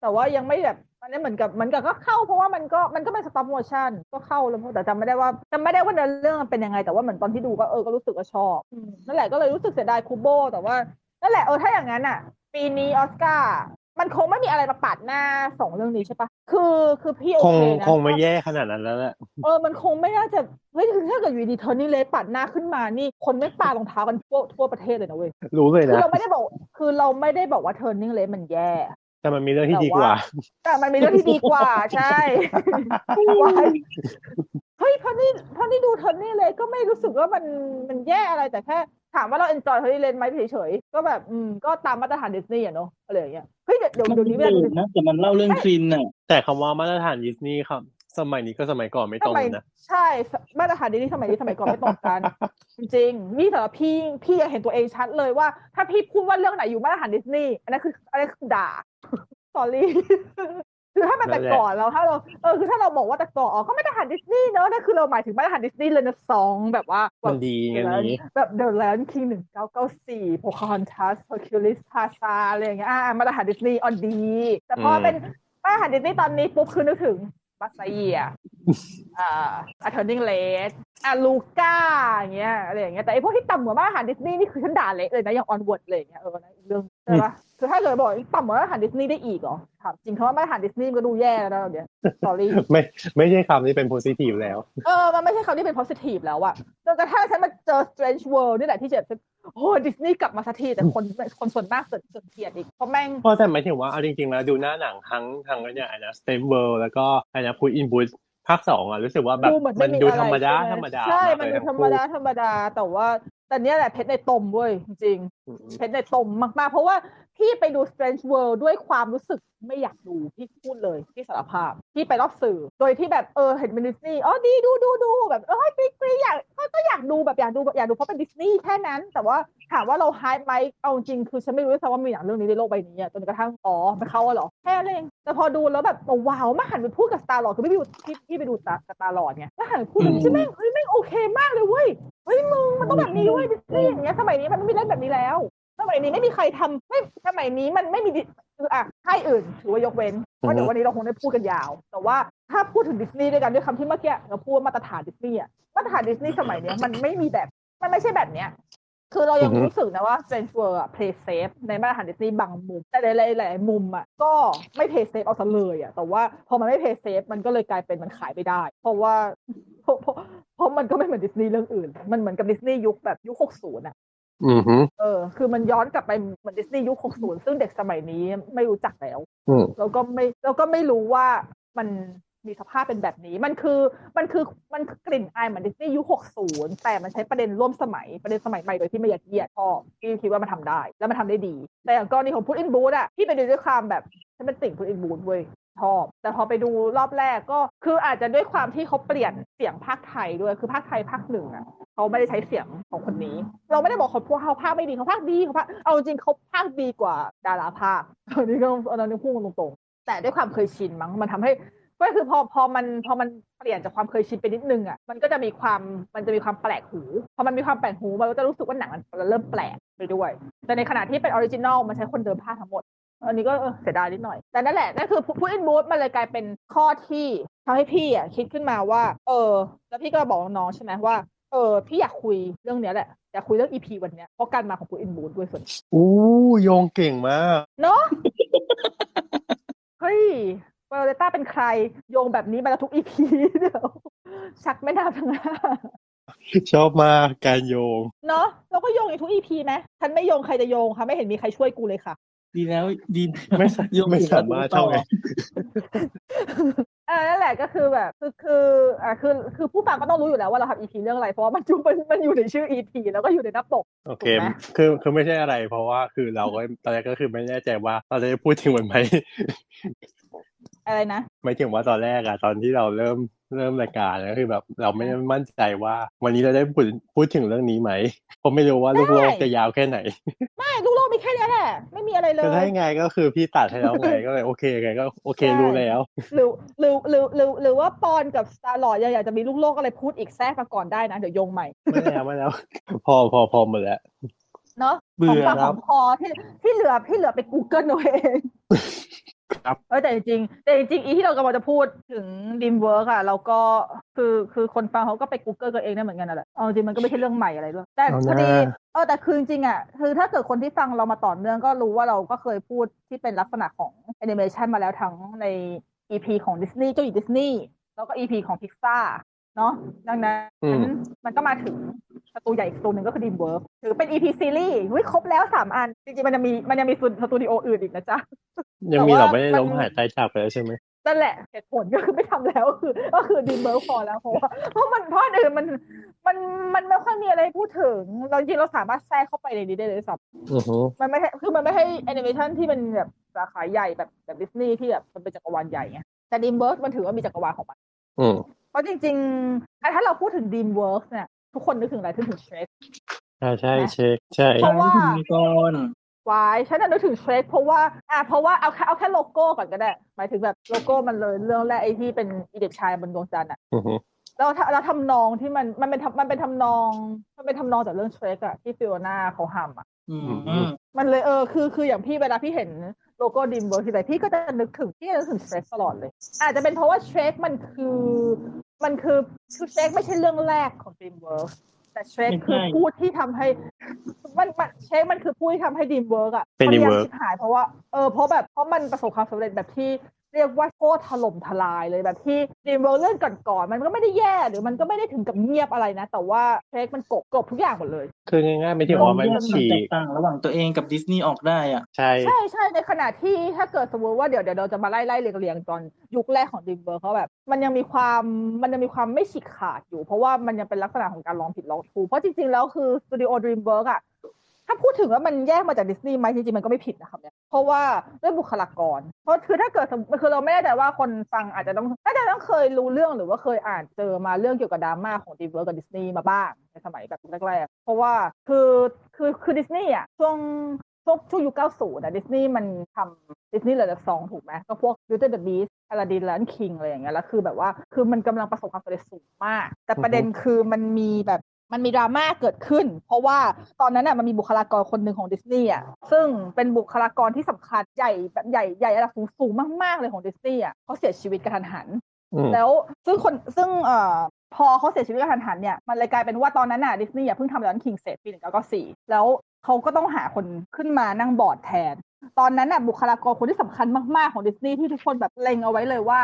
แต่ว่ายังไม่แบบอันนั้นเหมือนกับเหมือนกับก็เข้าเพราะว่ามันก็มันก็เป็น stop motion ก็เข้าแล้วแต่จำไม่ได้ว่าจำไม่ได้ว่าเนื้อเรื่องมันเป็นยังไง แต่ว่าเหมือนตอนที่ดูก็เออก็รู้สึกว่าชอบอืมนั่นแหละก็เลยรู้สึกเสียดาย Kubo แต่ว่านั่นแหละเออถ้าอย่างนั้นอะ ปีนี้ออสการ์ มันคงไม่มีอะไรมาปาดหน้าสองเรื่องนี้ใช่ปะคือคือพี่โอคงเคนะคงไม่แย่ขนาดนั้นแล้วแหละเออมันคงไม่น่าจะเฮ้ยคือถ้าเกิดอยู่ดี Turning Red ปาดหน้าขึ้นมานี่คนไม่ปารองเท้ากันทั่วทั่วประเทศเลยนะเว้ยรู้เลยคือนะ เราไม่ได้บอก คือเราไม่ได้บอกว่า Turning Red มันแย่ แต่มันมีเรื่องที่ดีกว่า แต่มันมีเรื่องที่ดีกว่า ใช่ว้ายเฮ้ยพอนี่พอนี่ดู Turning Red ก็ไม่รู้สึกว่ามันมันแย่อะไรแต่แค่ ถามว่าเรา enjoy Turning Red ไหมเฉยๆ ก็แบบอืมก็ตามมาตรฐานดิสนีย์อะเนาะอะไรอย่างเงี้ยเฮ้ยเดี๋ยวเดี๋ยวมันเดี๋ยวนี้เวลาเดิดูมนะแต่มันเล่าเรื่องคลินน่ะแต่คำว่ามาตรฐานดิสนีย์ครับสมัยนี้ก็สมัยก่อนไม่ตสรงมัยนะใช่มาตรฐานดิสนีย์สมัยนี้สมัยก่อนไม่ตรงกัน จริงๆนี่สำหรับพี่พี่ยังเห็นตัวเองชัดเลยว่า ถ้าพี่พูดว่าเรื่องไหนอยู่มาตรฐานดิสนีย์อันนั้นคืออันนั้นคือด่า sorry คือถ้ามันแต่ก่อนเราถ้าเราเออคือถ้าเราบอกว่าแต่ก่อนอ๋อก็มาตรฐานดิสนีย์เนอะนั่นคือเราหมายถึงมาตรฐานดิสนีย์เลยนะสองแบบว่าแบมับนดีงั้นนี้แบบ The Lion King หนึ่งเก้าเก้าสี่ Pocahontas Hercules Tarzan อะไรอย่างเงี้ยอ่ามาตรฐานดิสนีย์ออนดี แต่พอเป็นมาตรฐานดิสนีย์ตอนนี้ปุ๊บคือนึกถึง Buzz Lightyear อ่า A Turning Red อะ Luca อย่างเงี้ยอะไรอย่างเงี้ยแต่ไอพวกที่ต่ำกว่ามาตรฐานดิสนีย์นี่คือฉันด่าเละเลยนะอย่าง Onward เลยอย่างเงี้ยเออนะอีกเรื่องใช่ปะคือถ้าเกิดบอกต่ำกว่ามาตรฐานดิสนีย์ได้อีกเหรอถามจริงคำว่ามาตรฐานดิสนีย์มันก็ดูแย่แล้วนะเดี๋ยว sorry ไม่ไม่ใช่คำนี้เป็น positive แล้ว เออ มันไม่ใช่คำที่เป็น positive แล้วอะจนกระทั่งฉันมาเจอ Strange World นี่แหละที่เจ็บโอ้ดิสนีย์กลับมาสักทีแต่คนคนส่วนมากเกิดเกิดเกลียดอีกเพราะแม่งเพราะแต่หมายถึงว่าเอาจริงๆแล้วดูหน้าหนังทั้งทั้งเนี่ยไอ้นะ Strange World แล้วก็ไอ้นะ Puss in Boots ภาคสองอะรู้สึกว่าแบบดูเหมือนมัไม่นมีดูอะไรธรรมดา ใช่ธรรมดาใช่ากมันเลยดูธรรมดาธรรมดาแต่ว่าแต่เนี้ยแหละเพชรในตมเว้ยจริงอืมๆเพชรในตมมากๆ เพราะว่า พี่ไปดู Strange World ด้วยความรู้สึกไม่อยากดูพี่พูดเลยพี่สารภาพพี่ไปรอบสื่อ โดยที่แบบเออเห็นเป็นดิสนีย์อ๋อดีดูดูดูแบบเออไปไปอยากก็ก็อยากดูแบบอยากดูแบบอยากดูเพราะเป็นดิสนีย์แค่นั้น แต่ว่าถามว่าเราไฮไหมเอาจริงคือฉันไม่รู้ด้วยซ้ำว่ามีหนังเรื่องนี้ในโลกใบนี้อะจนกระทั่งอ๋อไม่เข้าอะเหรอแค่นั้นเองแต่พอดูแล้วแบบโอ้ว้าวมาหันไปพูดกับสตาร์ลอร์คือพี่ไปดูพี่พี่ไปดูสตาร์สตาร์ลอร์ไงแล้วหันไปพูดแบบนี้แม่งเฮ้ยแม่งโอเคมากเลยเว้ยเฮ้ยมึงมันต้องแบบนี้เว้ยดิสนีย์อย่างเงี้ยสมัยนี้มันไม่มีเล่นแบบนี้แล้ว สมัยนี้ไม่มีใครทำไม่สมัยนี้มันไม่มีดิคืออะค่ายอื่นถือว่ายกเว้นเพราะเดี๋ยววันนี้เราคงได้พูดกันยาว แต่ว่าถ้าพูดถึงดิสนีย์ด้วยกันด้วยคำที่เมื่อกี้เราพูดว่ามาตรฐานดิสนีย์อะมาตรฐานดิสนีย์สมัยเนี้ยมันไม่มีแบบ มันไม่ใช่แบบเนี้ยคือเรายังอือฮึรู้สึกนะว่า Strange World อะ play safe ในมาตรฐานดิสนีย์บางมุม แต่ในหลายๆมุมอะก็ไม่ play safe เอาซะเลยอะแต่ว่าพอมันไม่ play safe มันก็เลยกลายเป็นมันขายไม่ได้ เพราะว่าเพราะเพราะเพราะมันก็ไม่เหมือนดิสนีย์เรื่องอื่น มันเหมือนกับดิสนีย์ยุคแบบยุค60อะ อือฮึเออ คือมันย้อนกลับไปเหมือนดิสนีย์ยุค60ซึ่งเด็กสมัยนี้ไม่รู้จักแล้วอืมแล้วก็ไม่แล้วก็ไม่รู้ว่ามันมีสภาพเป็นแบบนี้ มันคือ มันคือ มันคือกลิ่นอายเหมือนดิสนีย์ยุค60แต่มันใช้ประเด็นร่วมสมัย ประเด็นสมัยใหม่โดยที่ไม่ยัดเยียดชอบพี่คิดว่ามันทำได้ แล้วมันทำได้ดี แต่อย่างกรณีของพุทอินบูธอะพี่ไปดูด้วยความแบบฉันเป็นติ่งพุทอินบูธเว้ย ชอบ แต่พอไปดูรอบแรกก็คืออาจจะด้วยความที่เขาเปลี่ยนเสียงภาคไทยด้วยคือภาคไทยภาคหนึ่งอะเขาไม่ได้ใช้เสียงของคนนี้ เราไม่ได้บอกเขาพวกเขาพากย์ไม่ดีเขาพากย์ดีเขาพากย์เอาจริงเขาพากย์ดีกว่าดาราพากย์อันนี้ก็อันนั้นพูดตรงๆ แต่ด้วยความเคยชินมั้งมันทำให้ก็คือพอพอมันพอมันเปลี่ยนจากความเคยชินไปนิดนึงอะมันก็จะมีความมันจะมีความแปลกหูพอมันมีความแปลกหูมันก็จะรู้สึกว่าหนังมันเริ่มแปลกไปด้วย แต่ในขณะที่เป็น original มันใช้คนเดิมพากย์ทั้งหมด อันนี้ก็เออเสียดายนิดหน่อย แต่นั่นแหละนั่นคือ Puss in Boots มันเลยกลายเป็นข้อที่ทำให้พี่อะคิดขึ้นมาว่า เออ แล้วพี่ก็บอกน้องๆใช่ไหมว่าเออพี่อยากคุยเรื่องเนี้ยแหละอยากคุยเรื่อง EP วันเนี้ยเพราะการมาของ Puss in Boots ด้วยส่วนอู้โยงเก่งมากเนาะเฮ้ยเวลเลต้าเป็นใครโยงแบบนี้มาแล้วทุก EP เดี๋ยวชักไม่น่าทั้งหน้าชอบมากการโยง เนาะเราก็โยงอย่างทุก EP ไหมฉันไม่โยงใครจะโยงค่ะ ไม่เห็นมีใครช่วยกูเลยค่ะ ดีแล้วดีแล้วไม่สาโยงไม่สามารถเท่าไงอ่านั่นแหละก็คือแบบคือคืออ่าคือคือผู้ฟังก็ต้องรู้อยู่แล้วว่าเราทำอีพีเรื่องอะไรเพราะว่ามันอยู่มันมันอยู่ในชื่ออีพีแล้วก็อยู่ในหน้าปกโอเคถูกไหมคือคือไม่ใช่อะไร เพราะว่าคือเราก็ตอนแรกก็คือไม่แน่ใจว่าเราจะได้พูดถึงมันไหมอะไรนะหมายถึงว่าตอนแรกอะตอนที่เราเริ่ม เริ่มรายการก็คือแบบ เราไม่ได้มั่นใจว่า วันนี้เราได้พูดพูดถึงเรื่องนี้ไหมเพราะไม่รู้ว่าลูกโลกจะยาวแค่ไหน ไม่ลูกโลกมีแค่เนี้ยแหละ ไม่มีอะไรเลก็ยได้ไงก็คือพี่ตัดให้แล้วไงก็เลยโอเคไงก็โอเคใช่รู้แล้ว หรือหรือหรือหรือหรือว่าปอนกับสตาร์ลอร์อยากจะมีลูกโลกอะไรพูดอีกแทรกมาก่อนได้นะ เดี๋ยวโยงใหม่ไม่แล้วไม่แล้ว พอพอพอหมดแล้วเนาะเบื่อของปากครัขบองคอที่ที่เหลือที่เหลือไป Google เอาเอง ครับเออแต่จริงๆแต่จริงๆอีที่เรากำลังจะพูดถึงดิมเวิร์กอะเราก็คือคือคือคนฟังเขาก็ไป Google กันเองได้เหมือนกันนั่นแหละเอาจริงมันก็ไม่ใช่เรื่องใหม่อะไรด้วยแต่เอาพอดีนะเออแต่คือจริงๆอะคือถ้าเกิดคนที่ฟังเรามาต่อเนื่องก็รู้ว่าเราก็เคยพูดที่เป็นลักษณะของแอนิเมชันมาแล้วทั้งใน EP ของดิสนีย์เจ้าหญิงดิสนีย์แล้วก็ EP ของพิกซ่า เนาะดังนั้นอืมมันก็มาถึงสตูใหญ่อีกสตูหนึ่งก็คือ DreamWorks ถือเป็น EP ซีรีส์วิครบแล้วสามอัน จริงๆ มันจะมีมันยังมีสตูดิโออื่นอีกนะจ๊ะ ยังมีแต่เราว่าไม่ได้มันล้มหายตายจากไปแล้วใช่ไหมนั่นแหละเหตุผลก็คือไม่ทำแล้วก็คือ ก็คือดีเบิร์พอแล้วเพราะว่าเพราะมันเพราะอันอื่นมันมันมันไม่ค่อยมีอะไรให้พูดถึง เราจริงๆเราสามารถแทรกเข้าไปในนี้ได้เลยสับอือฮึมันไม่ใช่คือมันไม่ใช่แอนิเมชันที่เป็นแบบสาขาใหญ่แบบแบบดิสนีย์ที่แบบมันเป็นจักรวาลใหญ่ไงแต่ดีเบิร์มันถือว่ามีจักรวาลของมันอืม เพราะจริงๆอะถ้าเราพูดถึง DreamWorks เนี่ย ทุกคนนึกถึงอะไรนึกถึง Shrek ใช่ใช่ Shrek ใช่เพราะว่ามีก่อนวายฉันน่ะนึกถึง Shrek เพราะว่าอะเพราะว่าเอาแค่เอาแค่โลโก้ก่อนก็ได้ หมายถึงแบบโลโก้มันเลยเรื่องแรกไอ้ที่เป็นอีเด็กชายบนดวงจันทร์อะอือฮึแล้วถ้าแล้วทำนองที่มันมันเป็นทำมันเป็นทำนองมันเป็นทำนองจากเรื่อง Shrek อะที่ฟิโอนาเขาทำอะอืมมันเลยเออคือคืออย่างพี่เวลาพี่เห็น โลโก้ DreamWorks ทีไรพี่ก็จะนึกถึงพี่จะนึกถึง Shrek ตลอดเลย อาจจะเป็นเพราะว่า Shrek มันคือ มันคือคือ Shrek ไม่ใช่เรื่องแรกของ DreamWorks แต่ Shrek ไม่ใช่คือผู้ที่ทำให้ มันมัน Shrek มันคือผู้ที่ทำให้ DreamWorks อะเป็นพยายาม DreamWorks ชิบหายเพราะว่าเออเพราะแบบเพราะมันประสบความสำเร็จแบบที่ เรียกว่าโคตรถล่มทลายเลยแบบที่ DreamWorks เรื่องก่อนๆมันก็ไม่ได้แย่หรือมันก็ไม่ได้ถึงกับเงียบอะไรนะ แต่ว่า Shrek มันกบกบทุกอย่างหมดเลย คือง่ายๆไม่ที่ว่ามันแยกฉีแตกกต่างระหว่างตัวเองกับดิสนีย์ออกได้อะใช่ใช่ใช่ในขณะที่ถ้าเกิดสมมติว่าเดี๋ยวเดี๋ยวเราจะมาไล่ไล่เรียงเรียงตอนยุคแรกของดิมเบอร์เขาแบบ มันยังมีความมันยังมีความไม่ฉีกขาดอยู่ เพราะว่ามันยังเป็นลักษณะของการลองผิดลองถูกเพราะจริงๆแล้วคือสตูดิโอด e มเบิร์กอะ ถ้าพูดถึงว่ามันแยกมาจากดิสนีย์ไหมจริงๆมันก็ไม่ผิดนะครับเนี่ยเพราะว่าด้วยบุคลากร เพราะคือถ้าเกิดคือเราไม่แน่ใจว่าคนฟังอาจจะต้องน่าจะต้องเคยรู้เรื่องหรือว่าเคยอ่านเจอมาเรื่องเกี่ยวกับดราม่าของ DreamWorks กับดิสนีย์มาบ้างในสมัยแบบแรกๆเพราะว่าคือคือคือดิสนีย์อะช่วงช่วงช่วงยุค90นะดิสนีย์มันทำดิสนีย์เหลือจากสองถูกไหมก็พวก Beauty and the Beast Aladdin Lion King อะไรอย่างเงี้ยแล้วคือแบบว่าคือมันกำลังประสบความสำเร็จสูงมาก แต่ประเด็นคือมันมีแบบ มันมีดราม่าเกิดขึ้น เพราะว่าตอนนั้นน่ะมันมีบุคลากรคนหนึ่งของดิสนีย์อะซึ่งเป็นบุคลากรที่สำคัญใหญ่แบบใหญ่ใหญ่ระดับสูงสูงมากๆเลยของดิสนีย์อะเขาเสียชีวิตกระทันหันอืมแล้วซึ่งคนซึ่งเอ่อพอเขาเสียชีวิตกระทันหันเนี่ยมันเลยกลายเป็นว่าตอนนั้นน่ะดิสนีย์เพิ่งทำร้านคิงเสร็จปีหนึ่งเก้าเก้าสี่แล้วเขาก็ต้องหาคนขึ้นมานั่งบอร์ดแทน ตอนนั้นน่ะบุคลากรคนที่สำคัญมากๆของดิสนีย์ที่ทุกคนแบบเล็งเอาไว้เลยว่า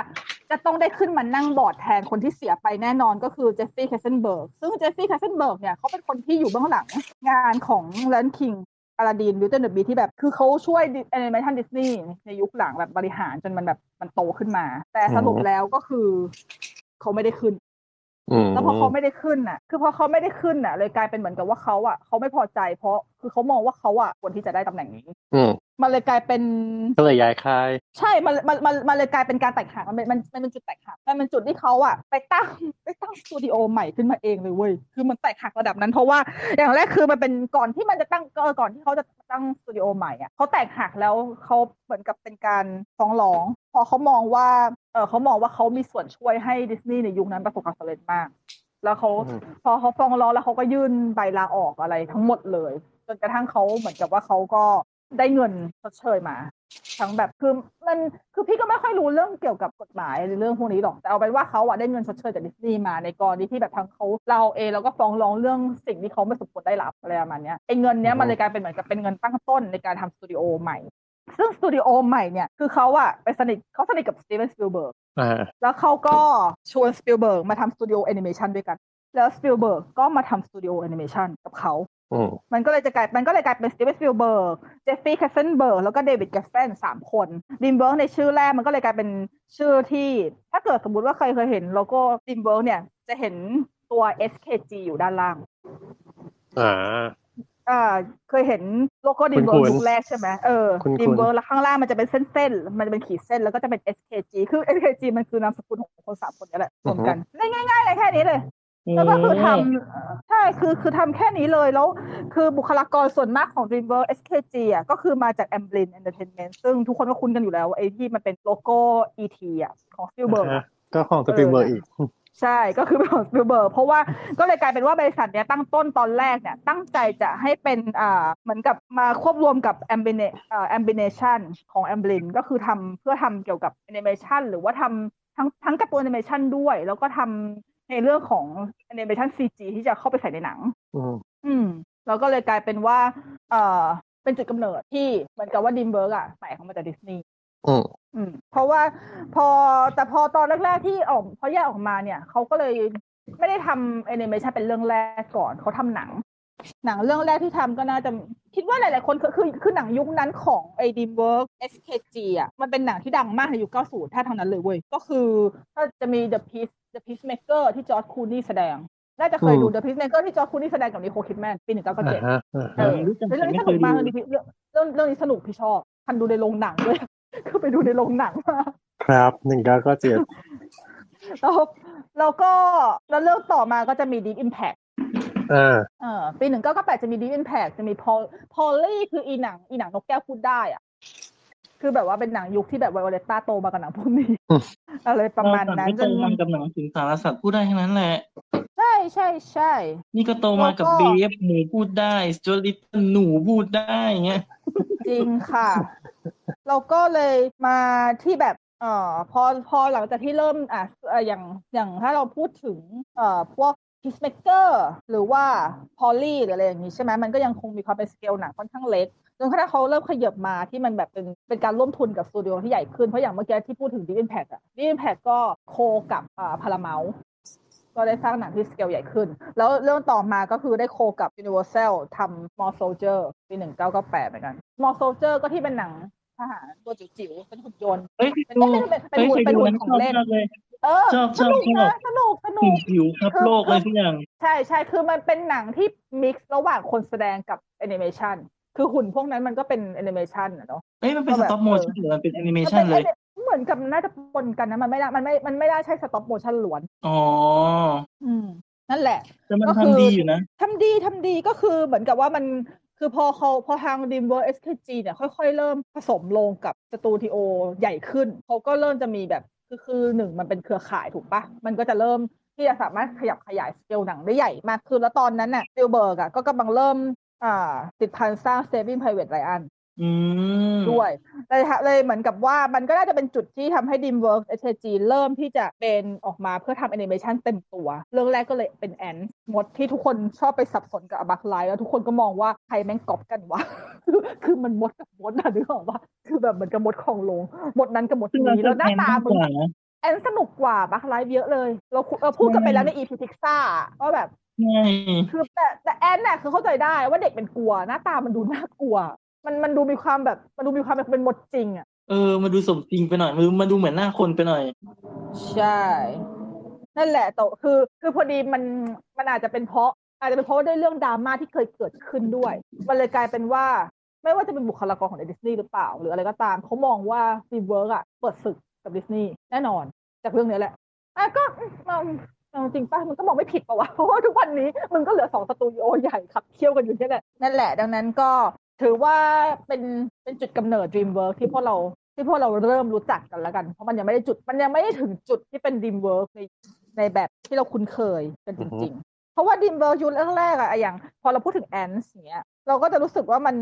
จะต้องได้ขึ้นมานั่งบอร์ดแทนคนที่เสียไปแน่นอนก็คือ Jeffrey Katzenberg ซึ่ง Jeffrey Katzenberg เนี่ยเขาเป็นคนที่อยู่เบื้องหลังงานของ Lion King Aladdin Beauty the Beast ที่แบบคือเขาช่วยแอนิเมชันดิสนีย์ในยุคหลังแบบบริหารจนมันแบบมันโตขึ้นมา แต่สรุปแล้วก็คือเขาไม่ได้ขึ้น แล้วพอเขาไม่ได้ขึ้นน่ะ คือพอเขาไม่ได้ขึ้นน่ะ เลยกลายเป็นเหมือนกับว่าเขาอะเขาไม่พอใจ เพราะคือเขามองว่าเขาอะควรที่จะได้ตำแหน่งนี้อืมมันเลยกลายเป็นก็เลยย้ายค่าย ใช่ มันมันมันมันเลยกลายเป็นการแตกหักมันเป็นมันมันเป็นจุดแตกหักมันเป็นจุดที่เขาอะไปตั้งไปตั้งสตูดิโอใหม่ขึ้นมาเองเลยเว้ยคือมันแตกหักระดับนั้นเพราะว่าอย่างแรกคือมันเป็นก่อนที่มันจะตั้งเออก่อนที่เขาจะตั้งสตูดิโอใหม่อะเขาแตกหักแล้วเขาเหมือนกับเป็นการฟ้องร้องพ อเขามองว่าเออเขามองว่าเขามีส่วนช่วยให้ดิสนีย์ในยุคนั้นประสบความสำเร็จมาก แล้วเขาอืมพอเขาฟ้องร้องแล้วเขาก็ยื่นใบลาออกอะไรทั้งหมดเลย จนกระทั่งเขาเหมือนกับว่าเขาก็ได้เงินชดเชยมา ทั้งแบบคือมันคือพี่ก็ไม่ค่อยรู้เรื่องเกี่ยวกับกฎหมายหรือเรื่องพวกนี้หรอกแต่เอาเป็นว่าเขาอะได้เงินชดเชยจากดิสนีย์มาในกรณีที่แบบทั้งเขาลาเองแล้วก็ฟ้องร้องเรื่องสิ่งที่เขาไม่สมควรได้รับอะไรประมาณเนี้ยไอ้เงินเนี้ยมันเลยกลายเป็นเหมือนกับเป็นเงินตั้งต้นในการทำสตูดิโอใหม่ ซึ่งสตูดิโอใหม่เนี่ย คือเขาอะไปสนิทเขาสนิทกับ Steven Spielberg อ่าแล้วเขาก็ชวนสปิลเบิร์กมาทำสตูดิโอแอนิเมชันด้วยกัน แล้วสปิลเบิร์กก็มาทำสตูดิโอแอนิเมชันกับเขาอืมมันก็เลยจะกลายมันก็เลยกลายเป็น Steven Spielberg Jeffrey Katzenberg แล้วก็ David Geffen สามคน DreamWorks ในชื่อแรกมันก็เลยกลายเป็นชื่อที่ถ้าเกิดสมมุติว่าเคยเคยเห็นโลโก้ DreamWorks เนี่ยจะเห็นตัว SKG อยู่ด้านล่าง อ่า อ่าเคยเห็นโลโก้ DreamWorks คุ้นๆยุคแรกใช่ไหมเออคุ้นๆ DreamWorks แล้วข้างล่างมันจะเป็นเส้นๆ มันจะเป็นขีดเส้นแล้วก็จะเป็น SKG คือ SKG มันคือนามสกุลของคนสามคนนี้แหละรวมกันง่ายๆเลยแค่นี้เลยแล้วก็คือทำเอ่อใช่คือคือทำแค่นี้เลยแล้ว คือบุคลากรส่วนมากของ DreamWorks SKG อะก็คือมาจาก Amblin Entertainment ซึ่งทุกคนก็คุ้นกันอยู่แล้วไอ้ที่มันเป็นโลโก้ ET อะของ Spielberg อะก็ของสปิลเบอร์อีก ใช่ก็คือเป็นของ Spielberg เพราะว่าก็เลยกลายเป็นว่าบริษัทเนี้ยตั้งต้นตอนแรกเนี่ยตั้งใจจะให้เป็นอ่าเหมือนกับมาควบรวมกับ Amblin อ่า Amblimation ของ Amblin ก็คือทำเพื่อทำเกี่ยวกับ Animation หรือว่าทำทั้งทั้งการ์ตูน Animation ด้วย แล้วก็ทำในเรื่องของแอนิเมชัน CG ที่จะเข้าไปใส่ในหนัง อืมอืมแล้วก็เลยกลายเป็นว่า เอ่อเป็นจุดกำเนิดที่เหมือนกับว่า DreamWorks อะแตกออกมาจากดิสนีย์ อืมอืม เพราะว่าพอแต่พอตอนแรกๆที่ออกพอแยกออกมาเนี่ยเขาก็เลยไม่ได้ทำแอนิเมชันเป็นเรื่องแรกก่อนเขาทำหนัง หนังเรื่องแรกที่ทำก็น่าจะคิดว่าหลายๆคนคือคือคือหนังยุคนั้นของไอ้ DreamWorks SKG อะมันเป็นหนังที่ดังมากในยุค 90 ถ้าทางนั้นเลยเว้ย ก็คือถ้าจะมี The Peace The Peacemaker ที่จอร์จคูนี่แสดง น่าจะเคยดู The Peacemaker ที่จอร์จคูนี่แสดงกับนิโคลคิดแมนปีอ่า1997ฮะอ่าเอฮะอรู้จักเรื่องนี้ไม่สเคนุยกมากดูเรื่องนี้เรื่องเรื่องเรื่องนี้สนุกพี่ชอบทันดูในโรงหนังด้วย คือไปดูในโรงหนังมาครับหนึ่งเก้าก็เจ็ดแล้วแล้วก็แล้วเรื่องต่อมาก็จะมี Deep Impact อ่าเออปีหนึ่งเก้าก็แปดจะมี Deep Impact จะมี Paul Polly คืออีหนังอีหนังนกแก้วพูดได้อะ คือแบบว่าเป็นหนังยุคที่แบบไวโอเลต้าโตมากับหนังพวกนี้อืมอะไรประมาณนั้นไม่จโตนมากับหนังถึงสารสัตว์พูดได้ทั้งนั้นแหละ ใช่ใช่ใช่ นี่ก็โตมากับแล้วก็เบฟหมูพูดได้สจวลิตหนูพูดได้เงี้ย จริงค่ะ เราก็เลยมาที่แบบเอ่อพอพอหลังจากที่เริ่มอะอย่างอย่างถ้าเราพูดถึงเอ่อพวก Peacemaker หรือว่า Polly หรืออะไรอย่างนี้ใช่ไหมมันก็ยังคงมีความเป็นสเกลหนังค่อนข้างเล็กจนกระทั่งเขาเริ่มขยับมาที่มันแบบเป็นเป็นการร่วมทุนกับสตูดิโอที่ใหญ่ขึ้น เพราะอย่างเมื่อกี้ที่พูดถึง Deep Impact อะ Deep Impact ก็โคกับอ่า Paramount ก็ได้สร้างหนังที่สเกลใหญ่ขึ้น แล้วเรื่องต่อมาก็คือได้โคกับ Universal ทำ Small Soldier ปี 1998 เหมือนกัน Small Soldier ก็ที่เป็นหนังทหารตัวจิ๋วๆเป็นหุ่นยนต์เฮ้ยเป็นดูเป็นเป็นเป็นเฮ้ยหุ่นเคยเป็นดูหุ่นนะขชองอบเล่นมากเลยเออชอบสนุกชอบนะสนุกสนุผิกวผิวครับโลกเลยทุกอย่าง ใช่ใช่คือมันเป็นหนังที่มิกซ์ระหว่างคนแสดงกับแอนิเมชันคือหุ่นพวกนั้นมันก็เป็นแอนิเมชันอะเนาะเอ้ยมันเป็นก็สแบบต็อปโมชั่นเออหรือมันเป็นแอนิเมมันชันเป็นเลย เหมือนกับน่าจะปนกันนะมันไม่ได้มันไม่มันไม่ได้ใช่สต็อปโมชั่นล้วน อ๋อ อืมนั่นแหละแต่มันก็คือทำดีอยู่นะทำดีทำดีก็คือเหมือนกับว่ามัน คือพอเขาพอทางดิมเวอร์ SKG เนี่ยค่อยๆ เริ่มผสมลงกับสตูดิโอใหญ่ขึ้น เขาก็เริ่มจะมีแบบคือคือหนึ่งมันเป็นเครือข่ายถูกปะมันก็จะเริ่มที่จะสามารถขยับขยายสเกลหนังได้ใหญ่มากขึ้นแล้วตอนนั้นน่ะฟิลเบิร์กอะก็กำลังเริ่มอ่าติดพันสร้าง Saving Private Ryan อืม ด้วยเลยฮะเลยเหมือนกับว่ามันก็น่าจะเป็นจุดที่ทำให้ DreamWorks SKG เริ่มที่จะเป็นออกมาเพื่อทำแอนิเมชันเต็มตัว เรื่องแรกก็เลยเป็นแอนมดที่ทุกคนชอบไปสับสนกับ Bug's Life แล้วทุกคนก็มองว่าใครแม่งก๊อปกันวะ คือคือมันมดกับมดนะนึกออกว่าคือแบบเหมือนกับมดของลงมดนั้นกับมดซึ่งมันนี้ก็แล้วหน้าแพงตามากมึกงว่านะแอนสนุกกว่าบักไลฟ์เยอะเลย เราคุเราพูดกันไปแล้วใน EP พิกซ่าว่าแบบใช่คือแต่แต่แอนเนี่ยคือเข้าใจได้ว่าเด็กเป็นกลัว หน้าตามันดูน่ากลัว มันมันดูมีความแบบมันดูมีความแบบเป็นมดจริงอะเออมาดูสมจริงไปหน่อยมันมันดูเหมือนหน้าคนไปหน่อย ใช่ นั่นแหละแต่คือ คือพอดีมันมันอาจจะเป็นเพราะ อาจจะเป็นเพราะว่าด้วยเรื่องดราม่าที่เคยเกิดขึ้นด้วย มันเลยกลายเป็นว่า ไม่ว่าจะเป็นบุคลากรของดิสนีย์หรือเปล่า หรืออะไรก็ตามเขามองว่าซีเวิร์กอะเปิดศึกกับดิสนีย์แน่นอน จากเรื่องนี้แหละอะก็เอาเอาจริงป่ะมันก็มองไม่ผิดปะวะเพราะว่าทุกวันนี้มันก็เหลือสองสตูดิโอใหญ่ขับเคี่ยวกันอยู่นี่แหละนั่นแหละ ดังนั้นก็ ถือว่าเป็นเป็นจุดกำเนิด DreamWorks ที่พวกเราที่พวกเราเริ่มรู้จักกันแล้วกัน เพราะมันยังไม่ได้จุดมันยังไม่ได้ถึงจุดที่เป็น DreamWorks ในในแบบที่เราคุ้นเคยกันจริง ๆ เพราะว่า DreamWorks ยุคแรกๆอะอย่าง พอเราพูดถึง Ants อย่างเงี้ยเราก็จะรู้สึกว่ามัน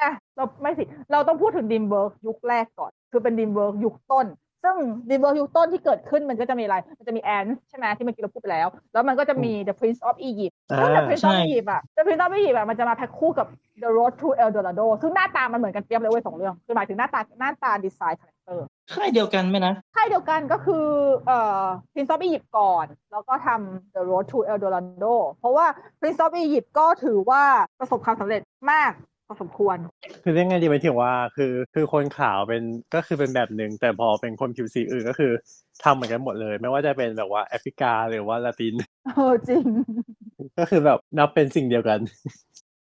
อะเราไม่สิ เราต้องพูดถึง DreamWorks ยุคแรกก่อน คือเป็น DreamWorks ยุคต้น ซึ่ง DreamWorks ยุคต้นที่เกิดขึ้นมันก็จะมีอะไร มันจะมี Antz ใช่ไหมที่เมื่อกี้เราพูดไปแล้ว แล้วมันก็จะมี The Prince of Egypt ซึ่ง The อ่า Prince ใช่ of Egypt อะ The Prince of Egypt อะมันจะมาแพ็คคู่กับ The Road to El Dorado ซึ่งหน้าตามันเหมือนกันเปี๊ยบเลยเว้ยสองเรื่องคือหมายถึงหน้าตาหน้าตาดีไซน์ characterค่ายเดียวกันไหมนะค่ายเดียวกันก็คือเอ่อ Prince of Egypt ก่อน แล้วก็ทำ The Road to El Dorado เพราะว่า Prince of Egypt ก็ถือว่าประสบความสำเร็จมากพ อสมควร คือเรื่องไงดีหมายถึงว่า คือคือคนขาวเป็นก็คือเป็นแบบหนึ่งแต่พอเป็นคนผิวสีอื่นก็คือทำเหมือนกันหมดเลย ไม่ว่าจะเป็นแบบว่าแอฟริกาหรือว่าละตินเออจริง ก็คือแบบนับเป็นสิ่งเดียวกัน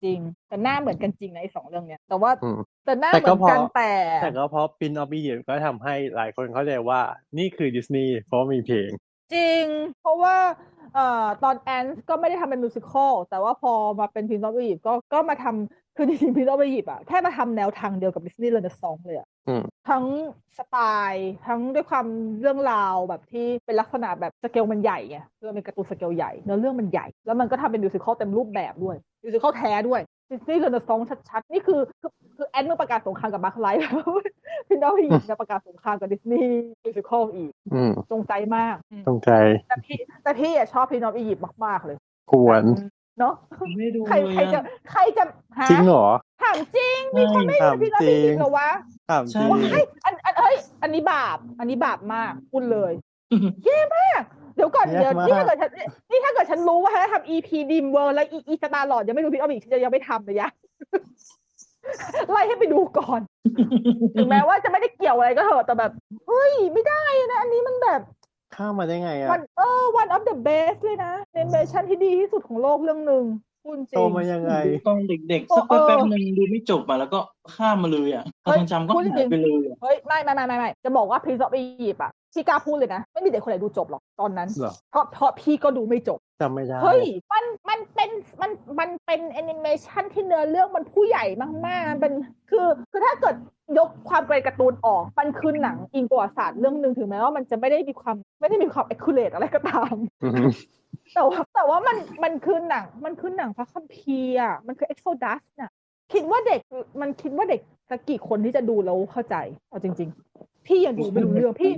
จริง แต่หน้าเหมือนกันจริงในะไอ้สองเรื่องเนี้ย แต่ว่าอืมแต่หน้าแต่ก็เหมือนพอกันแต่ แต่ก็เพราะ Prince of Egypt ก็ทำให้หลายคนเข้าใจว่านี่คือดิสนีย์เพราะว่ามีเพลง จริง เพราะว่าเอ่อตอน Antz ก็ไม่ได้ทำเป็น musical แต่ว่าพอมาเป็น Prince of Egypt ก็ก็มาทำ คือจริงๆ Prince of Egypt อะแค่มาทำแนวทางเดียวกับดิสนีย์เรนซองเลยอะอืมทั้งสไตล์ทั้งด้วยความเรื่องราวแบบที่เป็นลักษณะแบบสเกลมันใหญ่ไงคือมันเป็นการ์ตูนสเกลใหญ่เนื้อเรื่องมันใหญ่ แล้วมันก็ทำเป็น musical เต็มรูปแบบด้วยมิวสิควลแท้ด้วยดิสนีย์คือเดอะซองชัดๆ นี่คือคือคือแอนเมื่อประกาศสงครามกับมาร์คไลท์แล้วพี่น้องพี่หญิงจะประกาศสงครามกับดิสนีย์มิวสิคอลอีกอืมจงใจมากอืมตรงใจแต่พี่แต่พี่อะชอบพี่น้องอียิปต์มากๆเลย ควร เนาะไม่ดูใครเลยใครจะอะใครจะหาจริงเหรอถามจริงมีคนไม่ถาดูมพี่น้องอียิปต์เหรอวะถามจริงใช่ว้ายอันอันเอ้ยอันนี้บาป อันนี้บาปมากพูดเลยเย่มากเดี๋ยวก่อนแย่เดี๋ยวมากนี่ถ้าเกิดฉันนี่ถ้าเกิดฉันรู้ว่าฉันทำ EP ดีมเวอร์แล้วอีอีสตาร์ลอดยังไม่ดูพี่อ้อมอีกฉันจะยังไม่ทำเลยยะไล่ให้ไปดูก่อนถึงแม้ว่าจะไม่ได้เกี่ยวอะไรก็เถอะแต่แบบเฮ้ยไม่ได้นะ อันนี้มันแบบ ข้ามมาได้ไงอะวันเออ one of the best เลยนะแอนิเมชั่นที่ดีที่สุดของโลกเรื่องหนึ่ง พูดจริโตงมายังไงดูตอนเด็กๆโอ้สักแป๊บเออๆหนึ่งดูไม่จบมาแล้วก็ข้ามมาเลยอะเฮ้ยความจำก็พูดจริหายงไปเลยอะเฮ้ยไม่ไม่ไม่ไม่ไม่จะบอกว่า Prince of Egypt อะพี่กล้าพูดเลยนะ ไม่มีเด็กคนไหนดูจบหรอกตอนนั้นเหรอเพราะเพราะพี่ก็ดูไม่จบจำไม่ได้เฮ้ยมันมันเป็นมันมันเป็นแอนิเมชันที่เนื้อเรื่องมันผู้ใหญ่มากๆมันเป็นคือคือถ้าเกิดยกความเกรการ์ตูนออกมันคือหนังอิงประวัติศาสตร์เรื่องหนึ่งถึงแม้ว่ามันจะไม่ได้มีความไม่ได้มีความ accurate อะไรก็ตามอือฮึ แต่ว่าแต่ว่ามันมันคือหนัง มันคือหนังพระคัมภีร์อะมันคือ Exodus น่ะคิดว่าเด็กมันคิดว่าเด็กสักกี่คนที่จะดูแล้วเข้าใจ เอาจริง ๆ พี่ยังดูไม่รู้เรื่องพี่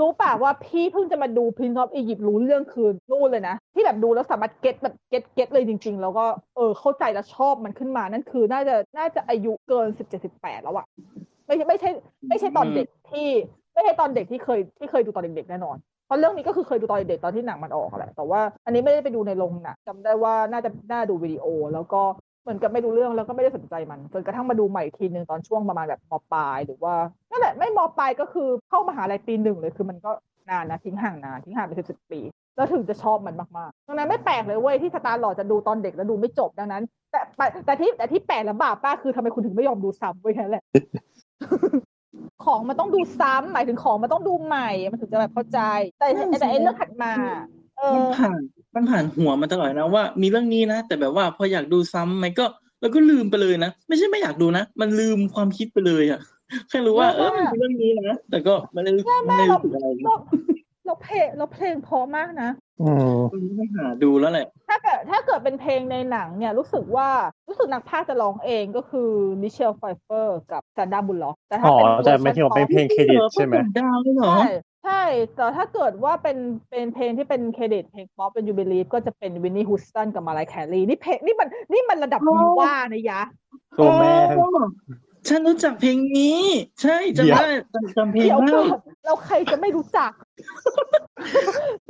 รู้ป่ะว่าพี่เพิ่งจะมาดู Prince of Egypt รู้เรื่องคือนู่นเลยนะที่แบบดูแล้วสามารถ get แบบ get get เลยจริง ๆ แล้วก็เออเข้าใจแล้วชอบมันขึ้นมานั่นคือน่าจะน่าจะอายุเกินสิบเจ็ดสิบแปดแล้วอะไม่ใช่ไม่ใช่ ไม่ใช่ตอนเด็กที่ ไม่ใช่ตอนเด็กที่เคยที่เคยดูตอนเด็กๆแน่นอน เพราะเรื่องนี้ก็คือเคยดูตอนเด็กตอนที่หนังมันออกแหละแต่ว่าอันนี้ไม่ได้ไปดูในโรงหนังจำได้ว่าน่าจะน่าดูวิดีโอ แล้วก็เหมือนกับไม่ดูเรื่องแล้วก็ไม่ได้สนใจมันจนกระทั่งมาดูใหม่อีกทีนึงตอนช่วงประมาณแบบมปลายหรือว่านั่นแหละไม่มปลายก็คือเข้ามหาลัยปีหนึ่งเลยคือมันก็นานนะทิ้งห่างนานทิ้งห่างไปสิบสิบปีแล้วถึงจะชอบมันมากๆดังนั้นไม่แปลกเลยเว้ยที่สตาร์หลอดจะดูตอนเด็กแล้วดูไม่จบดังนั้น แต่แต่ที่แต่ที่แปลกและบาปป้าคือทำไมคุณถึงไม่ยอมดูซ้ำเว้ยแค่แหละ ของมันต้องดูซ้ำหมายถึงของมันต้องดูใหม่ มันถึงจะแบบเข้าใจ แต่แต่ไอ้เรื่องถัดมาเอมันอผ่านมันผ่านหัวมาตลอดนะว่า มีเรื่องนี้นะแต่แบบว่าพออยากดูซ้ำมันก็แล้วก็ลืมไปเลยนะไม่ใช่ไม่อยากดูนะ มันลืมความคิดไปเลยอะแค่รู้ว่าเออมันเป็นเรื่องนี้นะแต่ก็ไม่ได้ไม่ได้รู้สึกอะไร เราเราเพลงเราเพลงเพราะมากนะอืมมันไม่หาดูแล้วแหละ ถ้าเกิดถ้าเกิดเป็นเพลงในหนังเนี่ยรู้สึกว่ารู้สึกนักพากย์จะร้องเองก็คือมิเชลไฟเฟอร์กับซานดาบุลล็อกแต่ถ้าอ๋อเป็นแต่ไม่ที่ว่าเป็นเพลงเครดิตใช่ไหมดาวเลยเหรอใช่ใช่แต่ถ้าเกิดว่าเป็นเป็นเพลงที่เป็นเครดิตเพลงป๊อป When You Believe ก็จะเป็น Whitney Houston กับ Mariah Carey นี่เพลงนี่มันนี่มันระดับอ๋อดีว่านะยะตัวแม่อ๋อฉันรู้จักเพลงนี้ ใช่จำได้จำจำเพลงเดี๋ยวได้ก่อนเราใครจะไม่รู้จัก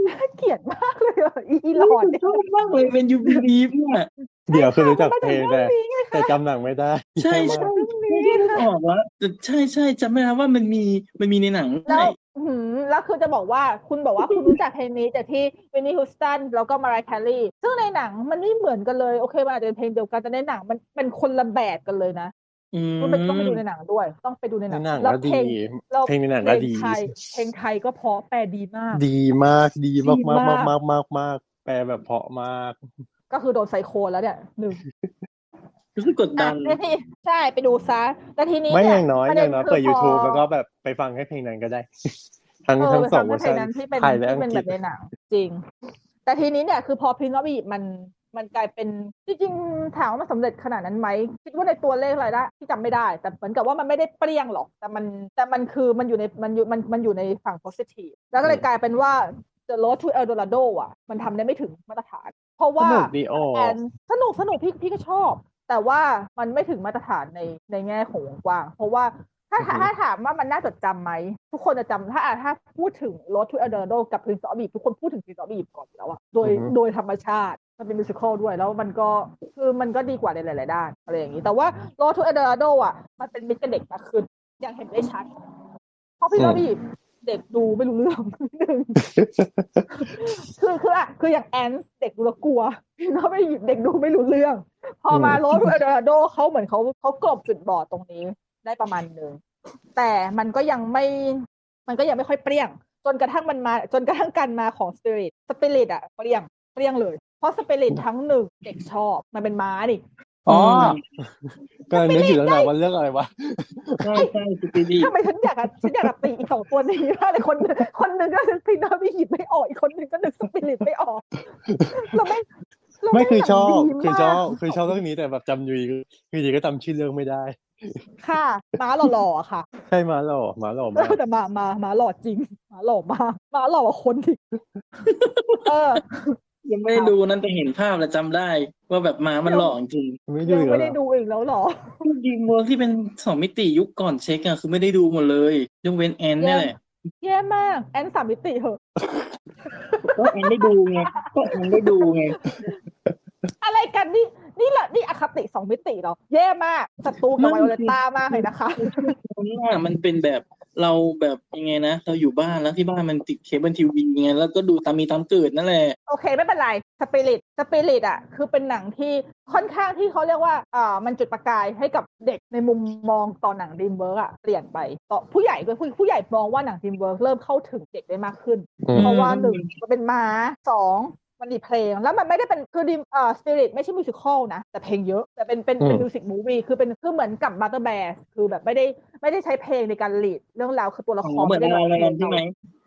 น่าเกลียดมากเลยอะอีหลอดเนี่ยชอบมากเลย When You Believe เนี่ยเดี๋ยวคือรู้จักเพลงแต่มันมาจากเรื่องนี้ไงแต่จำหนังไม่ได้ ใช่แย่ใช่มากไม่ได้ออกแล้วแต่ใช่ใช่จำไม่ได้ว่ามันมีมันมีในหนังแล้วใช่หืมแล้วคือจะบอกว่าคุณบอกว่าคุณรู้จักเพลงนี้จากที่วินนี่ฮูสตันแล้วก็มารายแคลรีซึ่งในหนังมันไม่เหมือนกันเลย โอเคมันอาจจะเป็นเพลงเดียวกันแต่ในหนังมันเป็นคนละแบบกันเลยนะ อืมคุณไปต้องไปดูในหนังด้วย ต้องไปดูในหในนังหนังแล้วก็เพดีลงแล้วเพลงในหนังก็ดีเพลงไทยเพลงไทยก็เพราะแปลดีมากดีมาก ดีมากดีมากมากมากมากมากมากแปลแบบเพราะมาก ก็คือโดนไซโคนแล้วเนี่ยหนึ่งรู้สึกกดดัอะนแล้วทีใช่ไปดูซะแต่ทีนี้ไม่อเนี่ย่างน้อยประอด็ย่างน้อยคืเปิดพ YouTube แล้วก็แบบไปฟังให้เพลงนั้นก็ได้ ทั้งเออทั้งสองไปเวอร์ฟัชังนนั้นที่เป็นไทยและอัที่งเป็นกแบฤษบในหนังจริง แต่ทีนี้เนี่ยคือพอพินอบีมัน มันกลายเป็นจริงๆถามว่ามันสำเร็จขนาดนั้นไหมคิดว่าในตัวเลขรายได้ที่จำไม่ได้ แต่เหมือนกับว่ามันไม่ได้เปรี้ยงหรอก แต่มันแต่มันคือมันอยู่ในมันอยู่มันมันอยู่ในฝั่ง positive แล้วก็เลยกลายเป็นว่า The Road to El Dorado อะ มันทำได้ไม่ถึงมาตรฐาน เพราะสว่านุกดีโอแอนสนุกสนุกพี่พี่ก็ชอบ แต่ว่ามันไม่ถึงมาตรฐานในในแง่ของวงกว้าง เพราะว่าถ้าอือฮึถ้าถามว่ามันน่าจดจำไหม ทุกคนจะจำถ้าอะถ้าพูดถึง Road to El Dorado กับ Prince of Egypt ทุกคนพูดถึง Prince of Egypt ก่อนอยู่แล้วอะโดยโดยธรรมชาติ มันเป็นมิวสิควลด้วยแล้วมันก็คือมันก็ดีกว่าในหลาย ๆ ด้านอะไรอย่างนี้ แต่ว่า Road to El Dorado อะ มันเป็นมิตรกับเด็กมากขึ้นอย่างเห็นได้ชัดเพราะ Prince of Egypt เด็กดูไม่รู้เรื่องหนึ่งคือคืออะคืออย่างแอนเด็กดูแล้วกลัว Prince of Egypt เด็กดูไม่รู้เรื่อง พอมาอืม Road to El Dorado เขาเหมือนเขาเขากลบจุดบอดตรงนี้ได้ประมาณหนึ่งแต่มันก็ยังไม่ มันก็ยังไม่ค่อยเปรี้ยง จนกระทั่งมันมา จนกระทั่งการมาของ Spirit Spirit อะเปรี้ยงเปรี้ยงเลยเพ ราะสปิริตทั้งหนึ่งเด็กชอบมันเป็นม้านี่อ๋อก็นึกถึงแล้วนะว่าเรื่องอะไรวะใช่ใช่สปีดีทำไมฉันอยากอะฉันอยากจะตีอีกสองตัวนี้มากเลยคนคนหนึ่งก็นึกพินาวิหยิบไม่ออกอีกคนหนึ่งก็นึกสปิริตไม่ออกเราไม่คไม่คือชอบดีคือชอบมากคือชอบเรื่องนี้แต่แบบจำอยู่ดีคือดีก็จำชื่อเรื่องไม่ได้ ค่ะม้าหล่อๆอะค่ะ ใช่มาหล่อมาหล่อเอมากอแต่มามามาหล่อจริงมาหล่อมากมาหล่อกว่าคนอีกเออ ยังไม่ได้ดูนั่นแต่เห็นภาพแล้วจำได้ ว่าแบบม้ามันหล่อจริงไม่ดูยังอีกไม่แล้วได้เหรอดูอีกแล้วเหรอ DreamWorks ที่เป็นสองมิติยุคก่อน Shrek อะคือไม่ได้ดูหมดเลยยกเว้นแอนนี่แหละแย่มากแอนสามมิติเหอะก็แอนได้ดูไงก็แอนได้ดูไงอะไรกันนี่นี่แหละนี่อคติสองมิติเหรอแย่มากศัตรูกับไวโอเลต้ามากเลยนะคะว่ามันเป็นแบบ เราแบบยังไงนะเราอยู่บ้านแล้วที่บ้านมันติดเคเบิลทีวีไงแล้วก็ดูตามมีตามเกิดนั่นแหละโอเคไม่เป็นไร Spirit Spirit อะคือเป็นหนังที่ค่อนข้างที่เขาเรียกว่าอ่ามันจุดประกายให้กับเด็กในมุมมองตอนหนัง DreamWorks อะเปลี่ยนไปต่อผู้ใหญ่ด้วยผู้ผู้ใหญ่มองว่าหนัง DreamWorks เริ่มเข้าถึงเด็กได้มากขึ้นอืมเพราะว่าหนึ่งมันเป็นม้าสอง มันมีเพลง แล้วมันไม่ได้เป็นคือดิมเอ่อสปิริตไม่ใช่ musical นะ แต่เพลงเยอะ แต่เป็นเป็นเป็น music movie คือเป็นคือเหมือนกับ Brother Bear คือแบบไม่ได้ไม่ได้ใช้เพลงในการ lead เรื่องราวคือตัวละคอ๋อรเหมือนไม่ได้อะไรร้องอะไรเพลงใช่ไหม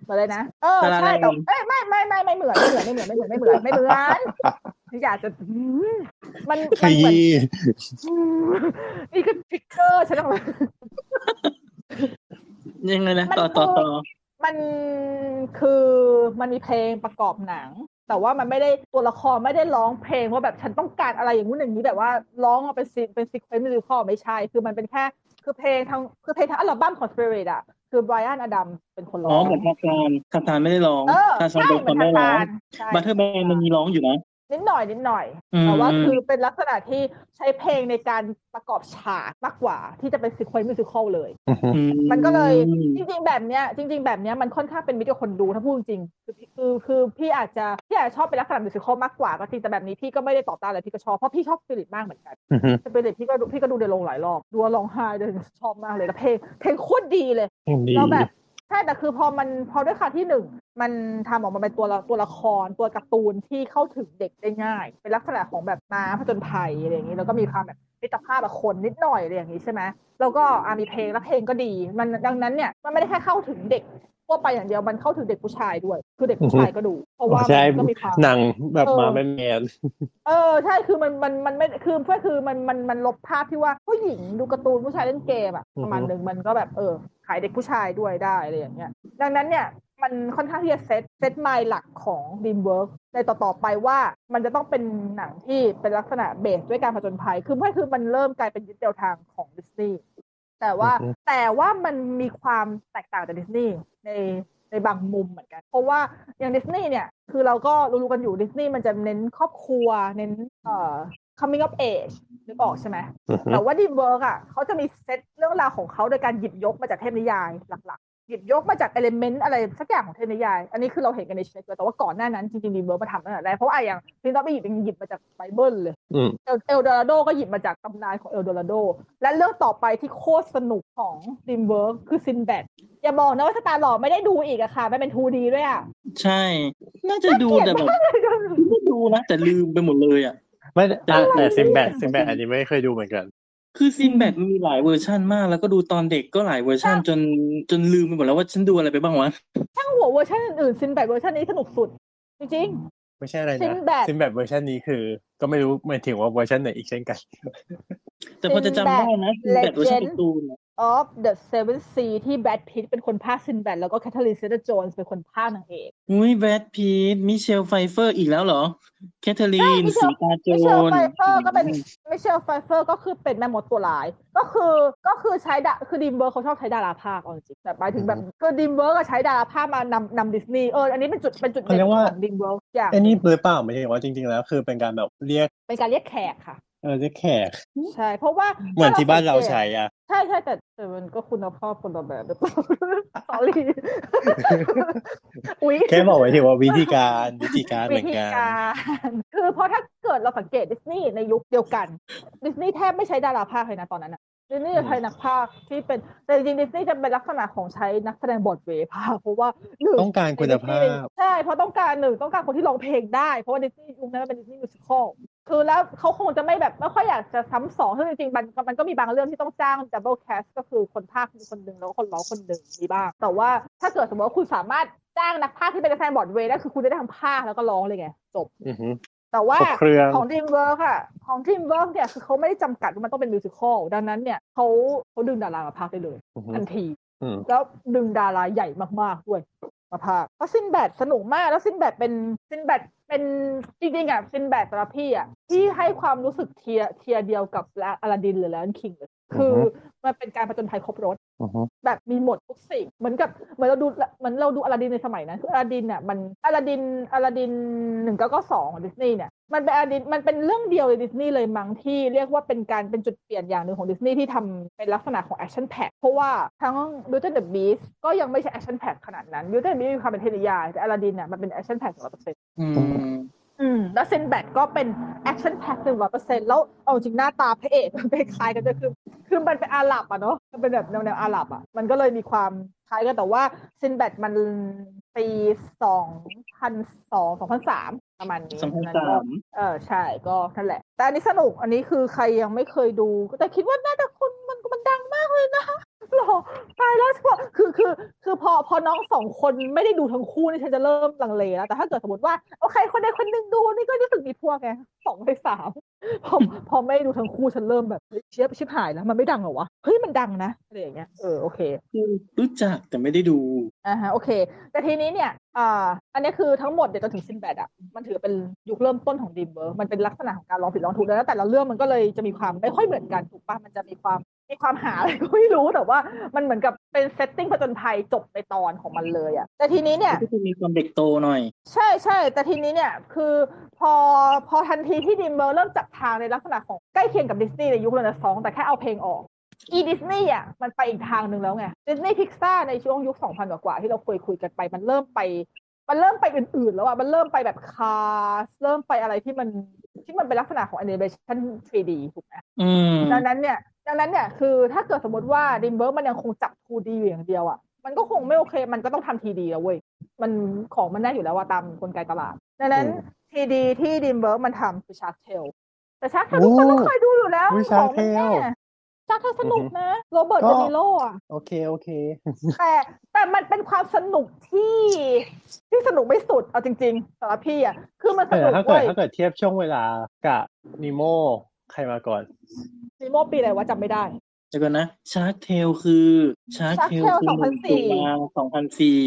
เหมือนเลยนะ เออดาราใช่แต่แรงเอ้ยไม่ไม่ไม่ไม่ไม่เหมือนไม่เหมือนไม่เหมือนไม่เหมือนไม่เหมือนไม่เหมือนไม่เหมือนอยากจะอืมมันขมันเหมือนยี้อืมนี่ก็ทริกเกอร์ฉันต้องยังไงนะมันต่อต่อคือต่อมันคือมันมีเพลงประกอบหนัง แต่ว่ามันไม่ได้ตัวละครไม่ได้ร้องเพลงว่าแบบฉันต้องการอะไรอย่างนู้นอย่างนี้แบบว่าร้องมาเป็นซีเป็นซีเควนต์มิวสิคอลไม่ใช่ คือมันเป็นแค่คือเพลงทั้งคือเพลงทั้งอัลบั้มของ Spirit อะคือ Bryan Adams เป็นคนร้อ๋อองเหมือน Tarzan Tarzan ไม่ได้ร้องเออทาซานใช่เป็นเหคมือนนได้ทาร้องซานใช่ Brother Bear มันมีร้องอยู่นะ นิดหน่อยนิดหน่อยอืมแต่ว่าคือเป็นลักษณะที่ใช้เพลงในการประกอบฉากมากกว่า ที่จะเป็น sequence musical เลยอือฮึอืมันก็เลยจริง ๆ แบบเนี้ยจริง ๆ แบบเนี้ยมันค่อนข้างเป็นมิตรกับคนดูถ้าพูดจริงๆคือคือคือพี่อาจจะพี่อาจจะชอบเป็นลักษณะ musical มากกว่าก็จริงแต่แบบนี้พี่ก็ไม่ได้ต่อต้านอะไรพี่ก็ชอบเพราะพี่ชอบสปิริตมากเหมือนกันอือฮึสปิริตพี่ก็ดูพี่ก็ดูในโรงหลายรอบดูแล้วร้องไห้เลยชอบมากเลยแล้วเพลงเพลงโคตรดีเลยดีเราแบบใช่แต่คือพอมันพอด้วยค่ะที่หนึ่ง มันทำออกมาเป็นตัวละตัวละครตัวการ์ตูนที่เข้าถึงเด็กได้ง่าย เป็นลักษณะของแบบม้าผจญภัยอะไรอย่างนี้แล้วก็มีความแบบมิตรภาพกับคนนิดหน่อยอะไรอย่างนี้ใช่ไหมแล้วก็อะมีเพลงแล้วเพลงก็ดี มันดังนั้นเนี่ยมันไม่ได้แค่เข้าถึงเด็กทั่วไปอย่างเดียวมันเข้าถึงเด็กผู้ชายด้วย คือเด็กผู้ชายก็ดู เพราะว่าใช่มันก็มีความหนังแบบเออมาแมนแมนเออใช่คือมันมันมันไม่คือเพื่อคือมันมันมันลบภาพที่ว่าผู้หญิงดูการ์ตูนผู้ชายเล่นเกมอะประมาณหนึ่งมันก็แบบเออขายเด็กผู้ชายด้วยได้อะไรอย่างเงี้ยดังนั้นเนี่ย มันค่อนข้างที่จะเซตเซตไมล์หลักของ Dreamworks ในต่อๆไปว่ามันจะต้องเป็นหนังที่เป็นลักษณะเบสด้วยการผจญภัย คือไม่คือมันเริ่มกลายเป็นยึดแนวทางของดิสนีย์แต่ว่าแต่ว่ามันมีความแตกต่างจากดิสนีย์ในในบางมุมเหมือนกัน เพราะว่าอย่างดิสนีย์เนี่ย คือเราก็รู้ๆกันอยู่ดิสนีย์มันจะเน้นครอบครัว เน้นเอ่อ coming of age นึกออกใช่ไหมอือฮึแต่ว่า DreamWorks อะเขาจะมีเซตเรื่องราวของเขาโดยการหยิบยกมาจากเทพนิยายหลักๆ หยิบยกมาจาก element อะไรสักอย่างของเทพนิยาย อันนี้คือเราเห็นกันใน Shrek แต่ว่าก่อนหน้านั้นจริงๆ DreamWorks มาทำตั้งแต่แรกเพราะว่าอะอย่าง Prince of ไปหยิบยังหยิบมาจากไบเบิลเลยอืมเอลเอลดอราโดก็หยิบมาจากตำนานของเอลดอราโดและเรื่องต่อไปที่โคตรสนุกของ DreamWorks คือ Sinbad อย่าบอกนะว่าสตาร์หล่อไม่ได้ดูอีกอะค่ะไม่เป็น 2D ด้วยอะใช่ น่าจะดูแต่แบบไม่ดูนะแต่ลืมไปหมดเลยอะไม่อะแต่ Sinbad Sinbad อันนี้ไม่เคยดูเหมือนกัน คือ Sinbad มันมีหลายเวอร์ชันมาก แล้วก็ดูตอนเด็กก็หลายเวอร์ชันจนจนลืมไปหมดแล้วว่าฉันดูอะไรไปบ้างวะช่างหัวเวอร์ชันอื่นๆ Sinbad เวอร์ชันนี้สนุกสุด จริงไม่ใช่อะไรนะ Sinbad ซิมแบดเวอร์ชันนี้คือ ก็ไม่รู้หมายถึงว่าเวอร์ชันไหนอีกเช่นกัน แต่พอจะจำได้นะ Sinbad เวอร์ชัน Legend การ์ตูนอะๆ of the Seven Sea ที่แบรดพิตเป็นคนพากย์ซินแบดแล้วก็แคทเธอรีนเซนโจนส์เป็นคนพากย์นางเอกอุ้ยแบรดพีทมิเชลไฟเฟอร์อีกแล้วเหรอ แคทเธอรีนใช่สีตาโจมิเชลนไฟเฟอร์ก็เป็นมิเชลไฟเฟอร์ก็คือเป็นแม่มดตัวร้าย ก็คือก็คือใช้ดาคือดิมเบิร์กเขาชอบใช้ดาราภาคเอาจริงๆแต่หมายถึงแบบคือดิมเบิร์กก็ใช้ดาราภาคมานำนำดิสนีย์เอออันนี้เป็นจุดเป็นจุดเขาเด่เรีนยกว่าของดิมเบิร์กอย่างไอ้นี่หรือเปล่าไม่ใช่ว่าจริง ๆ แล้ว คือเป็นการแบบเรียกเป็นการเรียกแขกค่ะ เออเรียกแขกใช่ เพราะว่าเหมือนที่บ้านเราใช้อะ ใช่ใช่แต่แต่มันก็คุณภาพคนละแบบหรือเปล่า sorry อุ๊ยแค่บอกไว้ถึงว่าวิธีการวิธีการเหมืวิอนธีกันการคือเพราะถ้าเกิดเราสังเกตดิสนีย์ในยุคเดียวกัน ดิสนีย์แทบไม่ใช้ดาราพากย์เลยนะตอนนั้นอะดิสนีย์จะใช้นักพากย์ที่เป็นแต่จริงๆดิสนีย์จะเป็นลักษณะของใช้นักแสดงบทเวย์เพราะว่าหนึ่งต้องการคุณภาพ ใช่เพราะต้องการหนึ่งต้องการคนที่ร้องเพลงได้ เพราะว่าดิสนีย์ยุคนั้นมันเป็นดิสนีย์ musical คือแล้วเขาคงจะไม่แบบไม่ค่อยอยากจะซ้ำสองซึ่งจริงๆมันมันก็มีบางเรื่องที่ต้องจ้าง double cast ก็คือคนพากย์คนหนึ่งแล้วก็คนร้องคนหนึ่งมีบ้าง แต่ว่าถ้าเกิดสมมติว่าคุณสามารถจ้างนักพากย์ที่เป็นนักแสดงบอร์ดเวย์ได้คือคุณจะได้ทั้งพากย์แล้วก็ร้องเลยไงจบอือฮึแต่ว่าครบเครื่องของ DreamWorks อะของ DreamWorks เนี่ยคือเขาไม่ได้จำกัดว่ามันต้องเป็น musical ดังนั้นเนี่ยเขาเขาดึงดารามาพากย์ได้เลยอือฮึทันทีอืมแล้วดึงดาราใหญ่มากๆด้วยมาพากย์เพราะซินแบดสนุกมากแล้วซินแบดเป็นซินแบด เป็นจริงๆอะซินแบดสำหรับพี่อะที่ให้ความรู้สึกเทียเทียเดียวกับอลาดินหรือ Lion King เลยคือมันเป็นการผจญภัยครบรถอือฮึ แบบมีหมดทุกสิ่งเหมือนกับเหมือนเราดูเหมือนเราดูอลาดินในสมัยนั้นคืออลาดินเนี่ยมันอลาดินอลาดินหนึ่งเก้าเก้าสองของดิสนีย์เนี่ยมันเป็นอลาดินมันเป็นเรื่องเดียวในดิสนีย์เลยมั้งที่เรียกว่าเป็นการเป็นจุดเปลี่ยนอย่างหนึ่งของดิสนีย์ที่ทำเป็นลักษณะของ action pack เพราะว่าทั้ง Beauty and the Beast ก็ยังไม่ใช่ action pack ขนาดนั้น Beauty and the Beast มีความเป็นเทพนิยายแต่อลาดินเนี่ยมันเป็น action pack ร้อยเปอร์เซ็นต์ อืมอืมแล้วซินแบดก็เป็น action pack หนึ่งร้อยเปอร์เซ็นต์แล้วเอาจริงหน้าตาพระเอกมันคล้ายๆกันจะคือคือมันเป็นอาหรับอะเนาะมันเป็นแบบแนวแนวอาหรับอะมันก็เลยมีความคล้ายกันแต่ว่าซินแบดมันปีสองพันสองสองพันสามประมาณนี้สองพันสามนั้นก็เออใช่ก็นั่นแหละ แต่อันนี้สนุกอันนี้คือใครยังไม่เคยดูแต่คิดว่าน่าจะคนมันมันดังมากเลยนะ หรอตายแล้วพอคือคือ คือพอพอน้องสองคนไม่ได้ดูทั้งคู่นี่ฉันจะเริ่มลังเลแล้วแต่ถ้าเกิดสมมติว่าโอเคคนใดคนหนึ่งดูนี่ก็รู้สึกมีพวกไงสองในสามพอพอไม่ดูทั้งคู่ฉันเริ่มแบบเฮ้ยเชี่ยชิบหายแล้วมันไม่ดังเหรอวะเฮ้ยมันดังนะอะไรอย่างเงี้ยเออโอเคคือรู้จักแต่ไม่ได้ดูอ่าฮะโอเค แต่ทีนี้เนี่ยอ่าอันนี้คือทั้งหมดเดี๋ยวจนถึงซินแบดอะมันถือเป็นยุคเริ่มต้นของดีมเบอร์มันเป็นลักษณะของการลองผิดลองถูกแล้วแต่ละเรื่องมันก็เลยจะมีความไม่ค่อยเหมือนกันถูกปะมันจะมีความ มีความหาอะไรก็ไม่รู้แต่ว่ามันเหมือนกับเป็น setting ผจญภัยจบในตอนของมันเลยอะแต่ทีนี้เนี่ยก็คือมีความเด็กโตหน่อย ใช่ใช่แต่ทีนี้เนี่ยคือพอพอทันทีที่ดิมเบอร์เริ่มจับทางในลักษณะของใกล้เคียงกับดิสนีย์ในยุคเรเนซองส์แต่แค่เอาเพลงออกอีดิสนีย์อะมันไปอีกทางหนึ่งแล้วไงดิสนีย์พิกซาในช่วงยุค 2000 กว่าๆที่เราคุยคุยกันไป มันเริ่มไป มันเริ่มไปอื่น ๆ แล้วอะมันเริ่มไปแบบ Cars เริ่มไปอะไรที่มันที่มันเป็นลักษณะของแอนิเมชัน 3D ถูกไหมอืมดังนั้นเนี่ย ดังนั้นเนี่ยคือถ้าเกิดสมมติว่าดิมเบิร์มันยังคงจับ 2D อยู่อย่างเดียวอะ่ะมันก็คงไม่โอเค มันก็ต้องทำ TD แล้วเว้ยมันของมันแน่อยู่แล้วว่าตามกลไกตลาด ดังนั้น TD ที่ดิมเบิร์มันทำคือชาร์ k เทลแต่ชาร์ k เทลทุกคนต้องเคยดูอยู่แล้วอุ๊ยของมันแน่ Shark Tale Shark Tale สนุกนะโรเบิร์ตก็เดนิโรอะโอเคโอเค แต่แต่มันเป็นความสนุกที่ที่สนุกไม่สุดเอาจริงๆสำหรับพี่อะคือมันสแต่ถ้าเกิดถ้าเกิดเทียบช่วงเวลากับนิโม ใครมาก่อนนิโมปีอะไรวะจำไม่ได้เดี๋ยวก่อนนะชาร์ k เทลคือชาร์ k Shark เทล Tale คือหนึ่ง2004ตุลาสองพันสี่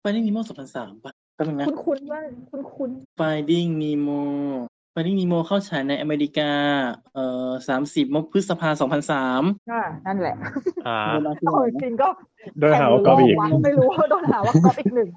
ไฟดิ้งนีโมสองพันสามป่ะก็เป็นงนะคุณคุณว่าคุณคุณไฟดิ้งนีโมไฟดิ้งนีโมเข้าฉายในอเมริกา เอ่อสามสิบมกพฤษภาสองพันสามอ่านั่นแหละอ่าเวลาที่โอ้ยจริงก็โดยหาว่าก็อีกแข่งหรือโลวะไม่รู้ว่าโดนหาว่าก๊อปอีกหนึ่ง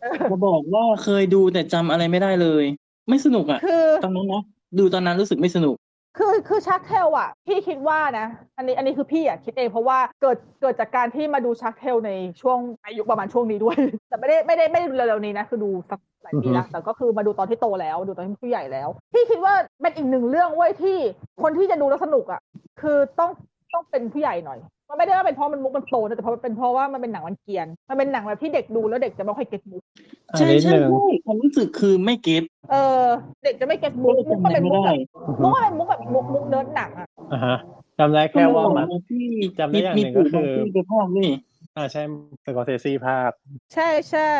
เออจะบอกว่าเคยดูแต่จำอะไรไม่ได้เลย ไม่สนุกอะคือตอนนั้นนะดูตอนนั้นรู้สึกไม่สนุก คือคือชักเทลอะพี่คิดว่านะ อันนี้อันนี้คือพี่อะคิดเองเพราะว่าเกิดเกิดจากการที่มาดูชักเทลในช่วงอายุประมาณช่วงนี้ด้วย แต่ไม่ได้ไม่ได้ไม่ได้ดูเร็วๆนี้นะ คือดูสักหลายปีละแต่ก็คือมาดูตอนที่โตแล้ว ดูตอนที่ผู้ใหญ่แล้ว พี่คิดว่าเป็นอีกหนึ่งเรื่องเว้ยที่คนที่จะดูแล้วสนุกอะคือต้องต้องเป็นผู้ใหญ่หน่อย มันไม่ได้ว่าเป็นเพราะมันมุกมันโตนะแต่เพราะมันเป็นเพราะว่ามันเป็นหนังวันเกรียน มันเป็นหนังแบบที่เด็กดูแล้วเด็กจะไม่ค่อยเก็ตมุกอันใช่นี้ใช่หนึ่งใช่ความรู้สึกคือไม่เก็ตเออ เด็กจะไม่เก็ตมุก็กเลยมุกจำก็อะไรเป็นไม่มุกได้แบบมุกก็เป็นมุกแบบมุกมุกเนิร์ดหนังอะอ่าฮะจำได้แค่ว่ามันที่จำได้อย่างหนึ่งมีก็คือปู่บางที่ไปภาคนี่อ่าใช่สกอร์เซซี่ภาค ใช่ใช่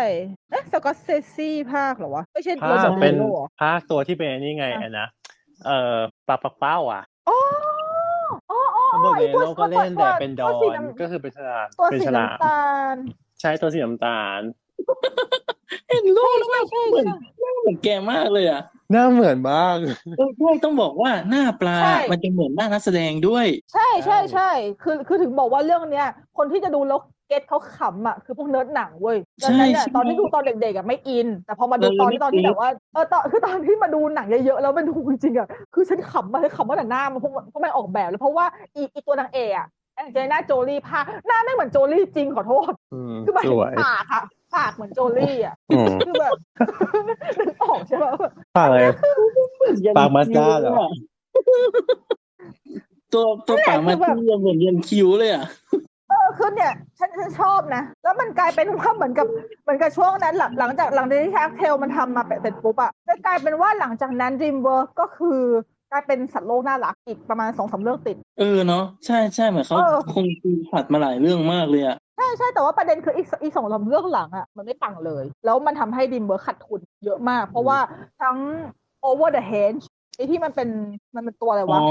เอ๊ะสกอตเซซี่ภาคเหรอวะไม่ใช่ภาคโรเป็นโหรอภาคตัวที่เป็นอันนี้ไงอะอันนะเอ่อปลาปักเป้าอะอ๋ออ๋ออ๋อโร เบิร์ตเดไอ้นิตัวโลก็เล่นแต่เป็นดอตัวนสีน้ำก็คือเป็นฉลามตัวเป็นสีฉลามน้ำตาลใช่ตัวสีน้ำตาลเห็นรูปแล้วใช่แบบใช่เหมือนใช่เหมือนแกมากเลยอะหน้าเหมือนมากเออใช่ต้องบอกว่าหน้าปลาใช่มันจะเหมือนหน้านักแสดงด้วยใช่ใช่ใช่ใช่คือคือถึงบอกว่าเรื่องเนี้ย คนที่จะดูแล้ว get เขาขำอะคือพวกเนิร์ดหนังเว้ยดังนั้นเนี่ยใช่ตอนที่ดูตอนเด็กๆอะไม่ in แต่พอมาดูเออตอนที่ไม่ตอนที่ in แบบว่าเออตอนคือตอนที่มาดูหนังเยอะๆแล้วมันดูจริงๆอะคือฉันขำมาเลยขำว่าแต่หน้ามันพวกพวกมันออกแบบแล้วเพราะว่าอีอีตัวนางเอกอะแองเจลิน่าโจลี่ภาคหน้าไม่เหมือนโจลี่จริงขอโทษอืมคือหมายสถึงวยปากอะปากเหมือนโจลี่อะอืมคือแบบนึกออกใช่ไหมแบบปากอะไรปากมัสด้าเหรอตัวตัวปากมันที่เหมือนยันคิ้วเลยอะ เออคือเนี่ยฉันฉันชอบนะ แล้วมันกลายเป็นว่าเหมือนกับเหมือนกับช่วงนั้นหลังหลังจากหลังจากที่ชาร์กเทลมันทำมาเสร็จปุ๊บอะจะกลายเป็นว่าหลังจากนั้น DreamWorks ก็คือกลายเป็นสัตว์โลกน่ารักอีกประมาณสองสามเรื่องติด เออเนาะใช่ใช่เหมือนเขาเออคงตีผัดมาหลายเรื่องมากเลยอะใช่ใช่แต่ว่าประเด็นคืออีกอีกสองสามเรื่องหลังอะมันไม่ปังเลย แล้วมันทำให้ DreamWorks ขาดทุนเยอะมาก เพราะว่าทั้ง over the hedge ไอที่มันเป็นมันเป็นตัวอะไรอ๋วะอ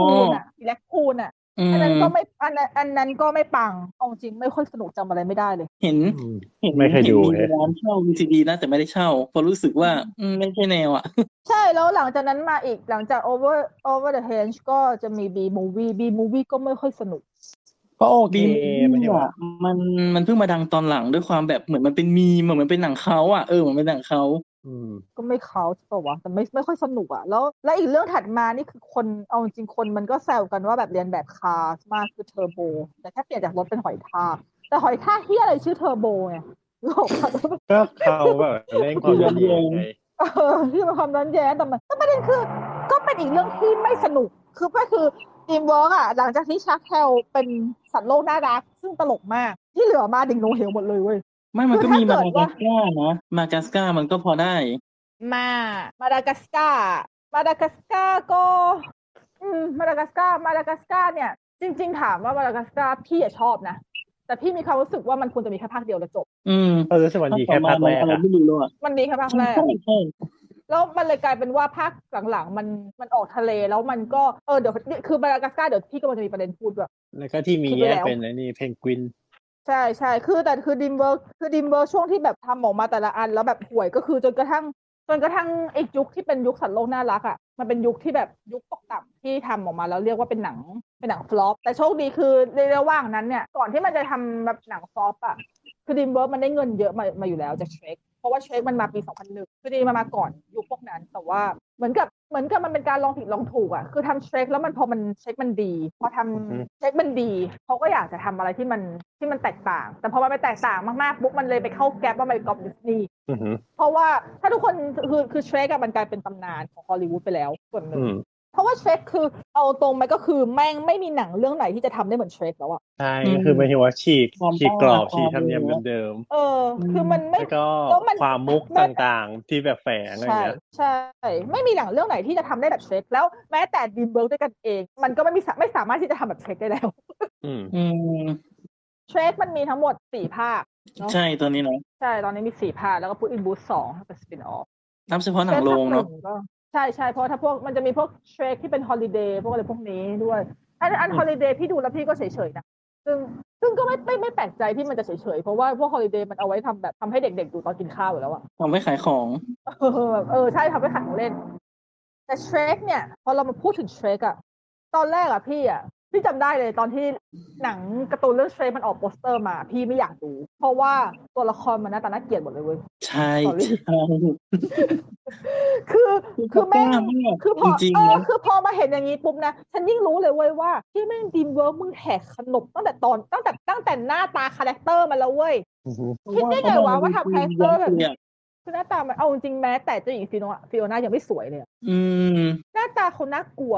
คูนอะแล็กคูนอะ อือันนั้นมก็ไม่อันนั้นอันนั้นก็ไม่ปังเอาจริงไม่ค่อยสนุกจำอะไรไม่ได้เลย เห็นอืมเห็นไม่เคยดูห็นเลยมีร้านเช่า VCD นะแต่ไม่ได้เช่าเพราะรู้สึกว่าอืมไม่ใช่แนวอะ ใช่แล้วหลังจากนั้นมาอีกหลังจาก over over the hedge ก็จะมี Bee Movie Bee Movie ก็ไม่ค่อยสนุกก็โอเคบีมไม่ใช่ว่าอะมันมันเพิ่งมาดังตอนหลังด้วยความแบบเหมือนมันเป็นมีมเหมือนมันเป็นหนังเขาอะเออเหมือนเป็นหนังเขา อืมก็ไม่เขาใช่ปะวะแต่ไม่ไม่ค่อยสนุกอะแล้ว และอีกเรื่องถัดมานี่คือคนเอาจริงๆคนมันก็แซวกันว่าแบบเลียนแบบ Cars มากคือเทอร์โบ แต่แค่เปลี่ยนจากรถเป็นหอยทากแต่หอยทากที่อะไรชื่อเทอร์โบไงโลกอะก็เขาแบบเล่นความเป็นเองไงเออที่มันความร้อนแย้งแต่มันแต่ประเด็นคือ ก็เป็นอีกเรื่องที่ไม่สนุกคือก็คือทีมเวิร์กอะหลังจากที่ชักแฮลเป็นสัตว์โลกน่ารักซึ่งตลกมากที่เหลือมาดิ่งโนเหวหมดเลยเว้ย ไม่มันก็คือมีถ้ามาเกิดาดกัว่าสการ์นะมาดากัสการ์มันก็พอได้ มา มาดากัสการ์มาดากัสการ์ก็อืมมาดากัสการ์มาดากัสการ์เนี่ย จริง ๆ ถามว่ามาดากัสการ์พี่อะชอบนะแต่พี่มีความรู้สึกว่ามันควรจะมีแค่ภาคเดียวแล้วจบ อืมเรารู้สึกมันดีแค่ภาคแรกอะไรอะไม่รู้เลยอะมันดีแค่ภาคแรกใช่ใช่แล้วมันเลยกลายเป็นว่าภาคหลังๆมันมันออกทะเลแล้วมันก็เออเดี๋ยวนี่คือมาดากัสการ์เดี๋ยวพี่ก็มันจะมีประเด็นพูดด้วยแล้วก็ที่มีคิดไว้แยกแล้วเป็นไอ้นี่เพนกวิน ใช่ใช่คือแต่คือ DreamWorks คือ DreamWorks ช่วงที่แบบทำออกมาแต่ละอัน แล้วแบบห่วยก็คือจนกระทั่ง จนกระทั่งไอ้ยุคที่เป็นยุคสัตว์โลกน่ารักอะมันเป็นยุคที่แบบยุคตกต่ำที่ทำออกมาแล้วเรียกว่าเป็นหนังเป็นหนัง flop แต่โชคดีคือในระหว่างนั้นเนี่ยก่อนที่มันจะทำแบบหนัง flop อะคือ DreamWorks มันได้เงินเยอะมามาอยู่แล้วจาก Shrek เพราะว่า Shrek มันมาปี 2001 คือดีมามาก่อนยุคพวกนั้น แต่ว่าเหมือนกับเหมือนกับมันเป็นการลองผิดลองถูกอะคือทำ Shrek แล้วมันพอมัน Shrek มันดี พอทำอืม Shrek มันดีเขาก็อยากจะทำอะไรที่มันที่มันแตกต่าง แต่พอมันไปแตกต่างมากๆปุ๊บมันเลยไปเข้า gap ว่ามันเป็นก๊อปดิสนีย์อือหือเพราะว่าถ้าทุกคนคือคือ Shrek อะมันกลายเป็นตำนานของฮอลลีวูดไปแล้วส่วนหนึ่งอืม เพราะว่าเชคคือเอาตรงมันก็คือแม่งไม่มีหนังเรื่องไหนที่จะทำได้เหมือนเชคแล้วอะใช่ก็คือหมายถึงว่าฉีกความฉีกกรอบความฉีกธรรมเนียมความเดิมเออ คือมันๆไม่แล้วก็แล้วมันความมุกมันต่างๆที่แบบแฝงอะไรใช่เงี้ยใช่ไม่มีหนังเรื่องไหนที่จะทำได้แบบเชคแล้วแม้แต่ดีมเบิร์กด้วยกันเอง มันก็ไม่มีสาไม่สามารถที่จะทำแบบเชคได้แล้วอืมอืมเชคมันมีทั้งหมดสี่ภาคเนอะใช่ตอนนี้เนาะใช่ตอนนี้มีสี่ภาคแล้วก็พูดอินบูสสองเป็นสปินออฟนับเฉพาะหนังโรงเนาะ ใช่ใช่เพราะถ้าพวกมันจะมีพวก Shrek ที่เป็น Holiday พวกอะไรพวกนี้ด้วย อันอัน Holiday พี่ดูแล้วพี่ก็เฉยๆนะซึ่งซึ่งก็ไม่ไม่ไม่แปลกใจที่มันจะเฉยๆ เพราะว่าพวก Holiday มันเอาไว้ทำแบบทำให้เด็กๆดูตอนกินข้าวอยู่แล้วอะทำไว้ขายของ เออแบบเออใช่ทำให้ขายของเล่น แต่ Shrek เนี่ย พอเรามาพูดถึง Shrek อะตอนแรกอะพี่อะ พี่จำได้เลยตอนที่หนังการ์ตูนเรื่อง Shrek มันออกโปสเตอร์มา พี่ไม่อยากดู เพราะว่าตัวละครมันหน้าตาน่าเกลียดหมดเลยเว้ยใช่ Sorry ใช่คือคือแม่งกล้ามากคือพอจริงเอๆอนะคือพอมาเห็นอย่างนี้ปุ๊บนะ ฉันยิ่งรู้เลยเว้ยว่าที่แม่งดีมเวิร์กมึงแหกขนบตั้งแต่ตอนตั้งแต่ตั้งแต่หน้าตาคาแรคเตอร์มาแล้วเว้ยอือหือคิดได้ไงวะว่าทำคาแรคเตอร์แบบเนี่ยคือหน้าตามันเอาจริงๆแม้แต่เจ้าหญิงฟิโนฟิโอน่ายังไม่สวยเลยอะอืมหน้าตาเขาน่ากลัว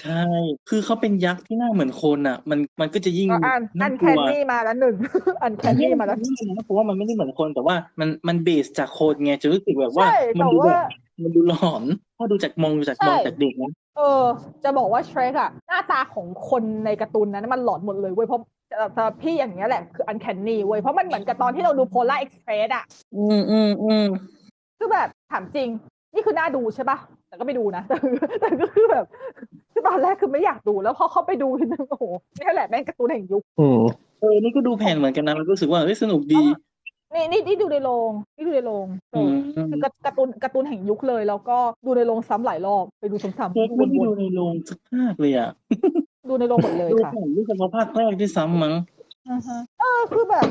ใช่ คือเขาเป็นยักษ์ที่หน้าเหมือนคนอะ มันมันก็จะยิ่งก็อันอัน่านกแคลันวนี่มาแล้วหนึ่งอันแคนนี่มาแล้วเพราะว่ามันไม่ได้เหมือนคนแต่ว่ามันมันเบสจากคนไงจะรู้สึกแบบว่าใช่มัแต่ดูแบว่าบมันดูหลอนถ้าดูจากมองดูจากมองใช่จากเด็กนะเออ จะบอกว่าเทรคอะหน้าตาของคนในการ์ตูนนั้นมันหลอนหมดเลยเว้ยเพราะแต่แต่พี่อย่างเงี้ยแหละคืออันแคนนี่เว้ยเพราะมันเหมือนกับตอนที่เราดูโพล่าเอ็กซ์เพรสอะอืมอืมอืมคือแบบถามจริง นี่คือน่าดูใช่ปะแต่ก็ไปดูนะแต่คือแต่ก็คือแบบคือ ตอนแรกคือไม่อยากดูแล้วพอเขาไปดูทีนึงโอ้โหนี่แหละแม่งการ์ตูนแห่งยุคอืมเออนี่ก็ดูแผ่นเหมือนกันนะแล้วก็รู้สึกว่าเฮ้ยสนุกดีนี่นี่นี่ดูในโรงนี่ดูในโรงเออือมคือการ์ตูนการ์ตูนแห่งยุคเลย แล้วก็ดูในโรงซ้ำหลายรอบไปดูซ้ำเค้กๆไม่ได้วดูนในโรงสักภาคเลยอะๆดูในโรงหมดเลยดูค่ะแผ่นด้วยเฉพาะภาคแรกที่ซ้ำมั้งอือฮะเออคือแบบ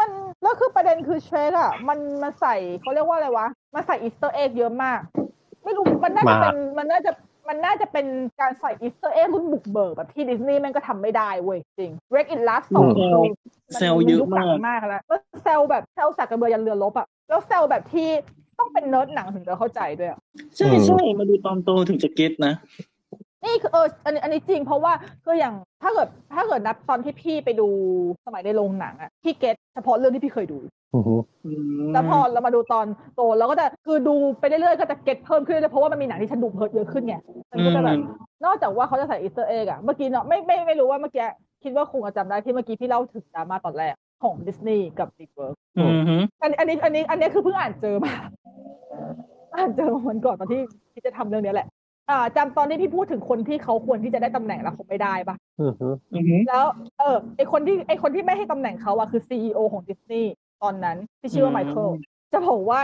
มันแล้วคือประเด็นคือเชคอะมันมันใส่เขาเรียกว่าอะไรวะมันใส่อีสเตอร์เอ็กเยอะมาก ไม่รู้มันน่าจะมากเป็นมันน่าจะ มันน่าจะเป็นการใส่ Easter egg รุ่นบุกเบิกแบบที่ดิสนีย์แม่งก็ทำไม่ได้เว้ยจริง Wreck-It Ralph สองอืมคือเซลล์เยอะมากนมากแล้วแล้วแซวแบบแซวสากกะเบือยันเรือรบอะแล้วแซวแบบที่ต้องเป็นเนิร์ดหนังถึงจะเข้าใจด้วยอะใช่ใช่มาดูตอนโตถึงจะ get นะนี่คือเอออันนี้อันนี้จริงเพราะว่าคืออย่างถ้าเกิดถ้าเกิดนับตอนที่พี่ไปดูสมัยในโรงหนังอะพี่ get เฉพาะเรื่องที่พี่เคยดูอือหืออืม แล้วพอเรามาดูตอนโตเราก็จะคือดูไปเรื่อยๆก็จะ get เพิ่มขึ้นเรื่อยๆเพราะว่ามันมีหนังที่ฉันดูเพิ่มเยอะขึ้นไงมันก็จะแบบนอกจากว่าเขาจะใส่ Easter egg อะเมื่อกี้เนาะไม่ไม่ไม่รู้ว่าเมื่อกี้คิดว่าคงจะจำได้ที่เมื่อกี้พี่เล่าถึงดราม่าตอนแรกของดิสนีย์กับ DreamWorks อืมฮึอันอันนี้อันนี้อันนี้คือเพิ่งอ่านเจอมาอ่านเจอวันก่อนตอนที่ที่จะทำเรื่องเนี้ยแหละ อ่าจำตอนที่พี่พูดถึงคนที่เขาควรที่จะได้ตำแหน่งแล้วเขาไม่ได้ปะอือฮึอือหือแล้ว เออไอคนที่ไอคนที่ไม่ให้ตำแหน่งเขาอะคือ CEO ของดิสนีย์ ตอนนั้นที่ชื่อว่าไมเคิลจะบอกว่า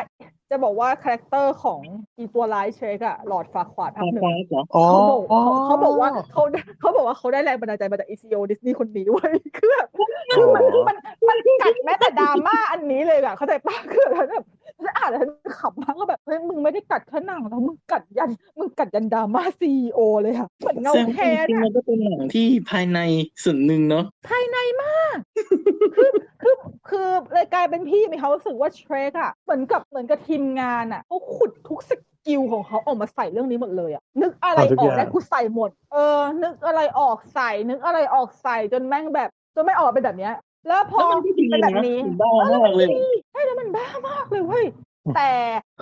จะบอกว่า character ของอีตัวร้าย Shrek อะ Lord Farquaad ภาคหนึ่งฟ้าเหรออ๋อเขาบอกเขาเขาบอกว่าเขาเขาบอกว่าเขาได้แรงบันดาลใจมาจากอี CEO ดิสนีย์คนนี้เว้ยคือแบบอ๋อมันมันกัดแม้แต่ดราม่าอันนี้เลยอะเข้าใจปะคือแบบ ฉันอ่านแล้วฉันขำมากก็แบบเฮ้ยมึงไม่ได้กัดแค่หนังแล้วมึงกัดยันมึงกัดยันดราม่า CEO เลยอะเหมือนเงาแสดงแค้ว่านจริงๆอะมันก็เป็นหนังที่ภายในส่วนหนึ่งเนาะภายในมากคือคือคือเลยกลายเป็นพี่มีความรู้สึกว่า Shrek อะเหมือนกับเหมือนกับทีมงานอะเขาขุดทุก skill ของเขาออกมาใส่เรื่องนี้หมดเลยอะนึกอะไรเอาทุกออกอย่างได้กูใส่หมด เออ นึกอะไรออกใส่ นึกอะไรออกใส่จนแม่งแบบจนไม่ออกเป็นแบบเนี้ย แล้วพอแล้วมันก็ดีเป็นแบนะบนี้มันบ้ามากเลยใช่แล้วมันบ้ามากเลยเว้ยแต่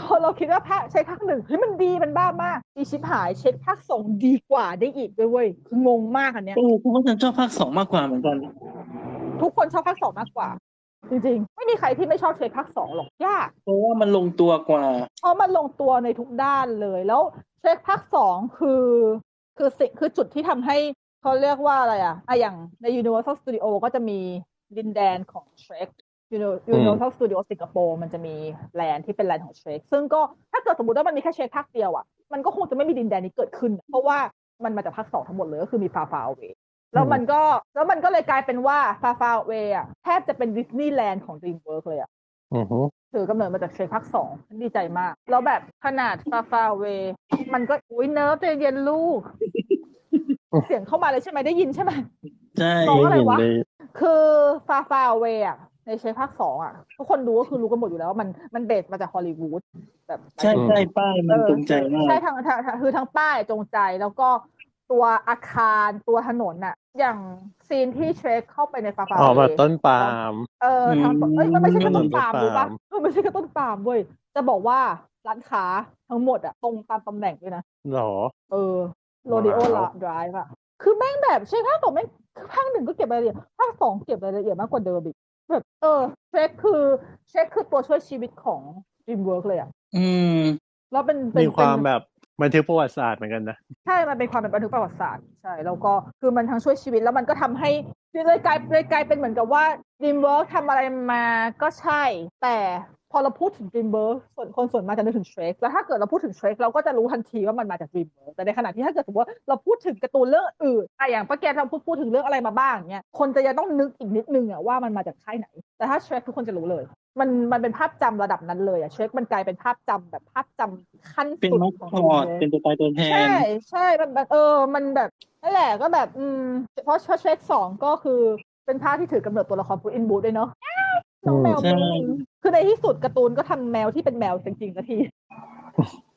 พอเราคิดว่าภาค Shrek ภาคหนึ่งเฮ้ยมันดีมันบ้ามากอีชิบหาย Shrek ภาคสองดีกว่าได้อีกด้วยเว้ยคืองงมากอันเนี้ยเออเพราะว่าฉันชอบภาคสองมากกว่าเหมือนกัน ทุกคนชอบภาคสองมากกว่า จริงๆ ไม่มีใครที่ไม่ชอบเช็คภาคสองหรอกยากเพราะว่ามันลงตัวกว่าเพราะมันลงตัวในทุกด้านเลยแล้วเช็คภาคสองคือ คือสิ่งคือจุดที่ทำให้เขาเรียกว่าอะไรอะอะอย่างใน Universal Studio ก็จะมี ดินแดนของ Shrek Uni- Universal Studio สิงคโปร์มันจะมีแลนด์ที่เป็นแลนด์ของ Shrek ซึ่งก็ถ้าเกิดสมมติว่ามันมีแค่ Shrek ภาคเดียวอะมันก็คงจะไม่มีดินแดนนี้เกิดขึ้น เพราะว่ามันมาจากภาคสองทั้งหมดเลยก็คือมี Far Far Away แล้วมันก็แล้วมันก็เลยกลายเป็นว่า Far Far Away อะแทบจะเป็นดิสนีย์แลนด์ของ DreamWorks เลยอะอือฮึถือกำเนิดมาจากเชฟภาคสองฉันดีใจมาก แล้วแบบขนาดฟาฟาเว มันก็อุ้ยเนิร์ฟใจเย็นลูก เสียงเข้ามาเลยใช่ไหมได้ยินใช่ไหมใช่บอกอะไรได้ยินวะได้คือฟาฟาเวอะในเชฟภาคสองอะทุกคนดูก็คือรู้กันหมดอยู่แล้วว่ามันมัน base มาจากฮอลลีวูดแบบใช่ใช่ป้ายมันจงใจมากใช่ทางทางทางคือทางป้ายจงใจแล้วก็ตัวอาคารตัวถนนน่ะ อย่าง scene ที่ Shrek เข้าไปใน Far Far อ๋อเวแบบต้นปาล์มเออทางเอ้ยมันไม่ใช่แค่ต้นปาล์มต้นรู้ปะปาล์มเออไม่ใช่แค่ต้นปาล์มเว้ยจะบอกว่าร้านค้าทั้งหมดอะตรงตามตำแหน่งด้วยนะหรอ เออ โรดิโอว้าว Drive อะคือแม่งแบบใช่ภาคสองแม่งภาคหนึ่งก็เก็บรายละเอียดภาคสองเก็บรายละเอียดมากกว่าเดิมอีกแบบเออเช็คคือเช็คคือตัวช่วยชีวิตของ DreamWorks เลยอะอืม แล้วเป็นเป็นมีความเป็นแบบบันทึกประวัติศาสตร์เหมือนกันนะ ใช่ มันเป็นความเป็นบันทึกประวัติศาสตร์ใช่แล้วก็คือมันทั้งช่วยชีวิตแล้วมันก็ทำให้เลยกลายเลยกลายเป็นเหมือนกับว่า DreamWorks ทำอะไรมาก็ใช่ แต่ พอเราพูดถึง DreamWorks ส่วนคนส่วนมากจะนึกถึง Shrek แล้วถ้าเกิดเราพูดถึง Shrek เราก็จะรู้ทันทีว่ามันมาจาก DreamWorks แต่ในขณะที่ถ้าเกิดสมมติว่าเราพูดถึงการ์ตูนเรื่องอื่นอะอย่างป้าแกเราพูดพูดถึงเรื่องอะไรมาบ้างเนี้ยคนจะยังต้องนึกอีกนิดนึงอะว่ามันมาจากค่ายไหน แต่ถ้า Shrek ทุกคนจะรู้เลย มันมันเป็นภาพจำระดับนั้นเลยอะ Shrek มันกลายเป็นภาพจำแบบภาพจำขั้นเป็นสุดมัสของคอต DreamWorks เป็นตัวตายตัวแทนใช่ใช่มันแบบเออมันแบบนั่นแหละก็แบบอืมเพราะเชคสองก็คือเป็นภาพที่ถือกำเนิดตัวละครพูอินบูดด้วยเนาะน้องแมวใช่มึง คือในที่สุดการ์ตูนก็ทำแมวที่เป็นแมวจริงๆสักที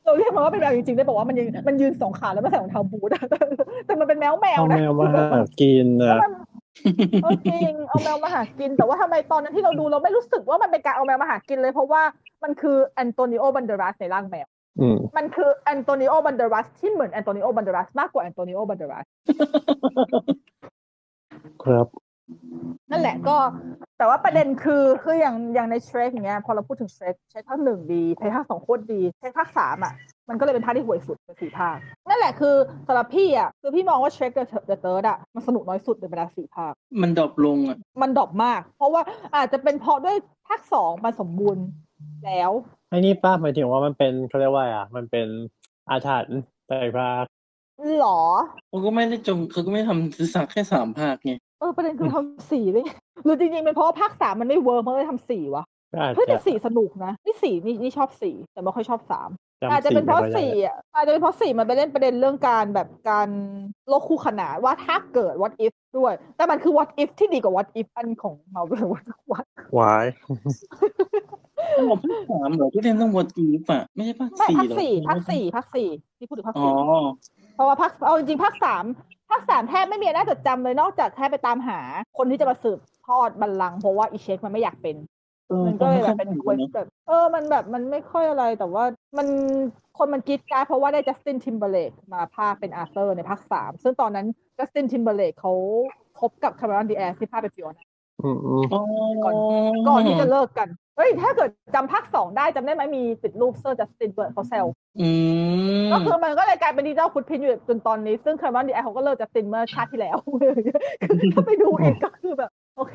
เราเรียกมันว่าเป็นแมวจริงๆได้บอกว่ามันยืนมันยืนสองขาแล้วมันใส่รองเท้าบูทอะแต่มันเป็นแมวแมวเอานะแมวมาหากินแล้วนะมันเออจริงเอาแมวมาหากิน แต่ว่าทำไมตอนนั้นที่เราดูเราไม่รู้สึกว่ามันเป็นการเอาแมวมาหากินเลย เพราะว่ามันคือแอนโตนิโอบันเดรัสในร่างแมวอืมมันคือแอนโตนิโอบันเดรัสที่เหมือนแอนโตนิโอบันเดรัสมากกว่าแอนโตนิโอบันเดรัสครับ นั่นแหละก็ แต่ว่าประเด็นคือคืออย่างอย่างในเชร k อย่างเงี้ยพอเราพูดถึงเชร k เชร k ภาคหนึ่งดีเชร k ภาคสองโคตรดีเชร k ภาคสามอะมันก็เลยเป็นภาคที่ห่วยสุดในสี่ภาค นั่นแหละคือสำหรับพี่อะคือพี่มองว่าเชร k กับเดอะเติร์ดอะมันสนุกน้อยสุดในบรรดาสี่ภาค มัน drop ลงอะมัน drop มาก เพราะว่าอาจจะเป็นเพราะด้วยภาคสองมันสมบูรณ์แล้วไอ้นี่ป้าหมายถึงว่ามันเป็นเขาเรียกว่าอะมันเป็นอาถรรพ์ไตรภาคหรอเขาก็ไม่ได้จงเขาก็ไม่ทำซื้อสักแค่สามภาคไง เออประเด็นคือทำสี่เลยหรือจริงๆเป็นเพราะว่าภาคสามมันไม่ work มันเลยทำสี่วะก็อาจเฮ้ยจะแต่สี่สนุกนะนี่สี่นี่นี่ชอบสี่แต่ไม่ค่อยชอบสามจำอาจจะเป็นเพราะไม่ค่อยได้สี่อะอาจจะเป็นเพราะสี่มันไปเล่นประเด็นเรื่องการแบบการโลกคู่ขนานว่าถ้าเกิด what if ด้วย แต่มันคือ what if ที่ดีกว่า what if อันของมาเวลวัดวายอ๋อภาคสามเหรอที่เล่นต้องวอดอีฟอะไม่ใช่ภาคไม่สี่ภาคเหรอสี่ภาคสี่ภาคสี่ที่พูดถึงภาคอ๋อสี่เพราะว่าภาคเอาจริงๆภาคสามภาคสามแทบไม่มีอะไรน่าจดจำเลยนอกจากแค่ไปตามหา คนที่จะมาสืบทอดบัลลังก์เพราะว่าอีเช็คมันไม่อยากเป็นเออมันก็เลยแบบเป็นไม่เวค่อยสเนอะแบบเออมันแบบมันไม่ค่อยอะไรแต่ว่ามันคนมันกรีดกรารดเพราะว่าได้จัสตินทิมเบเลกมาภาคเป็นอาร์เธอร์ในภาคสามซึ่งตอนนั้นจัสตินทิมเบเลกเขาคบกับคาร์ o อนดีแอสที่ภาคเป็นฟิโอนา อือืมอืมอ๋อก่อนก่อนที่จะเลิกกัน เฮ้ย ถ้าเกิดจำภาคสองได้จำได้ไหมมีติดรูปเซอร์จัสตินเบิร์ดเขาแซวอืมก็คือมันก็เลยกลายเป็นดิจิทัลฟุตพิ้นอยู่จนตอนนี้ ซึ่งคาร์บอนดีไอเขาก็เลิกจัสตินเมื่อชาติที่แล้วคือถ้าไปดูเองก็คือแบบ โอเค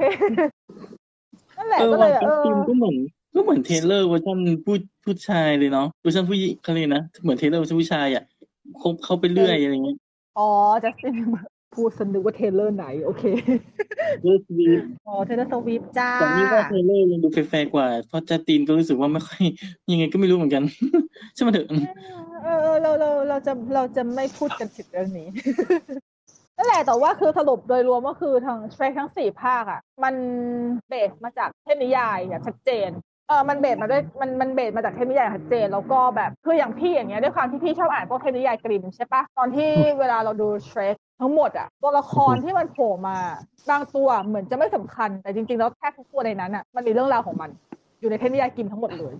นั่นแหละเออก็เลว่ายเอฟิอล์มก็เหมือนก็เหมือนเทเลอร์เวอร์ชันผู้ผู้ชายเลยเนาะเวอร์ชันผู้หญิงเขาเลยกนะเหมือนเทเลอร์เวอร์ชันผู้ชายอะเขาเขาไปเรื่อยอะไรเงี้ยอ๋อจัสติน พูดสนึกว่าเทเลอร์ไหน โอเคเลิกวีอ๋อเทเลอร์สวีปจ้าแต่นี่ว่าเทเลอร์ยังดูแฟร์ๆกว่า เพราะจัสตินก็รู้สึกว่าไม่ค่อยยังไงก็ไม่รู้เหมือนกันใช่ไหมนเถอะเออเราเราเราจะเราจะไม่พูดกันถึงเรื่องนี้นั่นแหละแต่ว่าคือสรุปโดยรวมก็คือทั้งเทรคทั้งสี่ภาคอะ มันเบสมาจากเทพนิยายอย่างชัดเจน เออมันเบสมาด้วยมันมันเบสมาจากเทพนิยายอย่างชัดเจนแล้วก็แบบคืออย่างพี่อย่างเงี้ยด้วยความที่พี่ชอบอ่านพวกเทพนิยายกริมใช่ปะตอนที่เวลาเราดูเทรคทั้งหมดอะตัวละครที่มันโผล่มาบางตัวเหมือนจะไม่สำคัญ แต่จริงๆแล้วแทบทุกตัวในนั้นอะมันมีเรื่องราวของมัน อยู่ในเทพนิยายกริมทั้งหมดเลย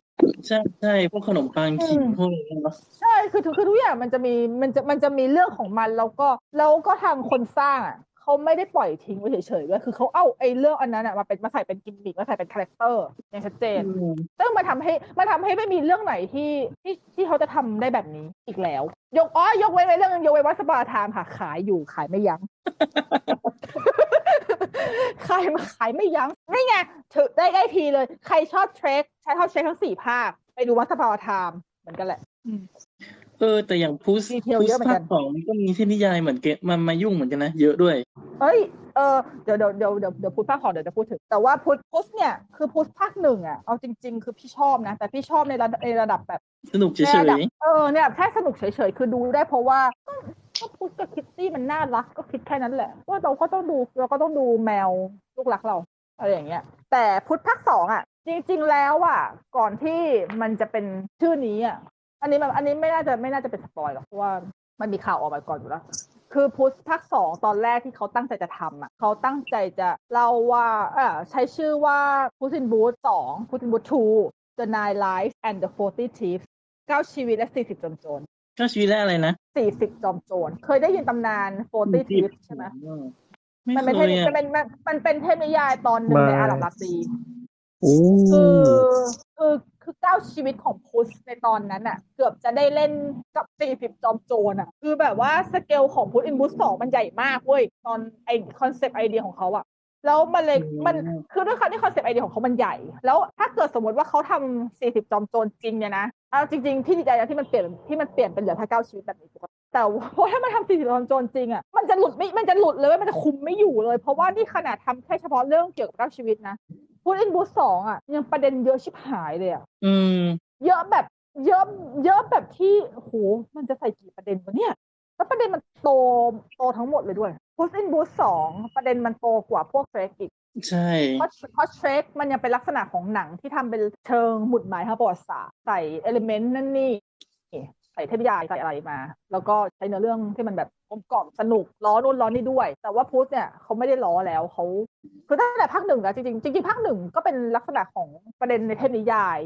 ใช่ใช่พวกขนมปังขิงอืมพวกนี้เนาะใช่คือทุกคือทุกอย่างมันจะมีมันจะมันจะมีเรื่องของมันแล้วก็แล้วก็ทางคนสร้างอะ เขาไม่ได้ปล่อยทิ้งไว้เฉยๆด้วยคือเขาเอาไอ้เรื่องอันนั้นอะมาเป็นมาใส่เป็นกิมมิคมาใส่เป็น character อย่างชัดเจนอืมซึ่งมาทำให้มาทำให้ไม่มีเรื่องไหนที่ที่ที่เขาจะทำได้แบบนี้อีกแล้ว ยกอ๋อยกเว้นไว้เรื่องนึงยกเว้นวัดสปาร์ทามค่ะ ขายอยู่ขายไม่ยั้งขายมาขายไม่ยั้งนี่ไงถือได้ได้ทีเลย ใครชอบ Shrek ใช้ชอบ Shrek ทั้งสี่ภาคไปดูวัดสปาร์ทามเหมือนกันแหละ เออ แต่อย่างพุสดีเทลพุเยสอะเหมือนกัภานคสองมันก็มีเส้นนิยายเหมือนเกะมันมายุ่งเหมือนกันนะเยอะด้วย เอ้ย เออเดี๋ยวเดี๋ยวเดี๋ยวเดี๋ยวเดี๋ยวพูดภาคขอเดี๋ยวจะพูดถึง แต่ว่าพุทพุทเนี่ยคือพุทภาคหนึ่งอะ เอาจริง ๆ คือพี่ชอบนะ แต่พี่ชอบในระดับในระดับแบบสนุกเฉในระดับยเออเนี่ยแค่สนุกเฉยๆ คือดูได้เพราะว่าก็ก็พุทกับคิตตี้มันน่ารักก็คิดแค่นั้นแหละ ว่าเราก็ต้องดูเราก็ต้องดูแมวลูกรักเราอะไรอย่างเงี้ย แต่พุทภาคสองอะ จริง ๆ แล้วอะ ก่อนที่มันจะเป็นชื่อนี้อะ อันนี้มันอันนี้ไม่น่าจะไม่น่าจะเป็นสปอยหรอกเพราะว่ามันมีข่าวออกมาก่อนอยู่แล้ว คือพุทธภาคสองตอนแรกที่เขาตั้งใจจะทำอะเขาตั้งใจจะเล่าว่าเออใช้ชื่อว่า Puss in Boots สอง Puss in Boots two The Nine Lives and the Forty Thieves เก้าชีวิตและสี่สิบจอมโจรๆก็ชีวิตแรกอะไรนะสี่สิบจอมโจรเคยได้ยินตำนาน Forty Thieves ใช่ไหมอืไม่มันเป็นเคเทพยมัอะนเป็นมันมันเป็นเทพนิยายตอนหนึ่งในอาหรับราตรีโอ้คือคือ คือเก้าชีวิตของ Puss ในตอนนั้นอะเกือบจะได้เล่นกับสี่สิบจอมโจรอะคือแบบว่าสเกลของ Puss in Boots สองมันใหญ่มากเว้ยตอนไอ concept idea ของเขาอะ แล้วมันเลยมันคือด้วยความที่ concept idea ของเขามันใหญ่ แล้วถ้าเกิดสมมติว่าเขาทำสี่สิบจอมโจรจริงเนี่ยนะเอาจริง ๆ ที่ดีใจนะที่มันเปลี่ยนที่มันเปลี่ยนเป็นเหลือแค่เก้าชีวิตแบบนี้แต่ว่าถ้ามันทำสี่สิบจอมโจรจริงอะมันจะหลุดไม่มันจะหลุดเลยเว้ยมันจะคุมไม่อยู่เลย เพราะว่านี่ขนาดทำแค่เฉพาะเรื่องเกี่ยวกับเก้าชีวิตนะพูดอินบูสองอะยังประเด็นเยอะชิบหายเลยอะอืม เยอะแบบเยอะเยอะแบบที่โหมันจะใส่กี่ประเด็นวะเนี่ยแล้วประเด็นมันโตโตทั้งหมดเลยด้วย พูดอินบูสสองประเด็นมันโตกว่าพวกเทรกอีกใช่เพราะเพราะเทรกมันยังเป็นลักษณะของหนังที่ทำเป็นเชิงหมุดหมายทางประวัติศาสตร์ใส่เอลิเมนต์นั่นนี่ใส่เทพนิยายใส่อะไรมา แล้วก็ใช้เนื้อเรื่องที่มันแบบกลมกล่อมสนุกล้อนู่นล้อนี่ด้วย แต่ว่าพุทธเนี่ยเขาไม่ได้ล้อแล้วเขา คือตั้งแต่ภาคหนึ่งแล้วจริงๆจริงๆภาคหนึ่งก็เป็นลักษณะของประเด็นในเทพนิยาย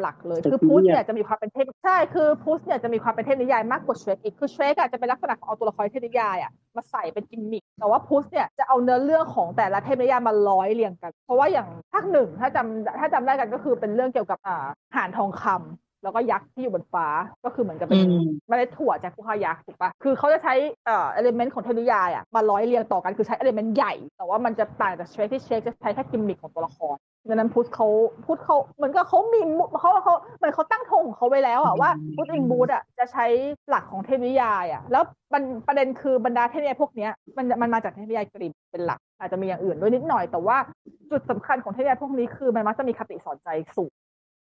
หลักๆ เลย คือพุทธเนี่ยจะมีความเป็นเทพใช่คือพุทธเนี่ยจะมีความเป็นเทพนิยายมากกว่าเชรกอีกคือเชรกอะจะเป็นลักษณะของเอาตัวละครเทพนิยายอะมาใส่เป็นกิมมิคแต่ว่าพุทธเนี่ยจะเอาเนื้อเรื่องของแต่ละเทพนิยายมาร้อยเรียงกัน เพราะว่าอย่างภาคหนึ่งถ้าจำถ้าจำได้กันก็คือเป็นเรื่องเกี่ยวกับอ่าห่านทองคำ แล้วก็ยักษ์ที่อยู่บนฟ้าก็คือเหมือนกับเป็นอืมเมล็ดถั่วจากภูเขายักษ์ถูกปะคือเขาจะใช้เอ่อ element ของเทพนิยายอะมาร้อยเรียงต่อกันคือใช้ element ใหญ่ แต่ว่ามันจะต่างจาก Shrek ที่ Shrek จะใช้แค่กิมมิคของตัวละครดังนั้น Puss เขา Puss เขาเหมือนกับเขามีมุเขาเขาเหมือนเขาตั้งธงของเขาไว้แล้วอะว่า Puss in Boots อะจะใช้หลักของเทพนิยายอะแล้วมันประเด็นคือบรรดาเทพนิยายพวกเนี้ยมันมันมาจากเทพนิยายกรีกเป็นหลัก อาจจะมีอย่างอื่นด้วยนิดหน่อย แต่ว่าจุดสำคัญของเทพนิยายพวกนี้คือมันมักจะมีคติสอนใจสูง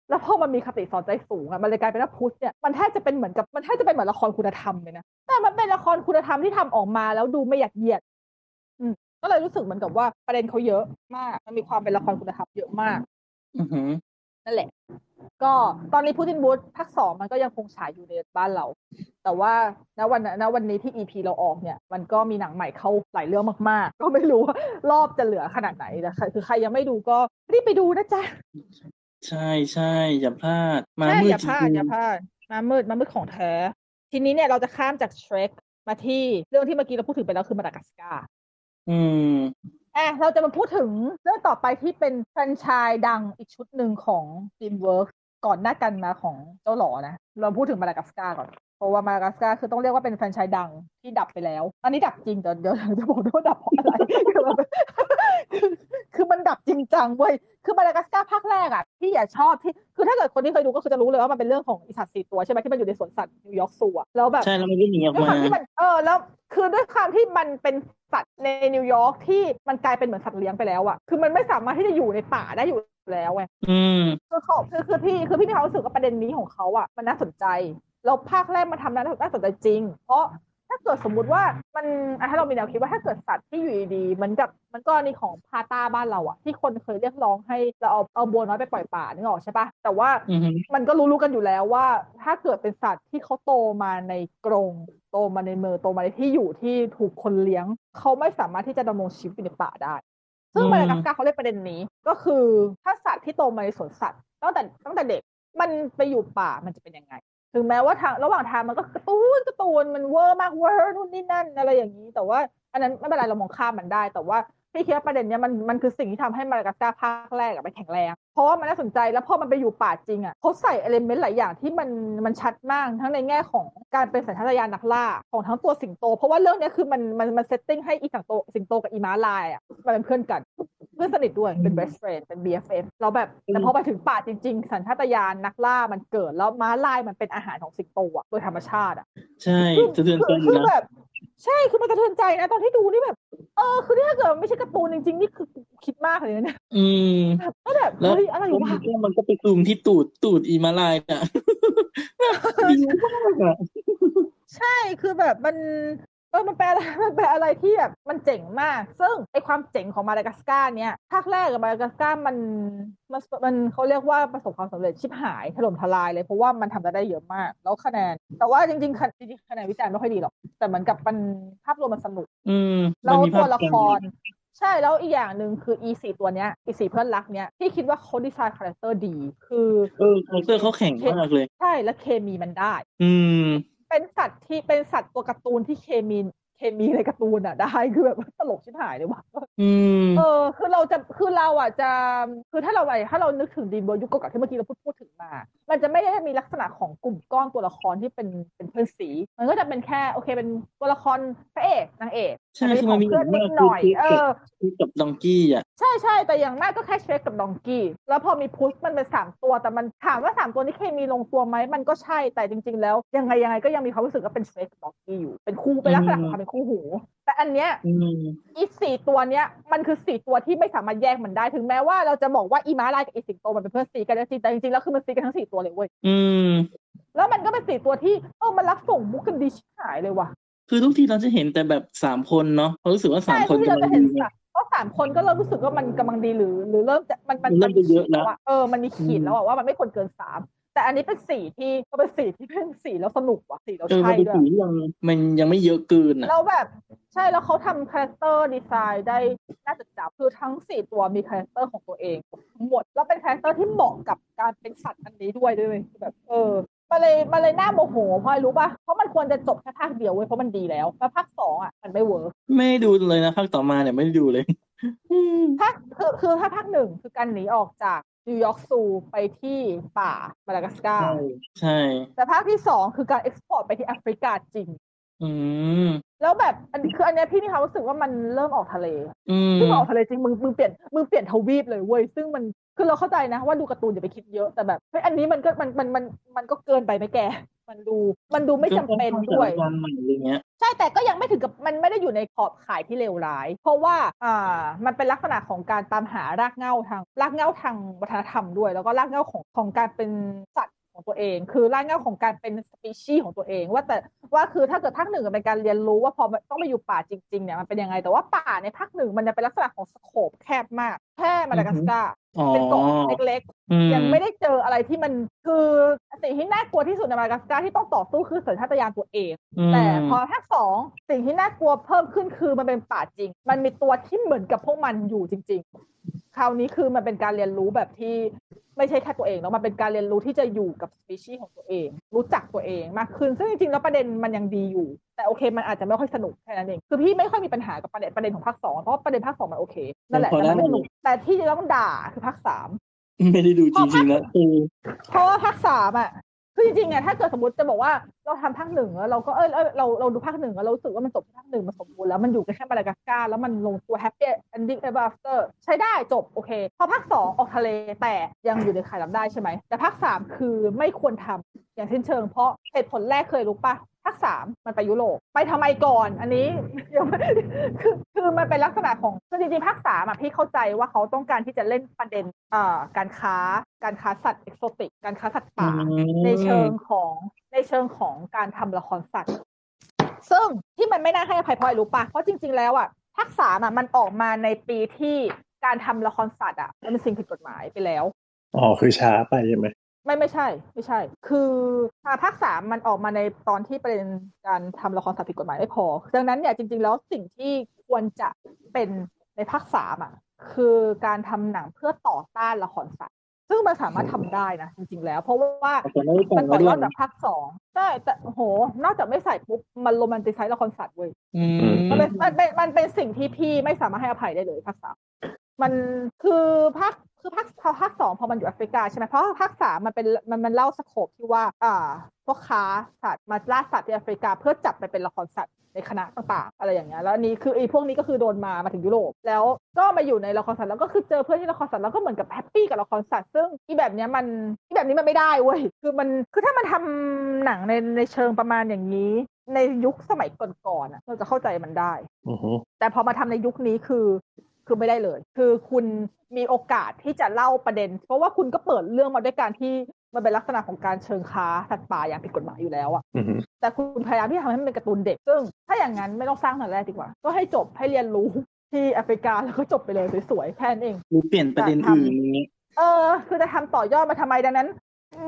แล้วพอมันมีคติสอนใจสูงอะมันเลยกลายเป็นว่าพุทธเนี่ยมันแทบจะเป็นเหมือนกับมันแทบจะเป็นเหมือนละครคุณธรรมเลยนะแต่มันเป็นละครคุณธรรมที่ทำออกมาแล้วดูไม่อยากเหยียด อืมก็เลยรู้สึกเหมือนกับว่าประเด็นเขาเยอะมาก มันมีความเป็นละครคุณธรรมเยอะมากอือหือนั่นแหละ ก็ตอนนี้พูตินบูธภาคสองมันก็ยังคงฉายอยู่ในบ้านเรา แต่ว่าณวันณวันนี้ที่ EP เราออกเนี่ย มันก็มีหนังใหม่เข้าหลายเรื่องมากๆ ก็ไม่รู้ว่ารอบจะเหลือขนาดไหนนะคะคือใครยังไม่ดูก็รีบไปดูนะจ๊ะ ใช่ใช่อย่าพลาด มาใช่มือดย่าจพลาดริงอย่าพลาดมามืดมามืดของแท้ ทีนี้เนี่ยเราจะข้ามจากเทรคมาที่เรื่องที่เมื่อกี้เราพูดถึงไปแล้วคือมาดากัสการ์ๆอืมอะเราจะมาพูดถึงเรื่องต่อไปที่เป็นแฟรนไชส์ดังอีกชุดหนึ่งของ DreamWorks ก่อนหน้ากันมาของเจ้าหลอนะ เราพูดถึงมาดากัสการ์ก่อนเพ ราะว่ามาดากัสการ์คือต้องเรียกว่าเป็นแฟรนไชส์ดังที่ดับไปแล้ว อันนี้ดับจริงแต่เดี๋ยวจะบอกด้วยว่าดับเพราะอะไรคือมันคือคือมันดับจริงจังเว้ย คือมาดากัสการ์ภาคแรกอะที่อย่าชอบที่ คือถ้าเกิดคนที่เคยดูก็คือจะรู้เลยว่ามันเป็นเรื่องของอีสัตว์สี่ตัวใช่ไหมที่มันอยู่ในสวนสัตว์นิวยอร์ก Zoo อะแล้วแบบ ใช่แล้วมันก็หนีออกด้วยคมาวามที่มันเออแล้วคือด้วยความที่มันเป็นสัตว์ในนิวยอร์กที่มันกลายเป็นเหมือนสัตว์เลี้ยงไปแล้วอะคือมันไม่สามารถที่จะอยู่ในป่าได้อยู่แล้วไงอืม คือเขาคือคือพี่คือพี่มีความรู้สึกว่าประเด็นนี้ของเขาอะมันน่าสนใจ แล้วภาคแรกมันทำน่าน่าสนใจจริง เพราะถ้าเกิดสมมุติว่ามันอะถ้าเรามีแนวคิดว่าถ้าเกิดสัตว์ที่อยู่ดีๆเหมือนกับมันก็นี่ของพาต้าบ้านเราอะที่คนเคยเรียกร้องให้เราเอาเอาบัวน้อยไปปล่อยป่านึกออกใช่ปะแต่ว่าอืมมันก็รู้ๆกันอยู่แล้วว่า ถ้าเกิดเป็นสัตว์ที่เขาโตมาในกรงโตมาในเมืองโตมาในที่อยู่ที่ถูกคนเลี้ยง เขาไม่สามารถที่จะดำรงชีวิตอยู่ในป่าได้ ซึ่งอืมมาดากัสการ์เขาเล่นประเด็นนี้ก็คือถ้าสัตว์ที่โตมาในสวนสัตว์ตั้งแต่ตั้งแต่เด็กมันไปอยู่ป่ามันจะเป็นยังไง ถึงแม้ว่าทางระหว่างทางมันก็การ์ตูนการ์ตูนมันเวอร์มากเวอร์นู่นนี่นั่นอะไรอย่างนี้ แต่ว่าอันนั้นไม่เป็นไรเรามองข้ามมันได้ แต่ว่า พี่คิดว่าประเด็นเนี้ยมันมันคือสิ่งที่ทำให้มาดากัสการ์ภาคแรกอะมันแข็งแรง เพราะว่ามันน่าสนใจแล้วพอมันไปอยู่ป่าจริงอะเขาใส่ element หลายอย่างที่มันมันชัดมากทั้งในแง่ของการเป็นสัญชาตญาณนักล่าของทั้งตัวสิงโต เพราะว่าเรื่องเนี้ยคือมันมันมัน setting ให้อีสิงโตสิงโตกับอีม้าลายอะมันเป็นเพื่อนกันเพื่อนสนิทด้วยเป็น best friend เป็น BFF แล้วแบบแต่พอไปถึงป่าจริง ๆ สัญชาตญาณนักล่ามันเกิดแล้วม้าลายมันเป็นอาหารของสิงโตอะโดยธรรมชาติอะใช่สะเทือนใจคือนะแบบ ใช่คือมันสะเทือนใจนะตอนที่ดูนี่แบบ เออ คือถ้าเกิดไม่ใช่การ์ตูนจริงๆนี่คือคิดมากเลยนะเนี่ยอืมก็แบบแล้วเฮ้ยอะไรแล้ววะมันก็มันก็ไปซูมที่ตูดตูดอีมาลายอะดีมากอะใช่คือแบบมัน เออมันแปลอะไรมันแปลอะไรที่แบบมันเจ๋งมาก ซึ่งไอความเจ๋งของมาดากัสการ์เนี่ยภาคแรกกับมาดากัสการ์มันมันมันเขาเรียกว่าประสบความสำเร็จชิบหายถล่มทลายเลยเพราะว่ามันทำได้เยอะมาก แล้วคะแนน แต่ว่าจริงๆคะจริงๆคะแนนวิจารณ์ไม่ค่อยดีหรอก แต่เหมือนกับมันภาพรวมมันสนุก อืมแล้มันวมีตัภาพวละครใช่ แล้วอีกอย่างหนึ่งคืออีสี่ตัวเนี้ยอีสี่เพื่อนรักเนี้ยพี่คิดว่าเขา design character ดี คือเออ character เขาแข็งมากเลย ใช่ และเคมีมันได้ อืม เป็นสัตว์ที่เป็นสัตว์ตัวการ์ตูนที่เคมี เคมีในการ์ตูนอะได้คือแบบตลกชิบหายเลยว่ะอืมเออ คือเราจะคือเราอะจะคือถ้าเราไปถ้าเรานึกถึงดีนเบอร์ยุคเก่าๆที่เมื่อกี้เราพูดพูดถึงมา มันจะไม่ได้มีลักษณะของกลุ่มก้อนตัวละครที่เป็นเป็นเพื่อนสี มันก็จะเป็นแค่โอเคเป็นตัวละครพระเอกนางเอกใช่คือมันมีเพื่อนนิดมากหน่อยคือเออคือกับดองกี้อะใช่ใช่แต่อย่างมากก็แค่เชฟกับดองกี้ แล้วพอมีพุชมันเป็นสามตัวแต่มันถามว่าสามตัวนี้เคมีลงตัวไหมมันก็ใช่แต่จริง ๆ แล้วยังไงยังไงก็ยังมีความรู้สึกว่าเป็นเชฟกับดองกี้อยู่เป็นคู่เป็นลักษณะของความเป็นคู่หู แต่อันเนี้ยอืมอีสี่ตัวเนี้ยมันคือสี่ตัวที่ไม่สามารถแยกมันได้ถึงแม้ว่าเราจะบอกว่าอีม้าลายกับอีสิงโตมันเป็นเพื่อนซีกันนะจริงแต่จริงๆแล้วคือมันซีกันทั้งสี่ตัวเลยเว้ยอืมแล้วมันก็เป็นสี่ตัวที่เออมันรับส่งมุกกันดีชิบหายเลยว่ะ คือทุกทีเราจะเห็นแต่แบบสามคนเนาะเรารู้สึกว่าสามใช่คนที่กำเราลังจะเห็ดีนไงสักเพราะสามคนก็เริ่มรู้สึกว่ามันกำลังดีหรือ หรือเริ่มจะมันมันมันเริ่มจะเยอะแล้วขีดเออมันมีขีดแล้วอะว่ามันไม่ควรเกินสาม แต่อันนี้เป็นสี่ที่ก็เป็นสี่ที่เป็นสี่แล้วสนุกว่ะสี่แล้วเออใช่มันเป็นด้วย สีที่ยังมันยังไม่เยอะเกินอะ แล้วแบบใช่แล้วเขาทำ character design ได้น่าจดจำคือทั้งสี่ตัวมี character ของตัวเองทั้งหมดแล้วเป็น character ที่เหมาะกับการเป็นสัตว์อันนี้ด้วยด้วยคือแบบเออมาเลยมาเลยน่าโมโหเพราะอะไรรู้ป่ะเพราะมันควรจะจบแค่ภาคเดียวเว้ยเพราะมันดีแล้วแล้วภาคสองอะมันไม่ workไม่ได้ดูเลยนะภาคต่อมาเนี่ยไม่ได้ดูเลยอืมภาคคือคือถ้าภาคหนึ่งคือการหนีออกจาก นิวยอร์ก Zoo ไปที่ป่ามาดากัสการ์ใช่ใช่ แต่ภาคที่สองคือการเอ็กซ์พอร์ตไปที่แอฟริกาจริง อืม แล้วแบบอันคืออันเนี้ยพี่มีความรู้สึกว่ามันเริ่มออกทะเลอืมซึ่งออกทะเลจริงมึงมึงเปลี่ยนมึงเปลี่ยนทวีปเลยเว้ยซึ่งมันคือเราเข้าใจนะว่าดูการ์ตูนอย่าไปคิดเยอะแต่แบบเฮ้ยอันนี้มันก็มันมันมันมันก็เกินไปไหมแก มันดูมันดูไม่จำเป็นด้วยก็ต้องสร้างสถานการณ์ใหม่อะไรเงี้ยใช่แต่ก็ยังไม่ถึงกับมันไม่ได้อยู่ในขอบข่ายที่เลวร้าย เพราะว่าอ่ามันเป็นลักษณะของการตามหารากเหง้าทางรากเหง้าทางวัฒนธรรมด้วย แล้วก็รากเหง้าของของการเป็นสัตว์ ของตัวเอง คือรากเหง้าของการเป็นสปีชีส์ของตัวเอง ว่าแต่ว่าคือถ้าเกิดภาคหนึ่งเป็นการเรียนรู้ว่าพอต้องไปอยู่ป่าจริงๆเนี่ยมันเป็นยังไง แต่ว่าป่าในภาคหนึ่งมันจะเป็นลักษณะของสโคปแคบมาก แค่มาดากัสการ์อ๋อเป็นเกาะเล็กๆอืมยังไม่ได้เจออะไรที่มันคือสิ่งที่น่ากลัวที่สุดในมาดากัสการ์ที่ต้องต่อสู้คือสัญชาตญาณตัวเอง แต่พอภาคสองสิ่งที่น่ากลัวเพิ่มขึ้นคือมันเป็นป่าจริง มันมีตัวที่เหมือนกับพวกมันอยู่จริง ๆ คราวนี้คือมันเป็นการเรียนรู้แบบที่ ไม่ใช่แค่ตัวเองแล้วมันเป็นการเรียนรู้ที่จะอยู่กับสปีชีส์ของตัวเอง รู้จักตัวเองมากขึ้น ซึ่งจริงๆแล้วประเด็นมันยังดีอยู่ แต่โอเค มันอาจจะไม่ค่อยสนุกแค่นั้นเองคือพี่ไม่ค่อยมีปัญหากับประเด็นประเด็นของภาคสองเพราะว่าประเด็นภาคสองมันโอเคนั่นแหละมันพอแต่มันไม่ได้สนุกแต่ที่จะต้องด่าคือภาคสามไม่ได้ดูจริงๆนะเออเพราะว่าภาคสามอะ คือจริงๆอะถ้าเกิดสมมติจะบอกว่าเราทำภาคหนึ่งแล้วเราก็เออเออเราเราดูภาคหนึ่งแล้วเรารู้สึกว่ามันจบที่ภาคหนึ่งมันสมบูรณ์แล้วมันอยู่กันแค่มาดากัสการ์แล้วมันลงตัว happy ending ever after ใช้ได้จบโอเค พอภาคสองออกทะเลแต่ยังอยู่ในข่ายรับได้ใช่ไหมแต่ภาคสามคือไม่ควรทำอย่างเช่นเชิงเพราะเหตุผลแรกเคยรู้ปะ ภาคสามมันไปยุโรปไปทำไมก่อน อันนี้ยังไม่คือคือมันเป็นลักษณะของคือจริงๆภาคสามอะพี่เข้าใจว่าเขาต้องการที่จะเล่นประเด็นอ่าการค้าการค้าสัตว์เอกโซติก การค้าสัตว์ป่าในเชิงของในเชิงของการทำละครสัตว์ ซึ่งที่มันไม่น่าให้อภัยเพราะอะไรรู้ปะเพราะจริง ๆ แล้วอะภาคสามอะมันออกมาในปีที่การทำละครสัตว์อะมันเป็นสิ่งผิดกฎหมายไปแล้วอ๋อคือช้าไปใช่ไหม ไม่ไม่ใช่ ไม่ใช่ คืออ่าภาคสามมันออกมาในตอนที่ประเด็นการทำละครสัตว์ผิดกฎหมายไม่พอ ดังนั้นเนี่ยจริง ๆ แล้วสิ่งที่ควรจะเป็นในภาคสามอะคือการทำหนังเพื่อต่อต้านละครสัตว์ซึ่งมันสามารถทำได้นะจริง ๆ แล้ว เพราะว่าแต่ไม่ได้แต่มังนมาต่อด้ยวอยดจากภาคสองใช่แต่โห นอกจากไม่ใส่ปุ๊บมัน romanticize ละครสัตว์เว้ยอืมมันเป็นมันเป็นมันเป็นสิ่งที่พี่ไม่สามารถให้อภัยได้เลยภาคสามมันคือภาค คือภาคพอภาคสองพอมันอยู่แอฟริกาใช่ไหมเพราะว่าภาคสามมันเป็นมันมันเล่า scope ที่ว่าอ่าพวกค้าสัตว์มาล่าสัตว์ที่แอฟริกาเพื่อจับไปเป็นละครสัตว์ในคณะต่างๆ อะไรอย่างเงี้ยแล้วอันนี้คือไอ้พวกนี้ก็คือโดนมามาถึงยุโรป แล้วก็มาอยู่ในละครสัตว์แล้วก็คือเจอเพื่อนที่ละครสัตว์แล้วก็เหมือนกับแฮปปี้กับละครสัตว์ซึ่งที่แบบเนี้ยมันที่แบบนี้มันไม่ได้เว้ยคือมันคือถ้ามันทำหนังในในเชิงประมาณอย่างนี้ ในยุคสมัยก่อนๆอะเราจะเข้าใจมันได้อือฮึแต่พอมาทำในยุคนี้คือ คือไม่ได้เลย คือคุณมีโอกาสที่จะเล่าประเด็น เพราะว่าคุณก็เปิดเรื่องมาด้วยการที่มันเป็นลักษณะของการเชิงค้าสัตว์ป่าอย่างผิดกฎหมายอยู่แล้วอะอือฮึแต่คุณพยายามที่จะทำให้มันเป็นการ์ตูนเด็ก ซึ่ง ถ้าอย่างนั้นไม่ต้องสร้างตั้งแต่แรกดีกว่า ก็ให้จบให้เรียนรู้ที่แอฟริกาแล้วก็จบไปเลยสวยๆแค่นั้นเองหรือเปลี่ยนประเด็นอื่นอย่างเงี้ยเออ คือจะทำต่อยอดมาทำไมดังนั้น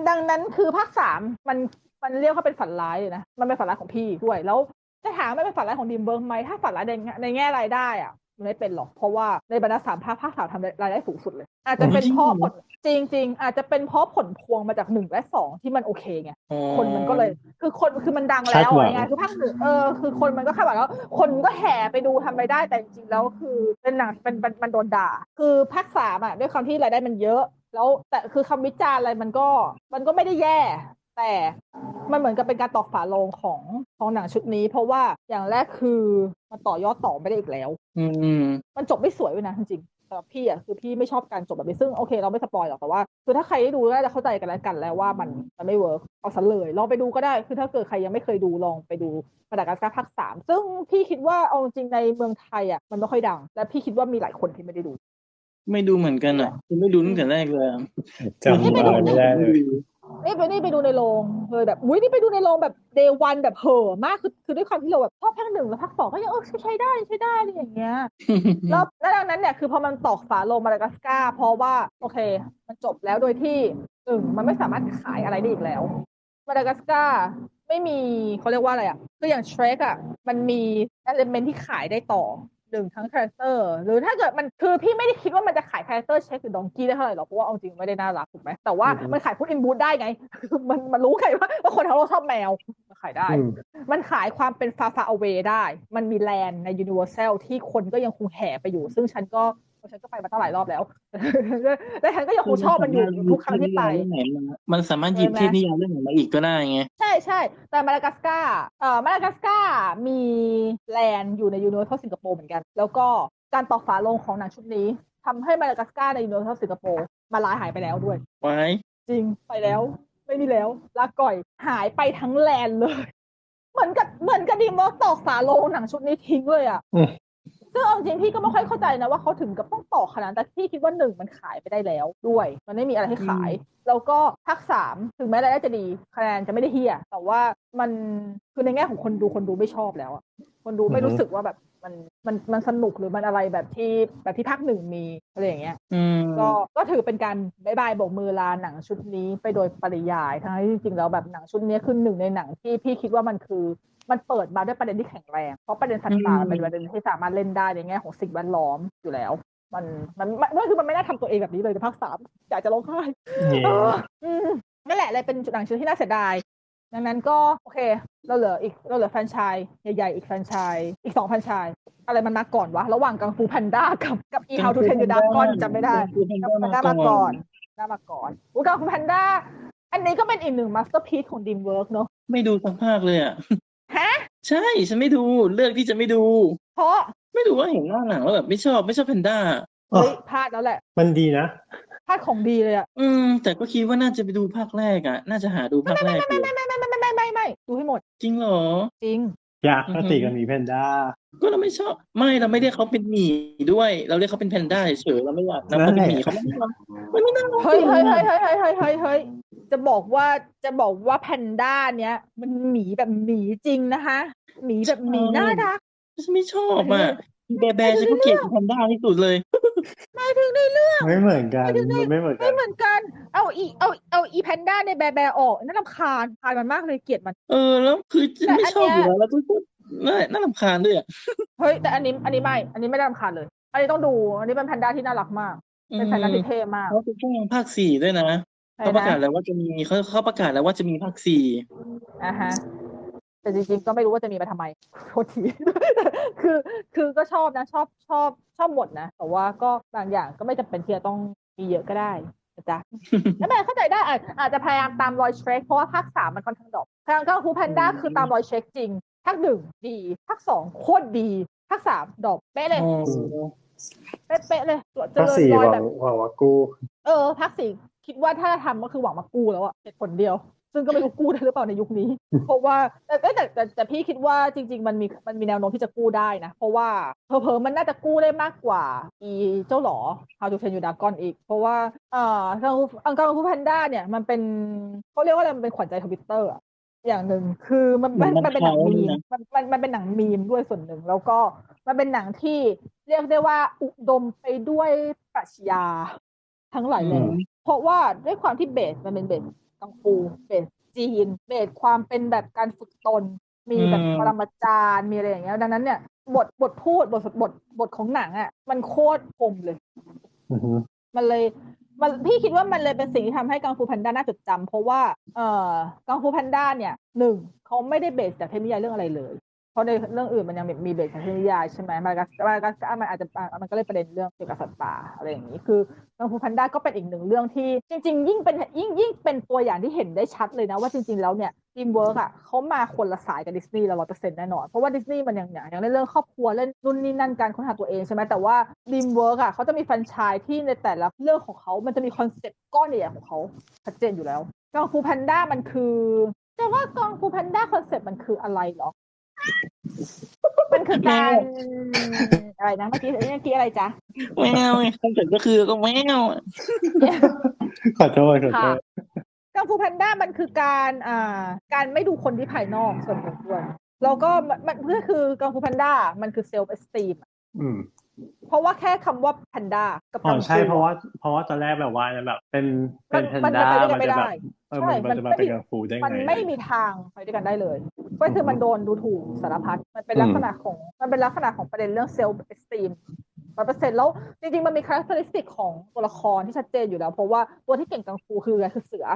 ดังนั้นคือภาคสามมันมันเรียกว่าเป็นฝันร้ายเลยนะมันเป็นฝันร้ายของพี่ด้วยแล้วจะถามว่าเป็นฝันร้ายของดีมเบิร์กไหมถ้าฝันร้ายในแง่ในแง่รายได้อะมัน ไม่เป็นหรอก เพราะว่าในบรรดาสามภาคภาคสามทำรายได้สูงสุดเลย อาจจะเป็นเพราะผลจริงๆอาจจะเป็นเพราะผลพวงมาจากหนึ่งและสองที่มันโอเคไงอ๋อคนมันก็เลย คือคนคือมันดังแล้วอะไรเงี้ยคือภาคหนึ่งเออคือคนมันก็คาดหวังแล้ว คนก็แห่ไปดูทำรายได้แต่จริงๆแล้วคือเป็นหนังเป็นมันมันโดนด่า คือภาคสามอะด้วยความที่รายได้มันเยอะแล้วแต่คือคำวิจารณ์อะไรมันก็มันก็ไม่ได้แย่ แต่มันเหมือนกับเป็นการตอกฝาโลงของของหนังชุดนี้ เพราะว่าอย่างแรกคือมันต่อยอดต่อไม่ได้อีกแล้ว อืมมันจบไม่สวยเลยนะจริงๆสำหรับพี่อะคือพี่ไม่ชอบการจบแบบนี้ซึ่งโอเคเราไม่ spoil หรอกแต่ว่าคือถ้าใครได้ดูก็จะเข้าใจกันแล้วกันแล้วว่ามันมันไม่เวิร์กเอาซะเลยลองไปดูก็ได้คือถ้าเกิดใครยังไม่เคยดูลองไปดูมาดากัสการ์ภาคสามซึ่งพี่คิดว่าเอาจริงในเมืองไทยอะมันไม่ค่อยดัง และพี่คิดว่ามีหลายคนที่ไม่ได้ดู ไม่ดูเหมือนกันอะคือไม่ดูตั้งแต่แรกเลยอะจำอะไรไม่ได้เลย นี่ไปนี่ไปดูในโรงเลยแบบอุ้ยนี่ไปดูในโรงแบบเดวันแบบเห่อะมากคือคือด้วยความที่เราแบบชอบภาคหนึ่งแล้วภาคสองก็ยังเออใช้ได้ใช้ได้อะไรอย่างเงี้ยแล้วแล้วดังนั้นเนี่ยคือพอมันตอกฝาโลงมาดากัสการ์เพราะว่าโอเค มันจบแล้วโดยที่หนึ่งมันไม่สามารถขายอะไรได้อีกแล้วมาดากัสการ์ไม่มีเขาเรียกว่าอะไรอะคืออย่าง Shrek อะมันมี element ที่ขายได้ต่อห นึ่งทั้ง character หรือถ้าเกิดมันคือพี่ไม่ได้คิดว่ามันจะขาย character Shrek หรือ Donkey ได้เท่าไหร่หรอกเพราะว่าเอาจริงไม่ได้น่ารักถูกไหมแต่ว่าอือฮึมันขาย Puss in Boots ได้ไง มันมันรู้ไงว่าว่าคนทั้งโลกชอบแมวมันขายได้อืมมันขายความเป็นฟาฟาเอเวได้ มันมี land ใน Universal ที่คนก็ยังคงแห่ไปอยู่ ซึ่งฉันก็ ฉันก็ไปมาตั้งหลายรอบแล้วและฉันก็ยังคงชอบมันอยู่ทุกครั้งที่ไปเรื่องไหนมามันสามารถหยิบใช่ไหมเทพนิยายเรื่องไหนมาอีกก็ได้ไง ใช่ใช่ แต่มาดากัสการ์เอ่อมาดากัสการ์มี land อยู่ใน Universal สิงคโปร์เหมือนกัน แล้วก็การตอกฝาโลงของหนังชุดนี้ทำให้มาดากัสการ์ใน Universal สิงคโปร์มลายหายไปแล้วด้วยไว้จริงไปแล้วไม่มีแล้วลาก่อยหายไปทั้ง land เลย เหมือนกับเหมือนกับดีมว่าตอกฝาโลงหนังชุดนี้ทิ้งเลยอะอืม ซึ่งเอาจริงพี่ก็ไม่ค่อยเข้าใจนะว่าเขาถึงกับต้องต่อขนาดนั้นแต่พี่คิดว่าหนึ่งมันขายไปได้แล้วด้วย มันไม่มีอะไรให้ขาย แล้วก็ภาคสามถึงแม้รายได้จะดีคะแนนจะไม่ได้เฮียแต่ว่ามันคือในแง่ของคนดูคนดูไม่ชอบแล้วอะคนดูไม่อือฮึรู้สึกว่าแบบมันมันมันสนุกหรือมันอะไรแบบที่แบบที่ภาคหนึ่งมีอะไรอย่างเงี้ยอืมก็ก็ถือเป็นการบายบายโบกมือลาหนังชุดนี้ไปโดยปริยายทั้งที่จริงๆแล้วแบบหนังชุดนี้คือหนึ่งในหนังที่พี่คิดว่ามันคือ มันเปิดมาด้วยประเด็นที่แข็งแรง เพราะประเด็นสัตว์ป่ามันเป็นประเด็นที่สามารถเล่นได้ในแง่ของสิ่งแวดล้อมอยู่แล้ว มันมันมันมันคือมันไม่น่าทำตัวเองแบบนี้เลยในภาคสามอยากจะร้องไห้เนี่ยเอออืมนั่นแหละเลยเป็นจุดหนังเชื้อที่น่าเสียดาย ดังนั้นก็โอเค เราเหลืออีกเราเหลือแฟรนไชส์ใหญ่ๆอีกแฟรนไชส์อีกสองแฟรนไชส์อะไรมันมาก่อนวะ ระหว่างกังฟูแพนด้ากับกับอี How to Train Your Dragon จำไม่ได้กังฟูแพนด้ามาก่อนด้ามาก่อนอูกังฟูแพนด้าอันนี้ก็เป็นอีกหนึ่งมาสเตอร์พี e ของ DreamWorks เนอะไม่ดูสักภาคเลยอะ ฮะ ใช่ ฉันไม่ดู เลือกที่จะไม่ดู เพราะไม่รู้ว่าเห็นหน้าหนังแล้วแบบไม่ชอบไม่ชอบแพนด้าอ๋อเฮ้ยพลาดแล้วแหละ มันดีนะพลาดของดีเลยอะอืม แต่ก็คิดว่าน่าจะไปดูภาคแรกอะ น่าจะหาดูภาคแรกอยู่ไม่ไม่ไม่ไม่ไม่ไม่ไม่ไม่ดูให้หมด จริงเหรอ จริงอ ยาปกติกับหมีแพนด้าก็เราไม่ชอบ ไม่เราไม่เรียกเขาเป็นหมีด้วย เราเรียกเขาเป็นแพนด้าเฉยเราไม่อยากเราเป็นหมีเขาไม่นไม่น่ารักเฮ้ยเฮ้ยเฮ้ยเฮ้ยเฮ้ยเฮ้ยเฮ้ยจะบอกว่าจะบอกว่าแพนด้าเนี้ยมันหมีแบบหมีจริงนะคะหมีแบบหมีน่ารักฉันไม่ชอบอะ แบร์แบร์ฉันก็เกลียดแพนด้าที่สุดเลยหมายถึงในเรื่อง ไม่เหมือนกันไม่ได้มันไม่เหมือนกัไม่นเหมือนกัน เอาอีเอาเอาอีแพนด้าในแบร์แบร์ออกน่ารำคาญคาญมันมากเลยเกลียดมัน เออแล้วคือฉันแต่ไม่อันชอบเนี้อยยู่แล้วแล้วก็น่าน่ารำคาญด้วยอะเฮ้ยแต่อันนี้อันนี้ไม่ อันนี้ไม่ได้รำคาญเลย อันนี้ต้องดู อันนี้เป็นแพนด้าที่น่ารักมาก เป็นแพนด้าที่เท่มากเขาจะแจ้งภาคสี่ด้วยนะใช่เขาประกาศนะแล้วว่าจะมีเขาเขาประกาศแล้วว่าจะมีภาคสี่อ่าฮะ แต่จริงๆก็ไม่รู้ว่าจะมีมาทำไมโทษทีคือคือก็ชอบนะชอบชอบชอบหมดนะแต่ว่าก็บางอย่างก็ไม่จำเป็นที่จะต้องมีเยอะก็ได้นะจ๊ะแล้วแม่เข้าใจได้อาจอาจจะพยายามตามรอย Shrek เพราะว่าภาคสามมันค่อนข้าง drop ทางกังฟูแพนด้าคือตามรอย Shrek จริงภาคหนึ่งดีภาคสองโคตรดีภาคสามดรอปเป๊ะเลยอ๋อเป๊ะๆเลยตัวเจภาคริญสี่รอหยวัแบงบหวังว่ากู้เออภาคสี่คิดว่าถ้าทำก็คือหวังมากู้แล้วอะเหตุผลเดียว ซึ่งก็ไม่รู้กู้ได้หรือเปล่าในยุคนี้ เพราะว่าแต่แต่แต่แต่แต่พี่คิดว่าจริง ๆ มันมีมันมีแนวโน้มที่จะกู้ได้นะ เพราะว่าเพอเพอๆมันน่าจะกู้ได้มากกว่า อีเจ้าหลอ How to Train Your Dragon อีก เพราะว่าเอ่อกังฟูอังกังฟูแพนด้าเนี่ยมันเป็นเขาเรียกว่าอะไรมันเป็นขวัญใจทวิตเตอร์อะอย่างหนึ่งคือมันมันมันเป็นหนังมีมมันมันมันเป็นหนังมีมด้วยส่วนหนึ่ง แล้วก็มันเป็นหนังที่เรียกได้ว่าอุดมไปด้วยปรัชญาทั้งหลายแหล่เพราะว่าด้วยความที่เบสมันเป็นเบส กังฟูเบสจีน เบสความเป็นแบบการฝึกตน มีแบบอืมปรมาจารย์มีอะไรอย่างเงี้ยดังนั้นเนี่ยบทบทพูดบทบทบทของหนังอะ มันโคตรคมเลยอือฮึมันเลยมันพี่คิดว่ามันเลยเป็นสิ่งที่ทำให้กังฟูแพนด้าน่าจดจำเพราะว่า เอ่อกังฟูแพนด้าเนี่ยหนึ่งเขาไม่ได้ base จากเทพนิยายเรื่องอะไรเลย เพราะในเรื่องอื่นมันยังมี base จากเทพนิยายใช่ไหมมันก็มันก็มันอาจจะมันก็เลยประเด็นเรื่องเกี่ยวกับสัตว์ป่าอะไรอย่างนี้คือกังฟูแพนด้าก็เป็นอีกหนึ่งเรื่องที่จริง ๆ ยิ่งเป็นยิ่งยิ่งเป็นตัวอย่างที่เห็นได้ชัดเลยนะว่าจริง ๆ แล้วเนี่ย DreamWorks อะเขามาคนละสายกับดิสนีย์ละร้อยเปอร์เซ็นต์แน่นอน เพราะว่าดิสนีย์มันยังอย่างยังเล่นเรื่องครอบครัวเล่นนู่นนี่นั่นการค้นหาตัวเองใช่ไหมแต่ว่าDreamWorks อะเขาจะมีแฟรนไชส์ที่ในแต่ละเรื่องของเขา มันจะมีคอนเซ็ปต์ก้อนใหญ่ของเขาชัดเจนอยู่แล้วกังฟูแพนด้ามันคือจะว่ากังฟูแพนด้าคอนเซ็ปต์มันคืออะไรหรอ มันคือการอะไรนะเมื่อกี้เมื่อกี้อะไรจ๊ะแมวไงคอนเซ็ปต์ก็คือก็แมวอะขอโทษขอโทษค่ะกังฟูแพนด้ามันคือการอ่าการไม่ดูคนที่ภายนอกส่วนหนึ่งด้วยแล้วก็มันมันก็คือกังฟูแพนด้ามันคือ self-esteem อืม เพราะว่าแค่คำว่าแพนด้ากับอ๋อกังฟูใช่เพราะว่าเพราะว่าตอนแรกแบบว่าแบบ เป็นเป็นแพนมันด้ามันไปด้วยกันไม่มันจะแบได้บเออใช่มันมันจะมัมานไม่เป็นกังฟูได้ไงมันไม่มีทางไปด้วยกันได้เลย ก็คือมันโดนดูถูกสารพัดมันเป็นอืมลักษณะของมันเป็นลักษณะของประเด็นเรื่อง self-esteem ร้อยเปอร์เซ็นต์แล้วจริงๆ มันมีคุณลักษณะของตัวละครที่ชัดเจนอยู่แล้ว เพราะว่าตัวที่เก่งกังฟูคืออะไรคือเสือ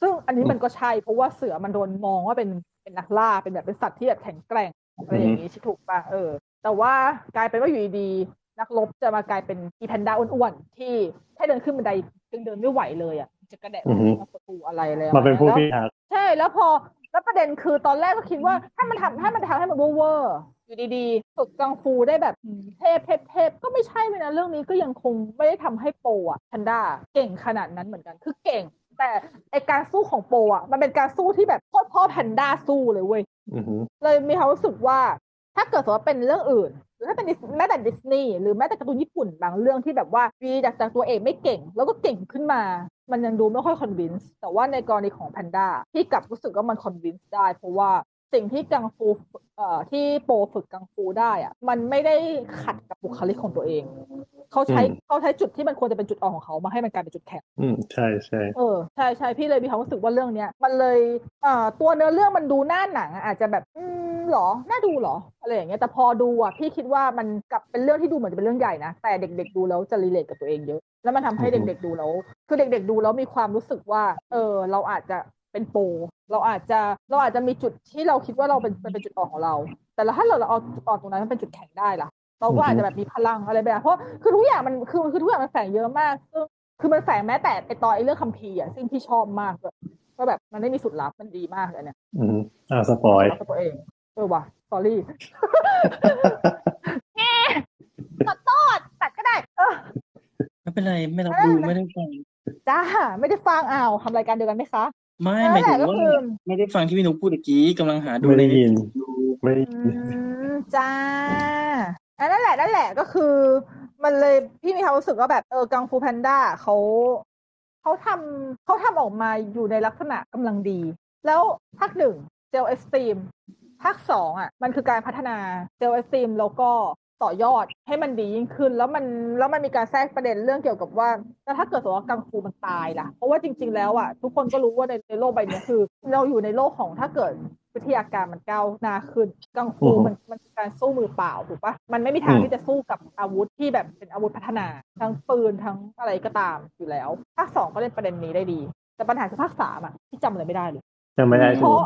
ซึ่งอันนี้มันก็ใช่เพราะว่าเสือมันโดนมองว่าเป็นเป็นนักล่าเป็นแบบเป็นสัตว์ที่แบบแข็งแกร่งอะไรอย่างนี้ใช่ถูกปะเออ แต่ว่ากลายเป็นว่าอยู่ดีๆ นักรบจะมากลายเป็นอีแพนด้าอ้วนๆที่แค่เดินขึ้นบันไดยังเดินไม่ไหวเลยอะจะกระแดะอือฮึมาประตูอะไรอะไรมาเป็นผู้แล้วพิทักษ์ใช่แล้วพอแล้วประเด็นคือตอนแรกก็คิดว่าถ้ามันทำถ้ามันทำให้มันเวอร์ๆอยู่ดีๆฝึกกังฟูได้แบบเทพเทพเทพก็ไม่ใช่เลยนะเรื่องนี้ก็ยังคงไม่ได้ทำให้โปอะแพนด้าเก่งขนาดนั้นเหมือนกันคือเก่ง แต่ไอการสู้ของโปอะมันเป็นการสู้ที่แบบโคตรพ่อแพนด้าสู้เลยเว้ยอือฮึเลยมีความรู้สึกว่า ถ้าเกิดสมมติว่าเป็นเรื่องอื่น ถ้าเป็นแม้แต่ดิสนีย์หรือแม้แต่การ์ตูนญี่ปุ่นบางเรื่องที่แบบว่าวีจากจากตัวเอกไม่เก่ง แล้วก็เก่งขึ้นมา มันยังดูไม่ค่อย convince แต่ว่าในกรณีของแพนด้าที่กลับรู้สึกว่ามัน convince ได้ เพราะว่า สิ่งที่กังฟูเอ่อที่โปฝึกกังฟูได้อะมันไม่ได้ขัดกับบุคลิกของตัวเองเขาใช้อืมเขาใช้จุดที่มันควรจะเป็นจุดอ่อนของเขามาให้มันกลายเป็นจุดแข็งอืมใช่ใช่เออใช่ใช่พี่เลยมีความรู้สึกว่าเรื่องเนี้ยมันเลยเอ่อตัวเนื้อเรื่องมันดูหน้าหนังอะอาจจะแบบอืมหรอน่าดูหรออะไรอย่างเงี้ยแต่พอดูอะพี่คิดว่ามันกลับเป็นเรื่องที่ดูเหมือนจะเป็นเรื่องใหญ่นะแต่เด็ก ๆ ดูแล้วจะรีเลทกับตัวเองเยอะแล้วมันทำให้เด็กๆดูแล้วคือเด็ก ๆ ดูแล้วมีความรู้สึกว่า เออ เราอาจจะ เป็นโปรเราอาจจะเราอาจจะมีจุดที่เราคิดว่าเราเป็นเป็นจุดอ่อนของเรา แต่แล้วถ้าเราเราเอาจุดอ่อนตรงนั้นมันเป็นจุดแข็งได้ล่ะ เราก็อาจจะแบบมีพลังอะไรแบบเพราะคือทุกอย่างมันคือคือทุกอย่างมันแฝงเยอะมากซึ่งคือมันแฝงแม้แต่ไอตอนไอเรื่องคัมภีร์อะซึ่งพี่ชอบมากเลยก็แบบมันไม่มีสุดลับมันดีมากเลยเนี่ยอืมอ่าสปอยรับกับตัวเองเออว่ะ sorry ขอโทษตัดก็ได้เออไม่เป็นไรไม่รับรู้ไม่ได้ฟังจ้า ไม่ได้ฟังอ้าวทำรายการเดียวกันไหมคะ ไม่นั่หมายนแหถึละงก็ว่าคือไม่ได้ฟังที่พี่นุ๊กพูดเมื่อกี้กำลังหาดูไม่ได้ในยินดูไม่ได้อืยินมจ้าอันนั่นแหละนั่นแหละก็คือ มันเลยพี่มีความรู้สึกว่าแบบเออกังฟูแพนด้าเขาเขาทำเขาทำออกมาอยู่ในลักษณะกำลังดี แล้วภาคหนึ่งเซลเอสตีมภาคสองอะ มันคือการพัฒนาเซลเอสตีมแล้วก็ ต่อยอดให้มันดียิ่งขึ้น แล้วมันแล้วมันมีการแทรกประเด็นเรื่องเกี่ยวกับว่าแล้วถ้าเกิดสมมติว่ากังฟูมันตายล่ะ เพราะว่าจริง ๆ แล้วอะทุกคนก็รู้ว่าในในโลกใบเนี้ยคือ เราอยู่ในโลกของถ้าเกิดวิทยาการมันก้าวหน้าขึ้น กังฟูอือฮึมันมันคือการสู้มือเปล่าถูกปะมันไม่มีทางอืมที่จะสู้กับอาวุธที่แบบเป็นอาวุธพัฒนา ทั้งปืนทั้งอะไรก็ตามอยู่แล้วภาคสองก็เล่นประเด็นนี้ได้ดี แต่ปัญหาคือภาคสามอะที่จำอะไรไม่ได้เลยยังไม่ได้เพถูกราะ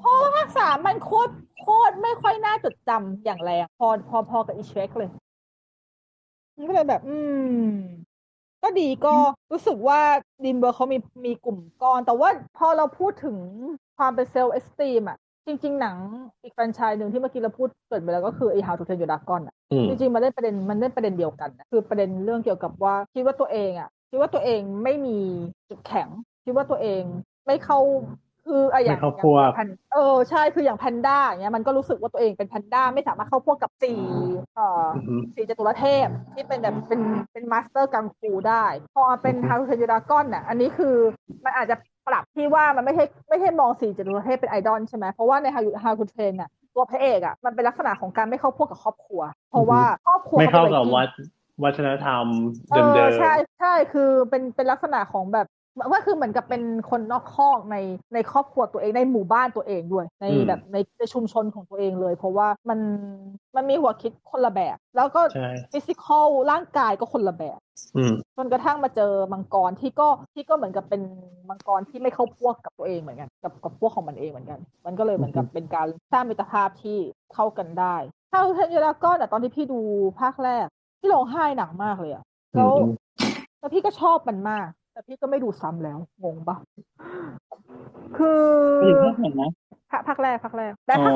เพราะว่าภาคสามมันโคตร โคตรไม่ค่อยน่าจดจำอย่างแรงพอพอพอกับอีเช็คเลยมันก็เลยแบบ อืม ก็ดีก็รู้สึกว่าดิมเบอร์เขามีมีกลุ่มก้อน แต่ว่าพอเราพูดถึงความเป็น self-esteem อะจริง ๆ หนังอีกแฟรนไชส์หนึ่งที่เมื่อกี้เราพูดเกิดไปแล้วก็คือไอ้ How to Train Your Dragon อะอืมจริงๆมันเล่นประเด็นมันเล่นประเด็นเดียวกันนะคือประเด็นเรื่องเกี่ยวกับว่าคิดว่าตัวเองอะคิดว่าตัวเองไม่มีจุดแข็ง คิดว่าตัวเองไม่เข้า คืออะอย่างไม่เข้าอย่พวกงแพนเออใช่คืออย่างแพนด้าอย่างเงี้ยมันก็รู้สึกว่าตัวเองเป็นแพนด้าไม่สามารถเข้าพวกกับสี่เอ่ออืมสีจตุรเทพที่เป็นแบบเป็นเป็น master กังฟูได้ พอเป็นอือฮึ How to Train Your Dragon น่ะอันนี้คือมันอาจจะปรับที่ว่ามันไม่ใช่ไม่ใช่มองสีจตุรเทพเป็นไอดอลใช่ไหมเพราะว่าในฮารุฮารุเทนน่ะตัวพระเอกอะมันเป็นลักษณะของการไม่เข้าพวกกับครอบครัว เพราะว่าครอบครัวไม่เข้ากับป็นวัดวัฒนธรรมเอเดิอมใช่ใช่คือเป็นเป็นลักษณะของแบบ ว่าคือเหมือนกับเป็นคนนอกคอกในในครอบครัวตัวเองในหมู่บ้านตัวเองด้วย ในแบบในในชุมชนของตัวเองเลย เพราะว่ามันมันมีหัวคิดคนละแบบ แล้วก็ๆใช่ฟิสิกอลร่างกายก็คนละแบบอืมจนกระทั่งมาเจอมังกรที่ก็ที่ก็เหมือนกับเป็นมังกรที่ไม่เข้าพวกกับตัวเองเหมือนกัน กับกับพวกของมันเองเหมือนกัน มันก็เลยเหมือนกับเป็นการสร้างมิตรภาพที่เข้ากันได้ถ้าเทนยาก็แต่ตอนที่พี่ดูภาคแรกพี่ร้องไห้หนักมากเลยอะแล้วอืมแล้วพี่ก็ชอบมันมาก แต่พี่ก็ไม่ดูซ้ำแล้ว งงปะคือไม่ถึงภาคไหนนะภาคภาคแรกภาคแรกแต่อ๋อภาค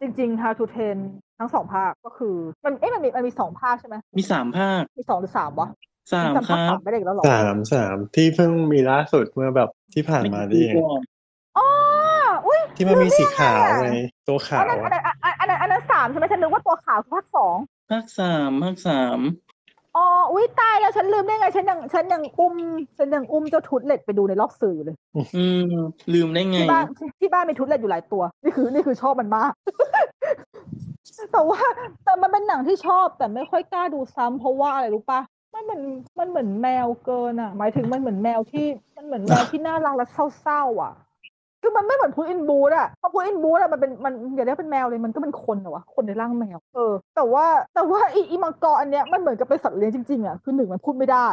จริงๆ How to Train ทั้งสองภาคก็คือ มันเอ๊ะมันมีมันมีสองภาคใช่ไหมมีสามภาค มีสองหรือสามวะสามจำคภาครัสาบมไม่ได้อีกแล้วเหรอสามสามที่เพิ่งมีล่าสุดเมื่อแบบที่ผ่านไม่มากี่นี่ปีเองก่อนอ๋ออุ้ยที่มันมีสีขาวไงตัวขาอันวนั้นอันอะนั้นอันนั้นอันนั้นสามใช่ไหมฉันนึกว่าตัวขาวคือภาคสองภาคสามภาคสาม อ๋อ อุ้ยตายแล้วฉันลืมได้ไง ฉันยังฉันยังอุ้ม ฉันยังอุ้มเจ้า Toothless ไปดูในรอบสื่อเลย อืม ลืมได้ไง ที่บ้านที่บ้านมี Toothless อยู่หลายตัว นี่คือ นี่คือชอบมันมาก แต่ว่าแต่มันเป็นหนังที่ชอบ แต่ไม่ค่อยกล้าดูซ้ำเพราะว่าอะไรรู้ปะมันเหมือนมันเหมือนแมวเกินอะ หมายถึงมันเหมือนแมวที่มันเหมือนแมวที่น่ารักและเศร้าๆอะ คือมันไม่เหมือน Puss in Boots อะเพราะ Puss in Boots อะมันเป็นมันอย่าเรียกเป็นแมวเลยมันก็เป็นคนเหรอวะคนในร่างแมวเออแต่ว่าแต่ว่าอีอีมังกรอันเนี้ยมันเหมือนกับเป็นสัตว์เลี้ยงจริงๆอะคือหนึ่งมันพูดไม่ได้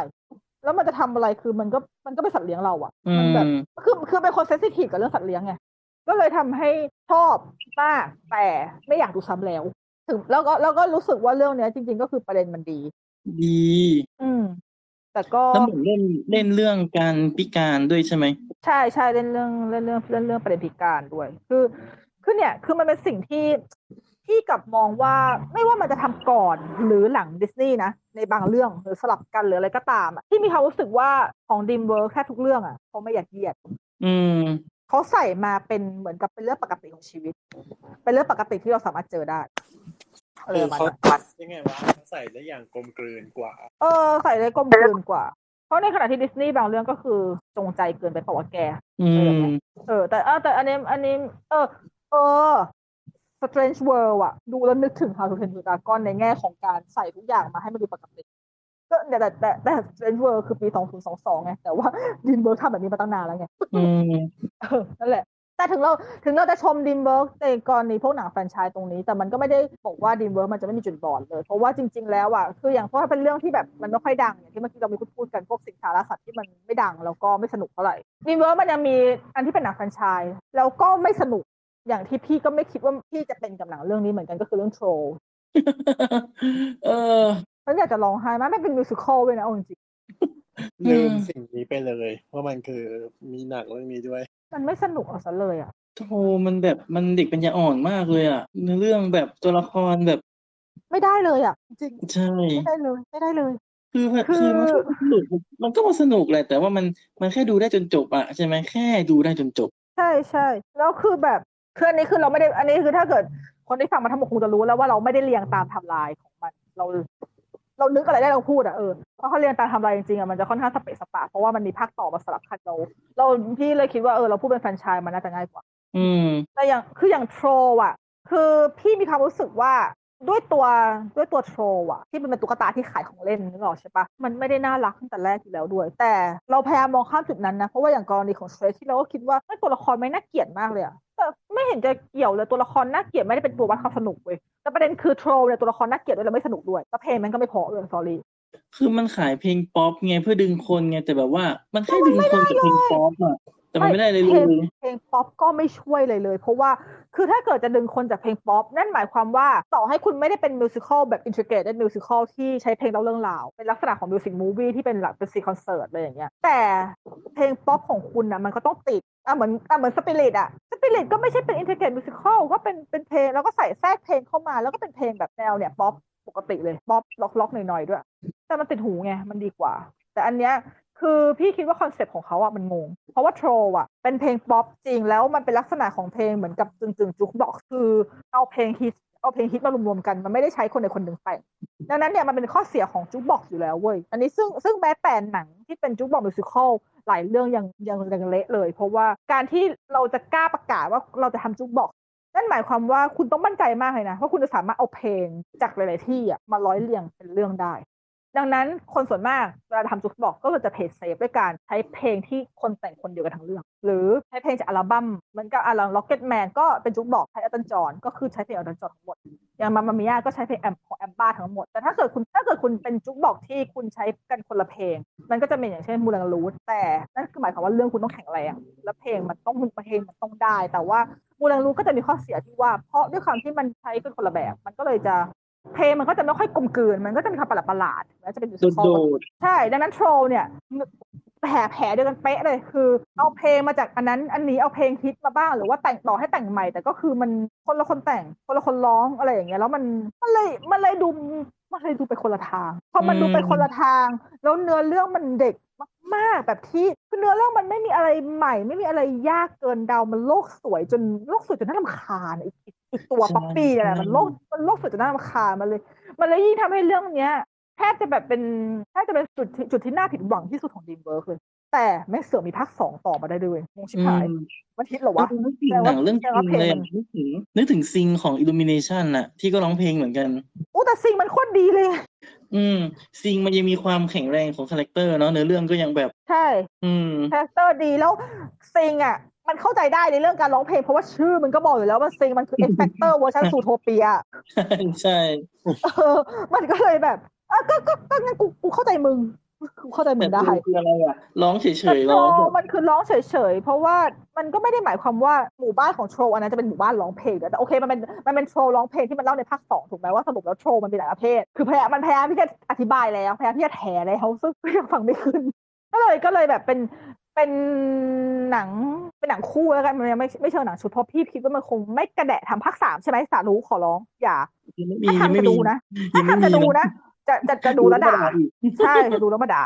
แล้วมันจะทำอะไรคือมันก็มันก็เป็นสัตว์เลี้ยงเราอะอืมันมแบบคือคือเป็นคนเซนซิทีฟกับเรื่องสัตว์เลี้ยงไงก็เลยทำให้ชอบมากแต่ไม่อยากดูซ้ำแล้ว ถึงแล้วก็แล้วก็รู้สึกว่าเรื่องเนี้ยจริง ๆ ก็คือประเด็นมันดี ดี อืม แต่ก็แล้วเหมือนเล่นเล่นเรื่องการพิการด้วยใช่ไหมใช่ใช่เล่นเรื่องเล่นเรื่องเล่นเรื่องประเด็นพิการด้วย คือคือเนี่ยคือมันเป็นสิ่งที่ที่กลับมองว่าไม่ว่ามันจะทำก่อนหรือหนังดิสนีย์นะในบางเรื่องหรือสลับกันหรืออะไรก็ตามอะที่มีความรู้สึกว่าของ Dreamworks แค่ทุกเรื่องอะเขาไม่อยากเหยียด อืมเขาใส่มาเป็นเหมือนกับเป็นเรื่องปกติของชีวิต เป็นเรื่องปกติที่เราสามารถเจอได้ อะไรคือประมาณเขานั้นตัดยังไงวะเขาใส่ได้อย่างกลมกลืนกว่า เออใส่ได้กลมกลืนกว่า เพราะในขณะที่ดิสนีย์บางเรื่องก็คือจงใจเกินไปเปล่าวะแกอืมเออ แต่เออแต่อันนี้อันนี้ เออ เออ Strange World อะดูแล้วนึกถึง How to Train Your Dragon ในแง่ของการใส่ทุกอย่างมาให้มันดูปกติก็แต่แต่แต่แต่ Strange World คือปี 2022 ไง แต่ว่า Dreamworks ทำแบบนี้มาตั้งนานแล้วไงอืมเออนั่นแหละ แต่ถึงเราถึงเราจะชม Dreamworks ในกรณีพวกหนังแฟรนไชส์ตรงนี้ แต่มันก็ไม่ได้บอกว่า Dreamworks มันจะไม่มีจุดบอดเลย เพราะว่าจริง ๆ แล้วอะคืออย่างเพราะว่าเป็นเรื่องที่แบบมันไม่ค่อยดังอย่างที่เมื่อกี้เรามีพูดพูดกันพวกสิงสารสัตว์ที่มันไม่ดังแล้วก็ไม่สนุกเท่าไหร่Dreamworks มันยังมีอันที่เป็นหนังแฟรนไชส์แล้วก็ไม่สนุกอย่างที่พี่ก็ไม่คิดว่าพี่จะเป็นกับหนังเรื่องนี้เหมือนกันก็คือเรื่อง Trolls เออฉันอยากจะร้องไห้มากไม่เป็น musical เลยนะเอาจริงลืมอืมสิ่งนี้ไปเลยว่ามันคือมีหนังเรื่องนี้ด้วยๆ มันไม่สนุกเอาซะเลยอะโธ่มันแบบมันเด็กปัญญาอ่อนมากเลยอะเนื้อเรื่องแบบตัวละครแบบ ไม่ได้เลยอะ จริงใช่ไม่ได้เลย ไม่ได้เลย คือแบบคือคือมันก็สนุกมันก็มาสนุกแหละแต่ว่ามันมันแค่ดูได้จนจบอะใช่ไหมแค่ดูได้จนจบ ใช่ใช่แล้วคือแบบคืออันนี้คือเราไม่ได้ อันนี้คือถ้าเกิดคนที่ฟังมาทั้งหมดคงจะรู้แล้วว่าเราไม่ได้เรียงตามไทม์ไลน์ของมัน เรา เรานึกอะไรได้เราพูดอะเออเพราะเขาเรียงตามไทม์ไลน์จริงๆอะมันจะค่อนข้างสเปะสปะเพราะว่ามันมีภาคต่อมาสลับกันเราเราพี่เลยคิดว่าเออเราพูดเป็นแฟรนไชส์มันน่าจะง่ายกว่า อืมแต่อย่างคืออย่าง Trolls อะ คือพี่มีความรู้สึกว่า ด้วยตัวด้วยตัว Trolls อะที่มันเป็นตุ๊กตาที่ขายของเล่นนึกออกใช่ปะมันไม่ได้น่ารักตั้งแต่แรกอยู่แล้วด้วย แต่เราพยายามมองข้ามจุดนั้นนะเพราะว่าอย่างกรณีของเทรที่เราก็คิดว่าเฮ้ยตัวละครไม่น่าเกลียดมากเลยอะแต่ไม่เห็นจะเกี่ยวเลยตัวละครน่าเกลียดไม่ได้เป็นตัววัดความสนุกเว้ยแต่ประเด็นคือ Trolls เนี่ยตัวละครน่าเกลียดด้วยแล้วไม่สนุกด้วยแล้วเพลงมันก็ไม่เพราะเลย sorryคือมันขายเพลงป๊อปไงเพื่อดึงคนไงแต่แบบว่า มันแค่ดึงคนจากเพลงป๊อปอะแต่มันไม่ได้เลยเพเลลงยเพลงป๊อปก็ไม่ช่วยเลยเลย เพราะว่า คือถ้าเกิดจะดึงคนจากเพลงป๊อปนั่นหมายความว่าต่อให้คุณไม่ได้เป็น musical แบบ integrated musical ที่ใช้เพลงเล่าเรื่องราว เป็นลักษณะของ music movie ที่เป็นหลักเป็นซีนคอนเสิร์ตอะไรอย่างเงี้ยแต่เพลงป๊อปของคุณนะมันก็ต้องติดอะเหมือนอะเหมือนสปิริตอะสปิริตก็ไม่ใช่เป็น integrated musical ก็เป็นเป็นเพลงแล้วก็ใส่แทรกเพลงเข้ามา แล้วก็เป็นเพลงแบบแนวเนี่ยป๊อปปกติเลยป๊อปร็อกร็อกๆหน่อยๆด้วย แต่มันติดหูไงมันดีกว่า แต่อันเนี้ย คือพี่คิดว่าคอนเซปต์ของเขาอะมันงง เพราะว่า Trollsอะเป็นเพลงป๊อปจริงแล้วมันเป็นลักษณะของเพลงเหมือนกับจึงจึงจุกบอกคือเอาเพลงฮิตเอาเพลงฮิตมารวมๆกันมันไม่ได้ใช้คนใดคนหนึ่งแต่งดังนั้นเนี่ยมันเป็นข้อเสียของจุกบอกอยู่แล้วเว้ยอันนี้ซึ่งซึ่งแม้แต่หนังที่เป็นจุกบอกมิวสิควลหลายเรื่องยังยังยังเละเลย เพราะว่าการที่เราจะกล้าประกาศว่าเราจะทำจุกบอกนั่นหมายความว่าคุณต้องมั่นใจมากเลยนะว่าคุณจะสามารถเอาเพลงจากหลาย ๆ ที่อะมาร้อยเรียงเป็นเรื่องได้ ดังนั้นคนส่วนมากเวลาทำ jukebox ก็เลยจะ play safe ด้วยการใช้เพลงที่คนแต่งคนเดียวกันทั้งเรื่อง หรือใช้เพลงจากอัลบั้มเหมือนกับอัลบั้ม Rocket Man ก็เป็น jukebox ใช้ Elton John ก็คือใช้เพลง Elton John ทั้งหมด อย่าง Mamma Mia ก็ใช้เพลง ABBA ของ ABBA ทั้งหมด แต่ถ้าเกิดคุณถ้าเกิดคุณเป็น jukebox ที่คุณใช้กันคนละเพลง มันก็จะเป็นอย่างเช่น Moulin Rouge แต่นั่นคือหมายความว่าเรื่องคุณต้องแข็งแรงและเพลงมันต้องเพลงมันต้องได้ แต่ว่า Moulin Rouge ก็จะมีข้อเสียที่ว่าเพราะด้วยความที่มันใช้กันคนละแบบ มันก็เลยจะ เพลงมันก็จะไม่ค่อยกลมกลืน มันก็จะมีความประหลาดประหลาดๆแล้วจะเป็นมิวโดสิดคอลโดดใช่ ดังนั้นโทรเนี่ยแผลแผลเดียวกันเป๊ะเลยคือ เอาเพลงมาจากอันนั้นอันนี้เอาเพลงฮิตมาบ้างหรือว่าแต่งต่อให้แต่งใหม่ แต่ก็คือมันคนละคนแต่งคนละคนร้องอะไรอย่างเงี้ยแล้วมันมันเลยมันเลยดูมันเลยดูไปคนละทางพอมันดูไปคนละทาง แล้วเนื้อเรื่องมันเด็กมากๆแบบที่คือเนื้อเรื่องมันไม่มีอะไรใหม่ ไม่มีอะไรยากเกินเดามันโลกสวยจนโลกสวยจนน่ารำคาญอีกอีกอีก ตัวใช่ป๊อปปี้เนี่ยแหละใช่มันโลกมันโลกสวยจนน่ารำคาญมันเลย มันเลยยิ่งทำให้เรื่องเนี้ยแทบจะแบบเป็นแทบจะเป็นจุดที่จุดที่น่าผิดหวังที่สุดของดีมเวิร์กเลยแต่แม่งเสือกมีภาคสองต่อมาได้ด้วยงงชิบอืหายมมันฮิตเหรอวะเออนึกถึงแปลหว่านังเรื่องแปลซิว่างเพลงเลยมัอะนนึกถึงนึกถึงซิงของ Illumination น่ะ ที่ก็ร้องเพลงเหมือนกันโอ้แต่ซิงมันโคตรดีเลย อืม ซิงมันยังมีความแข็งแรงของคาแรคเตอร์เนาะเนื้อเรื่องก็ยังแบบ ใช่ อืมคาแรคเตอร์ดีแล้วซิงอะ มันเข้าใจได้ในเรื่องการร้องเพลงเพราะว่าชื่อมันก็บอกอยู่แล้วว่าซิงมันคือ X Factor เวอร์ชันซูโทเปียใช่เออมันก็เลยแบบอะก็ก็ก็งั้นกูกูเข้าใจมึงกูเข้าใจมึแต่งได้คืออะไรอะร้องเฉแต่ยๆโทรร้องแบบมันคือร้องเฉยๆเพราะว่ามันก็ไม่ได้หมายความว่าหมู่บ้านของโทรอันนั้นจะเป็นหมู่บ้านร้องเพลงแต่โอเคมันเป็นมันเป็นโทรร้องเพลงที่มันเล่าในภาคสองถูกไหมว่าสรุปแล้วโทรมันเป็นหลายประเภทคือพยายามมันพยายามที่จะอธิบายแล้วพยายามที่จะแถแล้วซึ่งก็ยังฟังไม่ขึ้นก็เลยก็เลยแบบเป็น เป็นหนังเป็นหนังคู่แล้วกันมันยังไม่ไม่เชิงหนังชุดเพราะพี่คิดว่ามันคงไม่กระแดะทำภาคสามใช่ไหมสารู้ขอร้องอย่ายังไม่มีถ้ายังทำไม่จะมีดูนะยัถ้างไม่ทำจะมีดูนะจะจะจะดูแล้วด่าอีกใช่จะดูแล้วมาด่า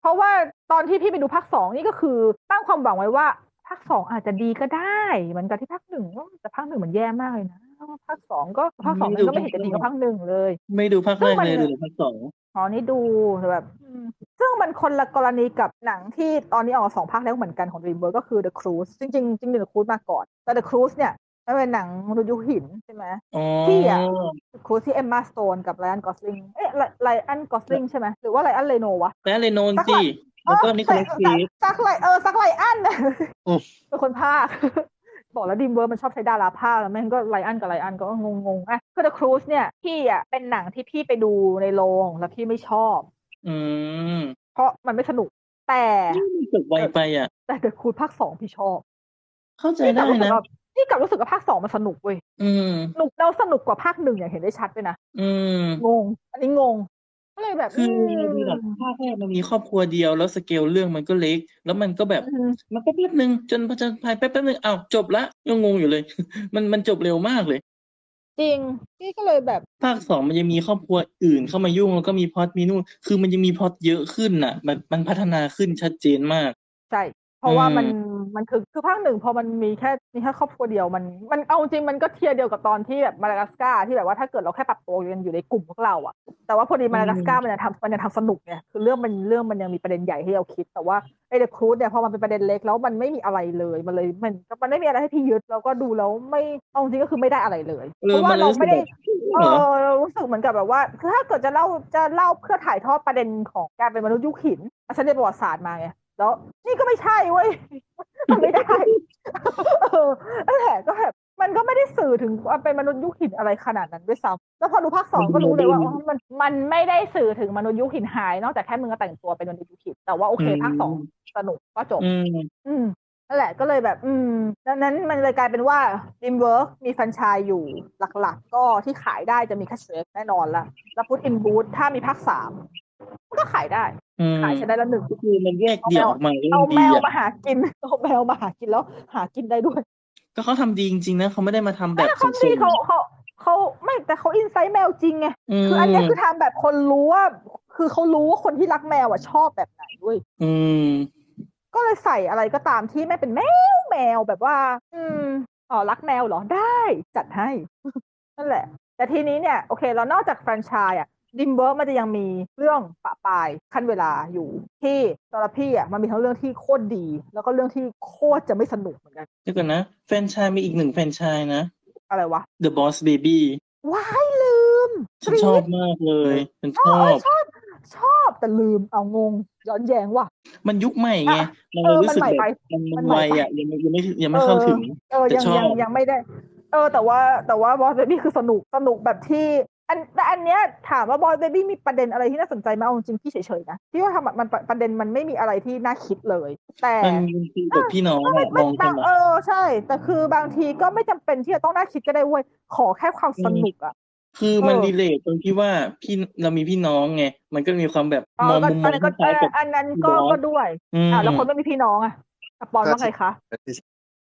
เพราะว่าตอนที่พี่ไปดูภาคสองนี่ก็คือตั้งความหวังไว้ว่าภาคสองอาจจะดีก็ได้เหมือนกับที่ภาคหนึ่งแต่ภาคหนึ่งมันแย่มากเลยนะ ภาคสองก็ภาคสองมันก็ไม่เห็นจะดีกว่าภาคหนึ่งเลย ไม่ดูภาคแรกซึ่งมันเลยดูแต่ภาคสองอ๋อนี่ดูแต่แบบอืมซึ่งมันคนละกรณีกับหนังที่ตอนนี้ออกมาสองภาคแล้วเหมือนกันของ Dreamworks ก็คือ The Cruise จริงๆจริงๆ The Cruise มาก่อน แต่ The Cruise เนี่ยมันเป็นหนังมนุษย์ยุคหินใช่ไหมอ๋อพี่อะครูที่เอมมาสโตนกับไลออนกอสลิงเอ๊ะไลออนกอสลิงใช่ไหมหรือว่าไลออนเลโนวะแล้วเลนโนนสิแล้วก็นิโคลัสเคจซักไลเออซักไลอันอืมเป็นคนภาค บอกแล้วดิมเวอร์มันชอบใช้ดาราภาคแล้วแม่งก็ไลอันกับไลอันก็งงงๆอะคือ The Cruise เนี่ยพี่อะเป็นหนังที่พี่ไปดูในโรงแล้วพี่ไม่ชอบ อืมเพราะมันไม่สนุก แต่นี่มันจบไวไปอะ แต่ The Cruise ภาคสองพี่ชอบ เข้าใจพี่กลัได้บรู้สึกนะว่าพี่กลับรู้สึกว่าภาคสองมันสนุกเว้ยอืมสนุกแล้วสนุกกว่าภาคหนึ่งอย่างเห็นได้ชัดเลยนะอืมงง อันนี้งงก็ เลยแบบคือมแบบภาคแรกมันมีครอบครัวเดียวแล้วสเกลเรื่องมันก็เล็ก แล้วมันก็แบบอืมมันก็แป๊บนึงจนพอจะภายแป๊บแป๊บนึงอ้าวจบละยังงงอยู่เลย มันมันจบเร็วมากเลย จริงพี่ก็เลยแบบภาคสองมันยังมีครอบครัวอื่นเข้ามายุ่งแล้วก็มีพล็อตมีนู่นคือมันยังมีพล็อตเยอะขึ้นน่ะ มันมันพัฒนาขึ้นชัดเจนมากใช่เพราะว่าอืมมัน มันคือคือภาคหนึ่งพอมันมีแค่มีแค่ครอบครัวเดียวมันมันเอาจริงมันก็ tier เดียวกับตอนที่แบบ Madagascar ที่แบบว่าถ้าเกิดเราแค่ปรับตัวกันอยู่ในกลุ่มพวกเราอะแต่ว่าพอดี Madagascar มันยังทำมันยังทำสนุกไงคือเรื่องมันเรื่องมันยังมีประเด็นใหญ่ให้เราคิด แต่ว่าไอ The Croods เนี่ยพอมันเป็นประเด็นเล็กแล้วมันไม่มีอะไรเลยมันเลยมันมันไม่มีอะไรให้พี่ยึดแล้วก็ดูแล้วไม่เอาจริงก็คือไม่ได้อะไรเลยเออเพราะว่าเราไม่ได้มันเลยรู้สึกแบบเออเรารู้สึกเหมือนกับแบบว่าคือถ้าเกิดจะเล่าจะเล่าเพื่อถ่ายทอดประเด็นของการเป็นมนุษย์ยุคหินอะฉันเรียนประวัติศาสตร์มาไง แล้วนี่ก็ไม่ใช่เว้ยมันไม่ได้เออนั่นแหละก็แบบมันก็ไม่ได้สื่อถึงความเป็นมนุษย์ยุคหินอะไรขนาดนั้นด้วยซ้ำแล้วพอดูภาคสองก็รู้เลยว่าอ๋อมันมันไม่ได้สื่อถึงมนุษย์ยุคหินหาย นอกจากแค่มึงก็แต่งตัวเป็นมนุษย์ยุคหิน แต่ว่าโอเคอืมภาคสองสนุกก็จบอืมอืมนั่นแหละก็เลยแบบ อืมดังนั้นมันเลยกลายเป็นว่า d ิมเวิร์กมีแฟรนไชส์อยู่หลักๆ ก็ที่ขายได้จะมีแค่เชฟแน่นอนละแล้วพุทอินบูธถ้ามีภาคสามมัน ก็ขายได้อืมขายใช้ได้ละหนึ่งก็คือมันแยกเดี่ยวออกมาก็เอายังแมดีวอะมาหากินเอาแมวมาหากินแล้วหากินได้ด้วย ก็เขาทำดีจริงๆนะเขาไม่ได้มาทำแบบแต่เขาสุ่ที่มเขาเขาเขาไม่แต่เขาอินไซต์แมวจริงไงๆอืมคืออันเนี้ยคือทำแบบคนรู้ว่า คือเขารู้ว่าคนที่รักแมวอะชอบแบบไหนด้วย อืม ก็เลยใส่อะไรก็ตามที่ไม่เป็นแมวแมวแบบว่า อืมอ๋อรักแมวเหรอได้ จัดให้นั่นแหละ แต่ทีนี้เนี่ยโอเคแล้วนอกจากแฟรนไชส์อะ DreamWorks มันจะยังมีเรื่องประปรายคั่นเวลาอยู่ ที่สำหรับพี่อะมันมีทั้งเรื่องที่โคตรดี แล้วก็เรื่องที่โคตรจะไม่สนุกเหมือนกันเดี๋ยวก่อนนะ แฟรนไชส์มีอีกหนึ่งแฟรนไชส์นะ อะไรวะ The Boss Baby ว้ายลืมฉันชอบมากเลยฉันชชออบบชอบชอบแต่ลืมเอางงย้อนแย้งว่ะ มันยุคใหม่ไงอะมันเลยรู้สึกเออมันใหม่แบบไปมันมัมันนใหม่ไวไปอะยังไม่ยังไม่ยังไม่เข้าถึงเออแต่ยังชอยังบยังไม่ได้ เออ แต่ว่าแต่ว่าบอสเบบี้คือสนุกสนุกแบบที่ อันแต่อันเนี้ยถามว่าบอสเบบี้มีประเด็นอะไรที่น่าสนใจไหมเอาจริงๆพี่เฉยๆนะพี่ว่าทำอะมันประประเด็นมันไม่มีอะไรที่น่าคิดเลย แต่มันมันคือแบบพี่น้องไม่อะมไม่องกับานงอะเออใช่ แต่คือบางทีก็ไม่จำเป็นที่จะต้องน่าคิดก็ได้เว้ยขอแค่ความสนุกอะคือมันเออรีเลทตรงที่ว่าพี่เรามีพี่น้องไงมันก็มีความแบบอ๋อมองก็มุมมอัอนงนั้นก็คล้ายๆกับอันนั้นก็บอสก็ด้วยอืมอ่าแล้วคนไม่มีพี่น้องอะสปอนว่าไงคะ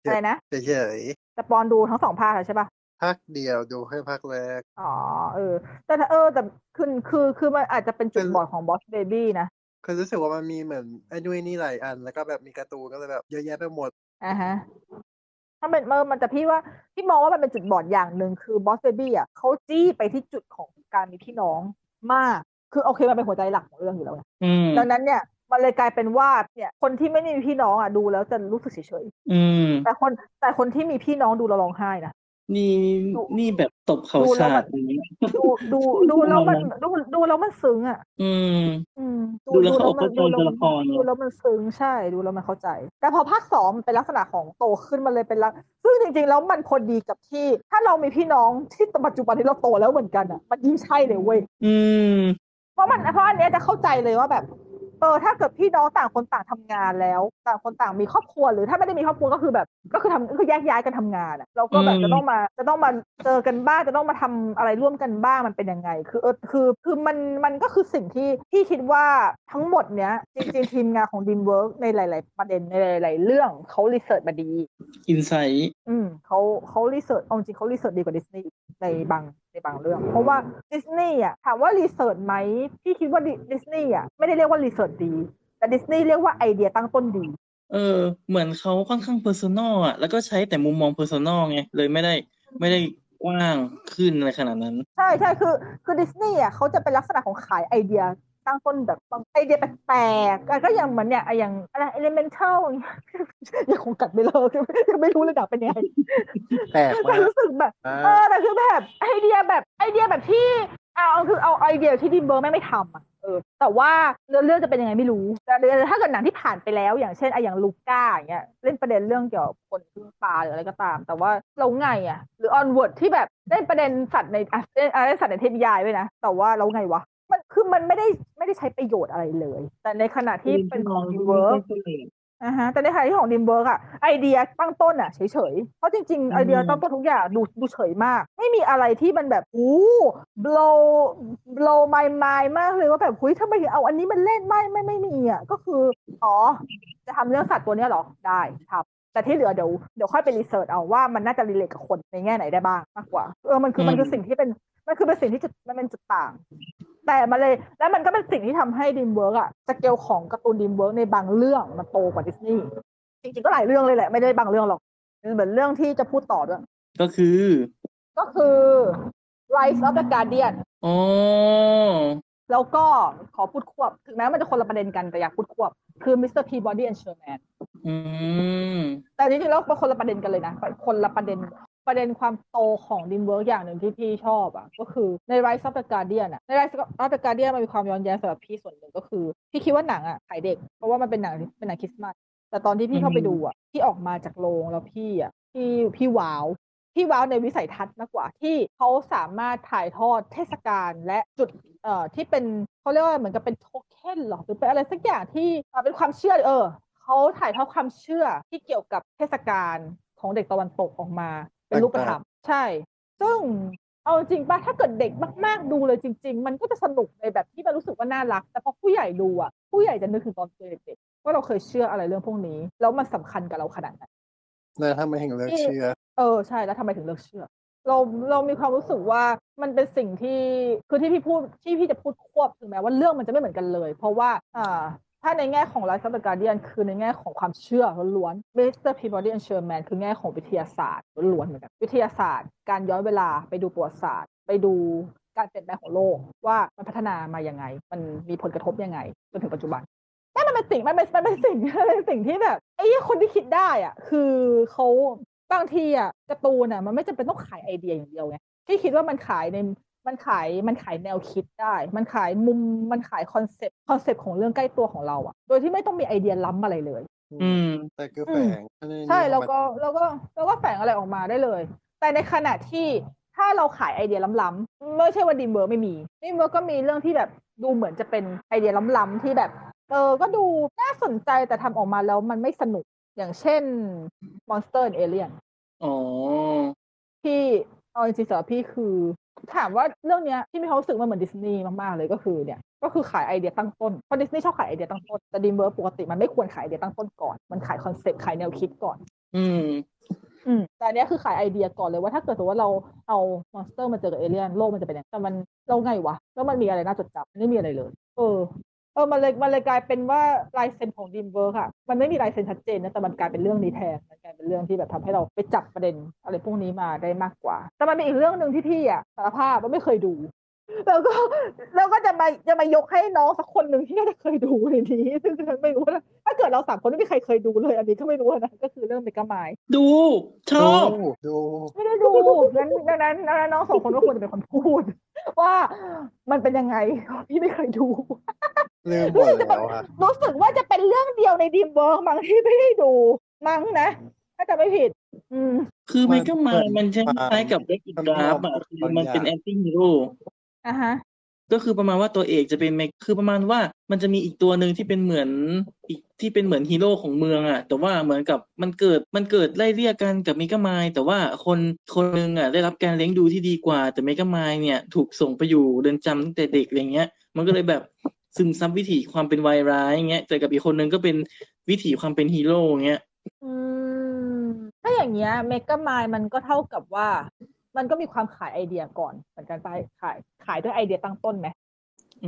อะไรนะเฉยสปอนดูทั้งสองภาคเลยใช่ปะๆ ภาคเดียวดูแค่ภาคแรก อ๋อเออ แต่ถ้าเออ แต่คือคือคือมันอาจจะเป็นจุดเป็นบอดของบอสเบบี้นะคือรู้สึกว่ามันมีเหมือนไอ้ด้วยนี่หลายอัน แล้วก็แบบมีการ์ตูนก็เลยแบบเยอะแยะไปหมดอ่าฮะถ้าเป็นเออมันแต่พี่ว่าพี่มองว่ามันเป็นจุดบอดอย่างหนึ่งคือบอสเบบี้อะเขาจี้ไปที่จุดของการมีพี่น้องมาก คือโอเคมันเป็นหัวใจหลักของเรื่องอยู่แล้วไงอืมดังนั้นเนี่ยมันเลยกลายเป็นว่าเนี่ยคนที่ไม่ได้มีพี่น้องอะดูแล้วจะรู้สึกเฉยอืมๆแต่คนแต่คนที่มีพี่น้องดูแล้วร้องไห้นะ นี่ดูนี่แบบตบเขาดูแล้วฉามัดนอย่างเงี้ยดูดูดูแล้วมันดูดูแล้วมันซึ้งอะ อืม อืม ดูแล้วเขามันเข้าใจดูแล้วตัวละครเนอะดูแล้วมันซึ้งใช่ดูแล้วมันเข้าใจ แต่พอภาคสองมันเป็นลักษณะของโตขึ้นมันเลยเป็นลักซึ่งจริง ๆ แล้วมันพอดีกับที่ ถ้าเรามีพี่น้องที่ปัจจุบันที่เราโตแล้วเหมือนกันอะ มันยิ่งใช่เลยเว้ยอืม เพราะมันเพราะอันเนี้ยจะเข้าใจเลยว่าแบบ เออถ้าเกิดพี่น้องต่างคนต่างทำงานแล้ว ต่างคนต่างมีครอบครัวหรือถ้าไม่ได้มีครอบครัวก็คือแบบ ก็คือทำก็คือแยกย้ายกันทำงานอะเราก็แบบอืมจะต้องมาจะต้องมาเจอกันบ้างจะต้องมาทำอะไรร่วมกันบ้างมันเป็นยังไง คือเออคือคือมันมันก็คือสิ่งที่พี่คิดว่าทั้งหมดเนี้ยจริงๆทีมงานของ DreamWorks ในหลาย ๆ ประเด็นในหลาย ๆ เรื่องเขา research มาดี insightอืมเขาเขา research เอาจริงเขา research ดีกว่าดิสนีย์ในบางในบางเรื่อง เพราะว่าดิสนีย์อะถามว่า research ไหมพี่คิดว่าดิสนีย์อะไม่ได้เรียกว่า research ดี แต่ดิสนีย์เรียกว่าไอเดียตั้งต้นดี เออ เหมือนเขาค่อนข้าง personal อะแล้วก็ใช้แต่มุมมอง personal ไงเลยไม่ได้ไม่ได้กว้างขึ้นอะไรขนาดนั้น ใช่ใช่คือคือดิสนีย์อะเขาจะเป็นลักษณะของขายไอเดีย ตั้งต้นแบบบางไอเดียแปลกๆอะก็อย่างเหมือนเนี่ยอะอย่างอะไร elemental อย่างเงี้ยยังคงกัดไม่เลิกยังไม่รู้ระดับเป็นยังไงแปลกแต่มากรู้สึกแบบอ่าเออแต่คือแบบไอเดียแบบไอเดียแบบที่เอาคือเอาไอเดียที่ดิมเบอร์ไม่งไม่ทำอะเออแต่ว่าเรื่องเรื่องจะเป็นยังไงไม่รู้แต่เดี๋ยวถ้าเกิดหนังที่ผ่านไปแล้ว อย่างเช่นไอะอย่างลูก้าอย่างเงี้ยเล่นประเด็นเรื่องเกี่ยวกับคนพึ่งปลาหรืออะไรก็ตาม แต่ว่าแล้วไงอะ หรือ Onward ที่แบบเล่นประเด็นสัตว์ในอะเล่นอะเล่นสัตว์ในเทพนิยายด้วยนะ แต่ว่าแล้วไงวะ มันคือมันไม่ได้ไม่ได้ใช้ประโยชน์อะไรเลย แต่ในขณะที่เป็นของดิมเบอร์อ่าฮะแต่ในขณะที่ของ DreamWorks อะไอเดียตั้งต้นอะเฉยๆ เพราะจริงอืมๆไอเดียตั้งต้นทุกอย่างดูดูเฉยมาก ไม่มีอะไรที่มันแบบอู้ blow blow my mind มากเลยว่าแบบหุยทำไมถึงเอาอันนี้มันเล่นไม่ไม่ไม่มีอะก็คือ อ๋อ จะทำเรื่องสัตว์ตัวเนี้ยเหรอ ได้ครับแต่ที่เหลือเดี๋ยวเดี๋ยวค่อยไป research เอาว่ามันน่าจะ relate กับคนในแง่ไหนได้บ้างมากกว่า เออมันคือมันคือสิ่งที่เป็นมันคือเป็นสิ่งที่จุดมันเป็นจุดต่าง แต่มาเลย แล้วมันก็เป็นสิ่งที่ทำให้ DreamWorks อะสเกลของการ์ตูน DreamWorks ในบางเรื่องมันโตกว่าดิสนีย์จริงๆก็หลายเรื่องเลยแหละ ไม่ได้บางเรื่องหรอกเหมือนเรื่องที่จะพูดต่อด้วย ก็คือ ก็คือ Rise of the Guardian อ๋อแล้วก็ขอพูดควบ ถึงแม้มันจะคนละประเด็นกันแต่อยากพูดควบ คือ Mr. Peabody and Sherman อืมแต่จริงๆแล้วเป็นคนละประเด็นกันเลยนะ คนละประเด็น ประเด็นความโตของ DreamWorks อย่างหนึ่งที่พี่ชอบอะก็คือใน Rise of the Guardian อะใน Rise of the Guardian มันมีความย้อนแย้งสำหรับพี่ส่วนหนึ่งก็คือ พี่คิดว่าหนังอะขายเด็ก เพราะว่ามันเป็นหนังเป็นหนังคริสต์มาสแต่ตอนที่พี่เข้าไปดูอะที่ออกมาจากโรงแล้วพี่อะพี่พี่ว้าวพี่ว้าวในวิสัยทัศน์มากกว่าที่เขาสามารถถ่ายทอดเทศกาลและจุดเอ่อที่เป็นเขาเรียกว่าเหมือนกับเป็นโทเค็นหรอหรือเป็นอะไรสักอย่างที่เอ่อเป็นความเชื่อเออเขาถ่ายทอดความเชื่อที่เกี่ยวกับเทศกาลของเด็กตะวันตกออกมา เป็นรูปธรรมใช่ ซึ่งเอาจริงป่ะถ้าเกิดเด็กมาก ๆ ดูเลยจริง ๆ มันก็จะสนุกในแบบที่มันรู้สึกว่าน่ารัก แต่พอผู้ใหญ่ดูอะผู้ใหญ่จะนึกถึงตอนเด็กๆว่าเราเคยเชื่ออะไรเรื่องพวกนี้ แล้วมันสำคัญกับเราขนาดไหนแล้วทำไมถึงเลิกเชื่อ เออใช่แล้วทำไมถึงเลิกเชื่อ เราเรามีความรู้สึกว่ามันเป็นสิ่งที่คือที่พี่พูดที่พี่จะพูดควบถึงแม้ว่าเรื่องมันจะไม่เหมือนกันเลย เพราะว่าอ่า ถ้าในแง่ของ Life of the Guardian คือในแง่ของความเชื่อล้วนๆ Mr. Peabody and Sherman คือแง่ของวิทยาศาสตร์ล้วนๆเหมือนกันวิทยาศาสตร์ การย้อนเวลาไปดูประวัติศาสตร์ ไปดูการเปลี่ยนแปลงของโลก ว่ามันพัฒนามายังไง มันมีผลกระทบยังไงจนถึงปัจจุบันนั่นมันเป็นสิ่งมันเป็นมันเป็นสิ่งมันเป็นสิ่งที่แบบไอ้คนที่คิดได้อะคือเขาบางทีอะการ์ตูนอะมันไม่จำเป็นต้องขายไอเดียอย่างเดียวไงที่คิดว่ามันขายใน มันขายมันขายแนวคิดได้ มันขายมุมมันขายคอนเซปต์คอนเซปต์ของเรื่องใกล้ตัวของเราอะโดยที่ไม่ต้องมีไอเดียล้ำอะไรเลย อืม แต่คือแฝงอันนี้ใช่ของแล้วมันก็แล้วก็แล้วก็แฝงอะไรออกมาได้เลย แต่ในขณะที่ถ้าเราขายไอเดียล้ำๆไม่ใช่ว่าดีมเบอร์ไม่มีดีมเบอร์ก็มีเรื่องที่แบบดูเหมือนจะเป็นไอเดียล้ำๆที่แบบเออก็ดูน่าสนใจแต่ทำออกมาแล้วมันไม่สนุกอย่างเช่น Monster and Alien อ๋อ ที่เอาจริงๆสำหรับพี่คือ ถามว่าเรื่องเนี้ยที่มีความรู้สึกมันเหมือนดิสนีย์มากๆเลยก็คือเนี่ยก็คือขายไอเดียตั้งต้นเพราะดิสนีย์ชอบขายไอเดียตั้งต้นแต่ดีมเบอร์ปกติมันไม่ควรขายไอเดียตั้งต้นก่อน มันขายคอนเซ็ปต์ขายแนวคิดก่อน อืมอืมแต่อันเนี้ยคือขายไอเดียก่อนเลยว่าถ้าเกิดสมมติว่าเราเอา monster มาเจอกับเอเลี่ยนโลกมันจะเป็นยังไงแต่มันเราไงวะแล้วมันมีอะไรน่าจดจำไม่มีอะไรเลย เออเออมันเลยมันเลยกลายเป็นว่าลายเซ็นของ DreamWorks อะมันไม่มีลายเซ็นชัดเจนนะแต่มันกลายเป็นเรื่องนี้แทนมันกลายเป็นเรื่องที่แบบทำให้เราไปจับประเด็นอะไรพวกนี้มาได้มากกว่า แต่มันมีอีกเรื่องหนึ่งที่พี่อะสารภาพว่าไม่เคยดู แล้วก็แล้วก็จะมาจะมายกให้น้องสักคนหนึ่งที่น่าจะเคยดูในนี้ซึ่งฉันไม่รู้ว่าถ้าเกิดเราสามคนไม่มีใครเคยดูเลย อันนี้ก็ไม่รู้นะก็คือเรื่อง Megamindดูชอบดูดูไม่ได้ดูงั้นดังนั้นดังนั้นน้องสองคนก็ควรจะเป็นคนพูด ว่ามันเป็นยังไงพี่ไม่เคยดูลืมหมดแล้วอะรู้สึกว่าจะเป็นเรื่องเดียวในดีมเวิร์กมั้งที่ไม่ได้ดูมั้งนะถ้าจะไม่ผิด อืม คือมัมันนก็มามันมันคล้ายๆกับเบกมันดราฟอะมันคือมันเป็นบางอย่างแอนตี้ฮีโร่ อะฮะ ก็คือประมาณว่าตัวเอกจะเป็นเมคือประมาณว่ามันจะมีอีกตัวหนึ่งที่เป็นเหมือนอีกที่เป็นเหมือนฮีโร่ของเมืองอะ แต่ว่าเหมือนกับมันเกิดมันเกิดไล่เรียกกันกับเมกามายแต่ว่าคนคนหนึงอะได้รับการเลี้ยงดูที่ดีกว่า แต่ Megamind เนี่ยถูกส่งไปอยู่เรือนจำตั้งแต่เด็กอะไรเงี้ย มันก็เลยแบบซึมซับวิถีความเป็นวายร้ายเงี้ยแต่กับอีกคนหนึงก็เป็นวิถีความเป็นฮีโร่เงี้ย อืม ถ้าอย่างเงี้ย Megamind มันก็เท่ากับว่า มันก็มีความขายไอเดียก่อนเหมือนกันไปขายขายด้วยไอเดียตั้งต้นไหม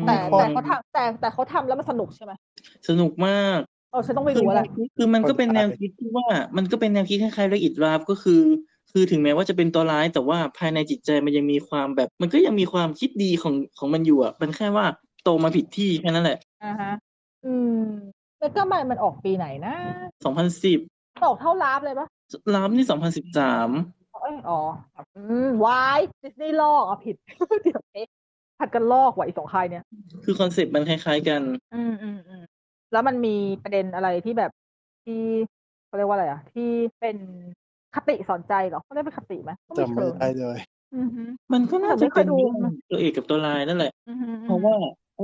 แต่อืมแต่เขาทำแต่แต่เขาทำแล้วมันสนุกใช่ไหมสนุกมากเออฉันต้องไปคืดูอแล้วคือมันก็เป็นแนวคิดที่ว่า มันก็เป็นแนวคิดคล้ายๆเรื่องอิดราฟก็คือ คือถึงแม้ว่าจะเป็นตัวร้าย แต่ว่าภายในจิตใจมันยังมีความแบบ มันก็ยังมีความคิดดีของของมันอยู่อะมันแค่ว่าโตมาผิดที่แค่นั้นแหละอ่าฮะ อืมแล้วก็มันมันออกปีไหนนะสองพันสิบออกเท่าลาฟเลยปะลามนี่สองพันสิบสาม เอ้ยอ๋ออืมวายดิสนีย์ลอกอะผิด เดี๋ยวเอ๊ะผัดกันลอกว่ะอีกสองค่ายเนี่ย คือคอนเซปต์มันคล้ายๆกัน อืมอืมอืมแล้วมันมีประเด็นอะไรที่แบบที่เขาเรียกว่าอะไรอะ ที่เป็นคติสอนใจเหรอเขาเรียกเป็นคติไหมก็ไม่จำเชิไม่งได้เลย อือฮึ มันก็น่าแต่จะไม่เคเป็ยนดูเรื่องตัวเอกกับตัวร้ายนั่นแหละ อือฮึเพราะว่า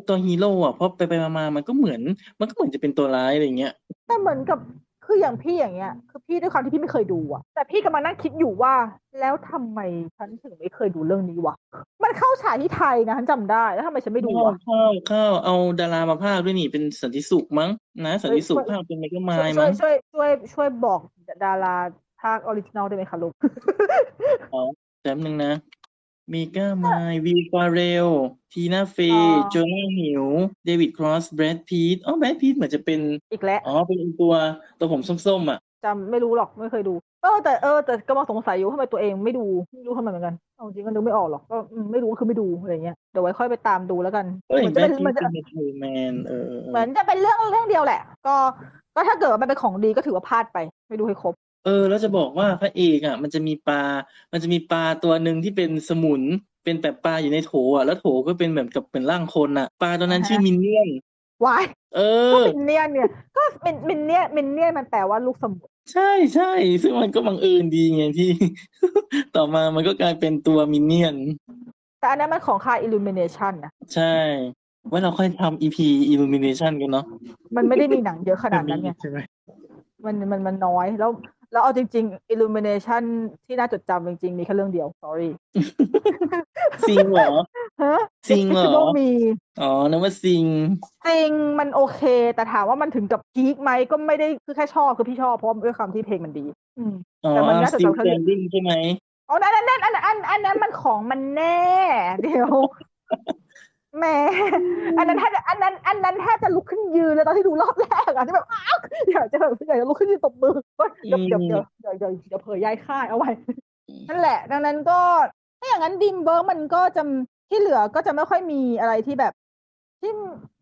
ตัวฮีโร่อะเพราะไปไปมาๆมันก็เหมือน มันก็เหมือนจะเป็นตัวร้ายอะไรเงี้ย แต่เหมือนกับ คืออย่างพี่อย่างเงี้ย คือพี่ด้วยความที่พี่ไม่เคยดูอะแต่พี่กำลังนั่งคิดอยู่ว่า แล้วทำไมฉันถึงไม่เคยดูเรื่องนี้วะ มันเข้าฉายที่ไทยนะฉันจำได้ แล้วทำไมฉันไม่ดูข้าววะข้าวข้าวเอาดารามาพากย์ด้วยนี่เป็นสันติสุขมั้งนะ สันติสุขเฮ้ยภาคเป็นเมกะไมช่วยล์ช่วมั้ยงช่วยช่วยช่วยบอกดาราภาคออริจินอลได้ไหมคะลูกอ๋อแป๊บนึงนะเมกะไมล์วิลฟาเรล ทีน่าเฟอ๋ย์อโจนาหิว เดวิดครอส แบรดพีทอ๋อแบรดพีทเหมือนจะเป็นอีกแล้วอ๋อเป็นตัวตัวผมส้มๆอะจำไม่รู้หรอกไม่เคยดู เออแต่เออแต่ก็มาสงสัยอยู่ทำไมตัวเองไม่ดูไม่รู้ทำไมเหมือนกันเอาจริงก็นึกไม่ออกหรอกก็อืมไม่รู้ก็คือไม่ดูอะไรเงี้ยเดี๋ยวไว้ค่อยไปตามดูแล้วกันก็เหเห็มือนนแบจะรเป็นมันจะดพีทเป็นเทอร์แมนเออเออเหมือนจะเป็นเรื่องเรื่องเดียวแหละ ก็ก็ถ้าเกิดว่ามันเป็นของดีก็ถือว่าพลาดไป ไม่ดูให้ครบ เออแล้วจะบอกว่าพระเอกอะ มันจะมีปลา มันจะมีปลาตัวหนึ่งที่เป็นสมุน เป็นแบบปลาอยู่ในโถอะ แล้วโถก็เป็นแบบกับเป็นร่างคนอะ ปลาตัวนั้นอ่าฮะชื่อมินเนี่ยนวายเอก็อมินเนี่ยนเนี่ยก็มินมินเนี่ยนมินเนี่ยนมันแปลว่าลูกสมุนใช่ใช่ซึ่งมันก็บังเอิญดีไงที่ ต่อมามันก็กลายเป็นตัวมินเนี่ยน แต่อันนั้นมันของค่าย Illumination นะใช่ไว้เราค่อยทำ EP Illumination กันเนาะมันไม่ได้มีหนังเยอะขนาดนั้นไงใช่ไหมมันมันมันน้อยแล้ว แล้วเอาจริงๆ Illumination ที่น่าจดจำจริง ๆ มีแค่เรื่องเดียว sorry ซิงเหรอฮะจริงเหรอ Despicable Me อ๋อนึกว่าซิงจริงมันโอเค แต่ถามว่ามันถึงกับกีกไหมก็ไม่ได้คือแค่ชอบคือพี่ชอบเพราะด้วยความที่เพลงมันดี อืมอ๋อแต่มันน่าจะ Still จำแค่ Standing ใช่ไหมอ๋อนั่นนั่นนั่นอันอันอันนั้นมันของมันแน่ เดี๋ยว แหม่อันนั้นแทบจะอันนั้น อันนั้นแทบจะลุกขึ้นยืนเลยตอนที่ดูรอบแรกอะที่แบบอ้าวอยากจะแบบอยากจะลุกขึ้นยืนตบมือเฮ้ยเดี๋ยวเดี๋ยวเดี๋ยวเดี๋ยวเดี๋ยวเดี๋ยวเผยย้ายค่ายเอาไว้นั่นแหละ ดังนั้นก็ถ้าอย่างนั้นดิมเบิร์กมันก็จะที่เหลือก็จะไม่ค่อยมีอะไรที่แบบที่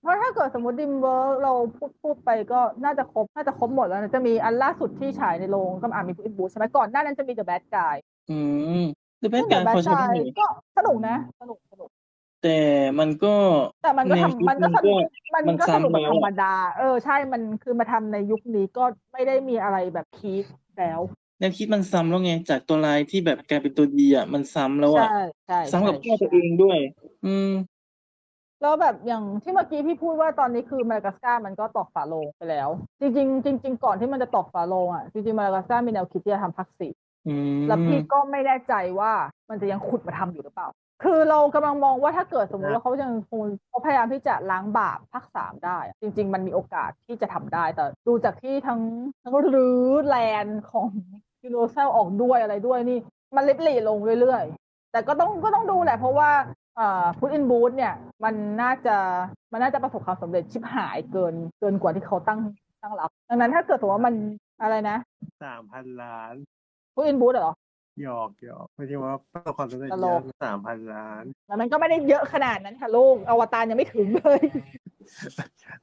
เพราะถ้าเกิดสมมติดิมเบิร์กเราพูดพูดไปก็น่าจะครบน่าจะครบหมดแล้วนะจะมีอันล่าสุดที่ฉายในโรงก็อ่ามีพูดบูใช่ไหมก่อนหน้านั้นจะมี The Bad Guy อืมแต่เป็นซึ่งการ The พอ Bad ใช้ได้ Guy ก็สนุกนะสนุกสนุก แต่มันก็แต่มันก็แนวคิดทำมันก็สนุกมันมันก็สนุกซ้ำแบบแล้วธรอะรมดา เออใช่มันคือมาทำในยุคนี้ก็ไม่ได้มีอะไรแบบพีคแล้วแนวคิดมันซ้ำแล้วไง จากตัวร้ายที่แบบกลายเป็นตัวดีอะมันซ้ำแล้วอะใช่ใช่ซ้ำกับใช่พ่อตัวเองด้วย อืม แล้วแบบอย่างที่เมื่อกี้พี่พูดว่าตอนนี้คือมาดากัสการ์มันก็ตอกฝาโลงไปแล้ว จริง ๆ จริง ๆ ก่อนที่มันจะตอกฝาโลงอะจริงๆมาดากัสการ์มีแนวคิดที่จะทำภาคสี่อืมแล้วพี่ก็ไม่แน่ใจว่ามันจะยังขุดมาทำอยู่หรือเปล่า คือเรากำลังมองว่าถ้าเกิดสมมติว่าเขายังคงเขาพยายามที่จะล้างบาปภาคสามได้อะจริง ๆ มันมีโอกาสที่จะทำได้ แต่ดูจากที่ทั้งทั้งรื้อแลนด์ของยูโนเซลออกด้วยอะไรด้วยนี่ มันเล็บหลีลงเรื่อยๆ แต่ก็ต้องก็ต้องดูแหละ เพราะว่าพุทอินบูธเนี่ย มันน่าจะมันน่าจะประสบความสำเร็จชิบหายเกินเกินกว่าที่เขาตั้งตั้งรับดังนั้นถ้าเกิดสมมติว่ามันอะไรนะสามพันล้านพุทอินบูธเหรอ หยอกหยอกไม่ใช่ว่าประสบความสำเร็จตเยลอะกสามพันล้านแล้วมันก็ไม่ได้เยอะขนาดนั้นค่ะลูกอวตารยังไม่ถึงเลย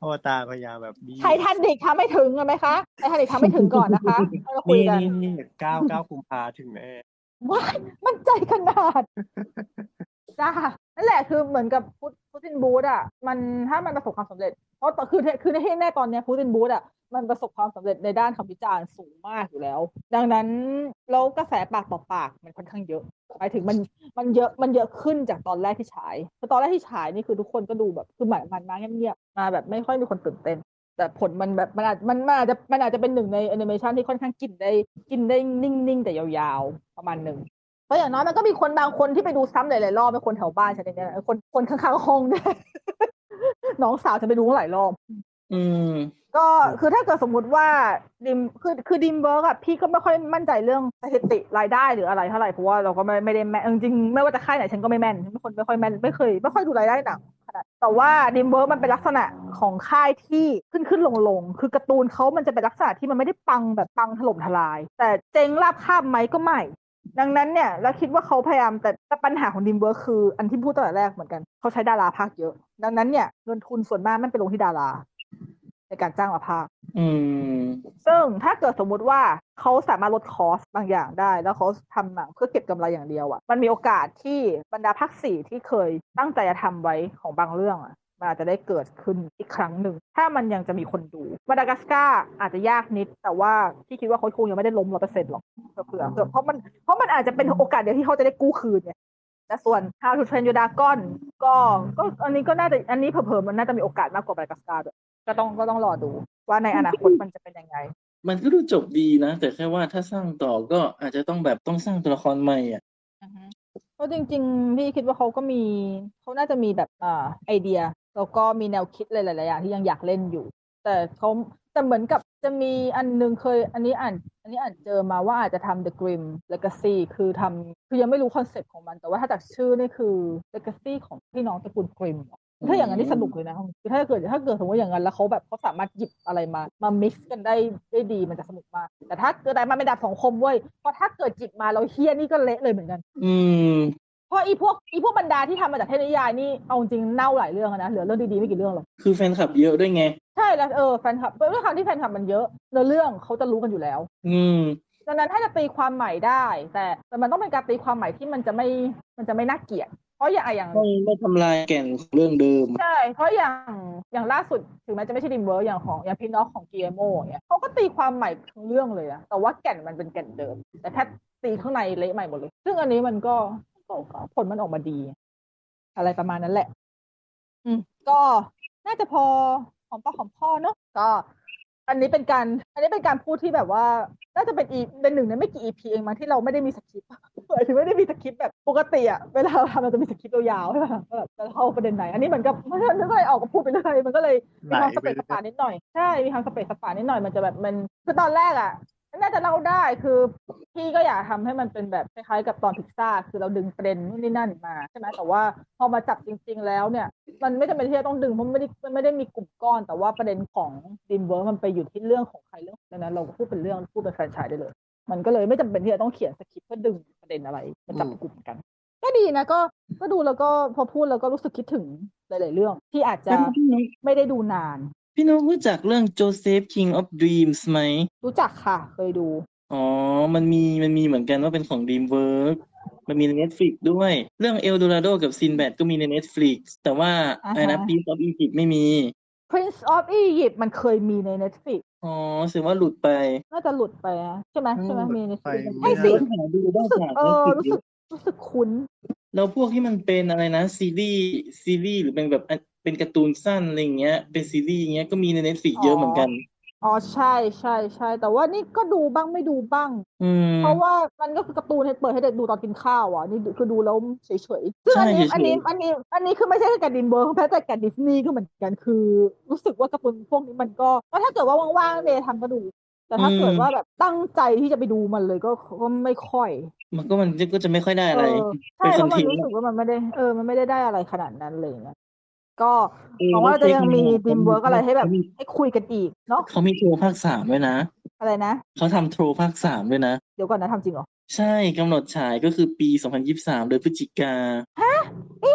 อวตารพยายามแบบดีไททันดิกทำไม่ถึงใช่ไหมคะไททันดิกทำไม่ถึงก่อนนะคะเราจะคุยนี่กันนี่นี่เก้าเก้ากุมภาถึงแน่ว้ายมันใจขนาด จ้านั่นแหละคือเหมือนกับพุทพุตินบูธอะมันถ้ามันประสบความสำเร็จ เพราะตอคือคือในที่แน่ตอนเนี้ยพุตินบูธอะมันประสบความสำเร็จในด้านคำวิจารณ์สูงมากอยู่แล้ว ดังนั้นแล้วกระแสปากต่อปากมันค่อนข้างเยอะหมายถึงมันมันเยอะมันเยอะขึ้นจากตอนแรกที่ฉายคือตอนแรกที่ฉายนี่คือทุกคนก็ดูแบบคือหมายมันมาเงียบๆมาแบบไม่ค่อยมีคนตื่นเต้นแต่ผลมันแบบมันอาจมันมันอาจจะมันอาจจะเป็นหนึ่งในแอนิเมชันที่ค่อนข้างกินได้กินได้นิ่งๆ แต่ยาวๆ ประมาณหนึ่ง เพราะอย่างน้อยมันก็มีคนบางคนที่ไปดูซ้ำหลายๆรอบเป็นคนแถวบ้านฉันเองเนี่ยคนคนข้างๆห้องเนี่ยน้องสาวฉันไปดูหลายรอบอืม ก็คือถ้าเกิดสมมุติว่า Dream คือคือ DreamWorks อะพี่ก็ไม่ค่อยมั่นใจเรื่องสถิติรายได้หรืออะไรเท่าไหร่เพราะว่าเราก็ไม่ไม่ได้แม่นจริงๆไม่ว่าจะค่ายไหนฉันก็ไม่แม่นฉันเป็นคนไม่ค่อยแม่นไม่เคยไม่ค่อยดูรายได้หนังขนาดแต่ว่า DreamWorks มันเป็นลักษณะของค่ายที่ขึ้นขึ้นลงลงคือการ์ตูนเขามันจะเป็นลักษณะที่มันไม่ได้ปังแบบปังถล่มทลาย แต่เจ๊งราบคาบไหมก็ไม่ ดังนั้นเนี่ยแล้วคิดว่าเขาพยายามแต่แต่ปัญหาของ DreamWorks คืออันที่พูดตั้งแต่แรกเหมือนกันเขาใช้ดาราพากย์เยอะ ดังนั้นเนี่ยเงินทุนส่วนมากมันไปลงที่ดารา ในการจ้างมาพากย์อืมซึ่งถ้าเกิดสมมุติว่าเขาสามารถลด cost บางอย่างได้ แล้วเขาทำหนังเพื่อเก็บกำไรอย่างเดียวอะ่ะ มันมีโอกาสที่บรรดาภาคสี่ที่เคยตั้งใจจะทำไว้ของบางเรื่องอะ่ะ มันอาจจะได้เกิดขึ้นอีกครั้งหนึ่ง ถ้ามันยังจะมีคนดูมาดากัสการ์อาจจะยากนิด แต่ว่าที่คิดว่าเขาคงยังไม่ได้ล้มร้อยเปอร์เซ็นต์หรอกเผื่อเผื่อเพราะมันเพราะมันอาจจะเป็นโอกาสเดียวที่เขาจะได้กู้คืนเนี่ยแต่ส่วน How to Train Your Dragon ก็ก็อันนี้ก็น่าจะอันนี้เผลอๆมันน่าจะมีโอกาสมากกว่ามาดากัสการ์ด้วยก็ต้องก็ต้องรอดูว่าในอนาคตมันจะเป็นยังไงมันก็ดูจบดีนะ แต่แค่ว่าถ้าสร้างต่อก็อาจจะต้องแบบต้องสร้างตัวละครใหม่อะอือฮึเพราะจริง ๆ พี่คิดว่าเขาก็มีเขาน่าจะมีแบบอ่าไอเดีย แล้วก็มีแนวคิดหลายๆอย่างที่ยังอยากเล่นอยู่ แต่เขาแต่เหมือนกับจะมีอันนึงเคย อันนี้อ่าน อันนี้อ่านเจอมาว่าอาจจะทำ The Grimm Legacy คือทำคือยังไม่รู้คอนเซ็ปต์ของมัน แต่ว่าถ้าจากชื่อนี่คือ Legacy ของพี่น้องตระกูล Grim ถ้าอย่างนั้นนี่สนุกเลยนะคือถ้าเกิดถ้าเกิดสมมติอย่างนั้นแล้วเขาแบบเขาสามารถหยิบอะไรมา มา mix กันได้ได้ดีมันจะสนุกมาก แต่ถ้าเกิดอะไรมาเป็นดาบสองคมเว้ยเพราะถ้าเกิดหยิบมาแล้วเหี้ยนี่ก็เละเลยเหมือนกัน อืม เพราะอีพวกอีพวกบรรดาที่ทำมาจากเทพนิยายนี่เอาจริงเน่าหลายเรื่องอะนะเหลือเรื่องดีๆไม่กี่เรื่องหรอกคือแฟนคลับเยอะด้วยไงใช่แล้วเออแฟนคลับด้วยความที่แฟนคลับมันเยอะเนื้อเรื่องเขาจะรู้กันอยู่แล้ว อืมดังนั้นถ้าจะตีความใหม่ได้ แต่แต่มันต้องเป็นการตีความใหม่ที่มันจะไม่มันจะไม่น่าเกลียดเพราะอย่างอย่างไม่ไม่ทำลายแก่นของเรื่องเดิม ใช่ เพราะอย่างอย่างล่าสุดถึงแม้จะไม่ใช่ DreamWorks อย่างของอย่าง Pinocchio ของ Guillermo เนี่ยเขาก็ตีความใหม่ทั้งเรื่องเลยอะแต่ว่าแก่นมันเป็นแก่นเดิม แต่แค่ตีข้างในเละใหม่หมดเลย ซึ่งอันนี้มันก็ก็ก็ ผลมันออกมาดี อะไรประมาณนั้นแหละ อืม ก็น่าจะพอหอมปากหอมคอเนอะก็ อันนี้เป็นการ อันนี้เป็นการพูดที่แบบว่า น่าจะเป็นอีเป็นหนึ่งในไม่กี่ EP เองมั้งที่เราไม่ได้มีสคริปต์หมายถึงไม่ได้มีสคริปต์แบบปกติอะเวลาเราทำเราจะมีสคริปต์ยาวๆใช่ไหมว่าแบบจะเข้าประเด็นไหน อันนี้เหมือนกับมันก็นึกอะไรออกก็พูดไปเลยมันก็เลยมีความสะเปะสะปะนิดหน่อยใช่มีความสะเปะสะปะนิดหน่อยมันจะแบบมันคือตอนแรกอะ น่าจะเล่าได้คือพี่ก็อยากทำให้มันเป็นแบบคล้ายๆกับตอนพิกซ่าคือเราดึงประเด็นนู่นนี่นั่นมาใช่ไหมแต่ว่าพอมาจับจริง ๆ แล้วเนี่ย มันไม่จำเป็นที่จะต้องดึงเพราะมันไม่ได้มันไม่ได้มีกลุ่มก้อน แต่ว่าประเด็นของ DreamWorks มันไปอยู่ที่เรื่องของใครเรื่องดังนั้นเราก็พูดเป็นเรื่องพูดเป็นแฟรนไชส์ได้เลย มันก็เลยไม่จำเป็นที่จะต้องเขียนสคริปต์เพื่อดึงประเด็นอะไรมาจับกลุ่มกัน ก็ดีนะก็ก็ดูแล้วก็พอพูดแล้วก็รู้สึกคิดถึงหลาย ๆ เรื่อง ที่อาจจะไม่ได้ดูนาน พี่นกรู้จักเรื่อง Joseph King of Dreams ไหม รู้จักค่ะ เคยดู อ๋อ มันมีมันมีเหมือนกันว่าเป็นของ DreamWorks มันมีใน Netflix ด้วย เรื่อง El Dorado กับ Sinbad ก็มีใน Netflix แต่ว่าอ่าฮะไอ้นะ Prince of Egypt ไม่มี Prince of Egypt มันเคยมีใน Netflix อ๋อแสดงว่าหลุดไป น่าจะหลุดไปนะใช่ไหมใช่ไหมอืมมีในไป Netflix ไม่ใช่ได้สิหาดูได้รู้สึกจากเออ Netflix รู้สึกรู้สึกคุ้น แล้วพวกที่มันเป็นอะไรนะซีรีส์ซีรีส์หรือเป็นแบบอันเป็นการ์ตูนสั้นอะไรอย่างเงี้ย เป็นซีรีส์อย่างเงี้ยก็มีใน Netflix เยอะเหมือนกันอ๋อใช่ใช่ใช่แต่ว่านี่ก็ดูบ้างไม่ดูบ้างอืมเพราะว่ามันก็คือการ์ตูนให้เปิดให้เด็กดูตอนกินข้าวอะนี่คือดูแล้วเฉยๆซึ่งอันนี้ใช่เฉยๆอันนี้อันนี้อันนี้คือไม่ใช่แค่กับดินเบอร์แม้แต่กับดิสนีย์ก็เหมือนกันคือ รู้สึกว่าการ์ตูนพวกนี้มันก็ก็ถ้าเกิดว่าว่างๆเมย์ทำก็ดู แต่ถ้าเกิดว่าแบบตั้งใจที่จะไปดูมันเลยก็ก็ไม่ค่อย มันก็มันก็จะไม่ค่อยได้อะไรเออใช่เป็นเพคอนราะ content มันรู้สึกว่ามันไม่ได้ เออ มันไม่ได้ได้อะไรขนาดนั้นเลยนะก็เออหวังว่าแล้วจะยังมีเทคโนโลยี DreamWorks อะไรให้แบบเขามี ให้คุยกันอีกเนาะเขามี Trolls ภาคสามด้วยนะอะไรนะ เขาทำ Trolls ภาคสามด้วยนะ เดี๋ยวก่อนนะทำจริงเหรอใช่กำหนดฉายก็คือปี 2023 เดือนพฤศจิกา เอ๊ะ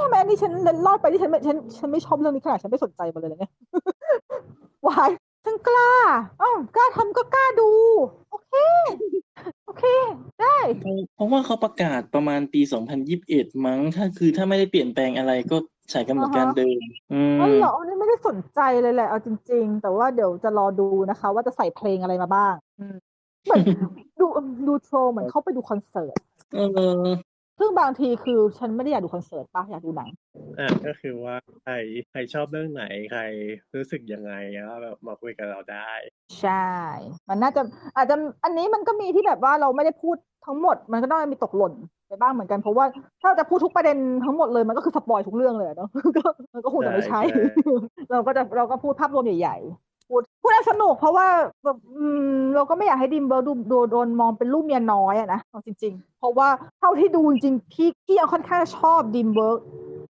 ทำไมอันนี้ฉันเล็ดรอดไปที่ฉันไม่ฉันฉันไม่ชอบเรื่องนี้ขนาดฉันไม่สนใจมันเลยนะเนี่ยวาย ฉันกล้าอ้าวกล้าทำก็กล้าดู โอเค โอเค ได้ เพราะเพราะว่าเขาประกาศประมาณปี 2021 มั้ง ถ้าคือถ้าไม่ได้เปลี่ยนแปลงอะไรก็ฉายกำหนดการอ่าฮะเดิม อืม อ๋อเหรออันนี้ไม่ได้สนใจเลยแหละ เอาจริง ๆ แต่ว่าเดี๋ยวจะรอดูนะคะ ว่าจะใส่เพลงอะไรมาบ้าง อืมเหมือนดูดูโชว์เหมือนเข้าไปดูคอนเสิร์ต เออ ซึ่งบางทีคือฉันไม่ได้อยากดูคอนเสิร์ตปะอยากดูหนังอะก็คือว่าใครใครชอบเรื่องไหนใครรู้สึกยังไงก็แบบมาคุยกับเราได้ ใช่ มันน่าจะอาจจะอันนี้มันก็มีที่แบบว่าเราไม่ได้พูดทั้งหมด มันก็ต้องมีตกหล่นไปบ้างเหมือนกันเพราะว่าถ้าจะพูดทุกประเด็นทั้งหมดเลยมันก็คือ spoil ทุกเรื่องเลยอะเนาะก็มันก็คงจะไม่ใช่ใช่ใช่ เราก็จะเราก็พูดภาพรวมใหญ่ๆ พูดพูดให้สนุกเพราะว่าแบบอืมเราก็ไม่อยากให้ดิมเบิร์ดูโดนโดนมองเป็นลูกเมียน้อยอะนะเอาจริง ๆ เพราะว่าเท่าที่ดูจริงๆพี่พี่ยังค่อนข้างชอบดิมเบิร์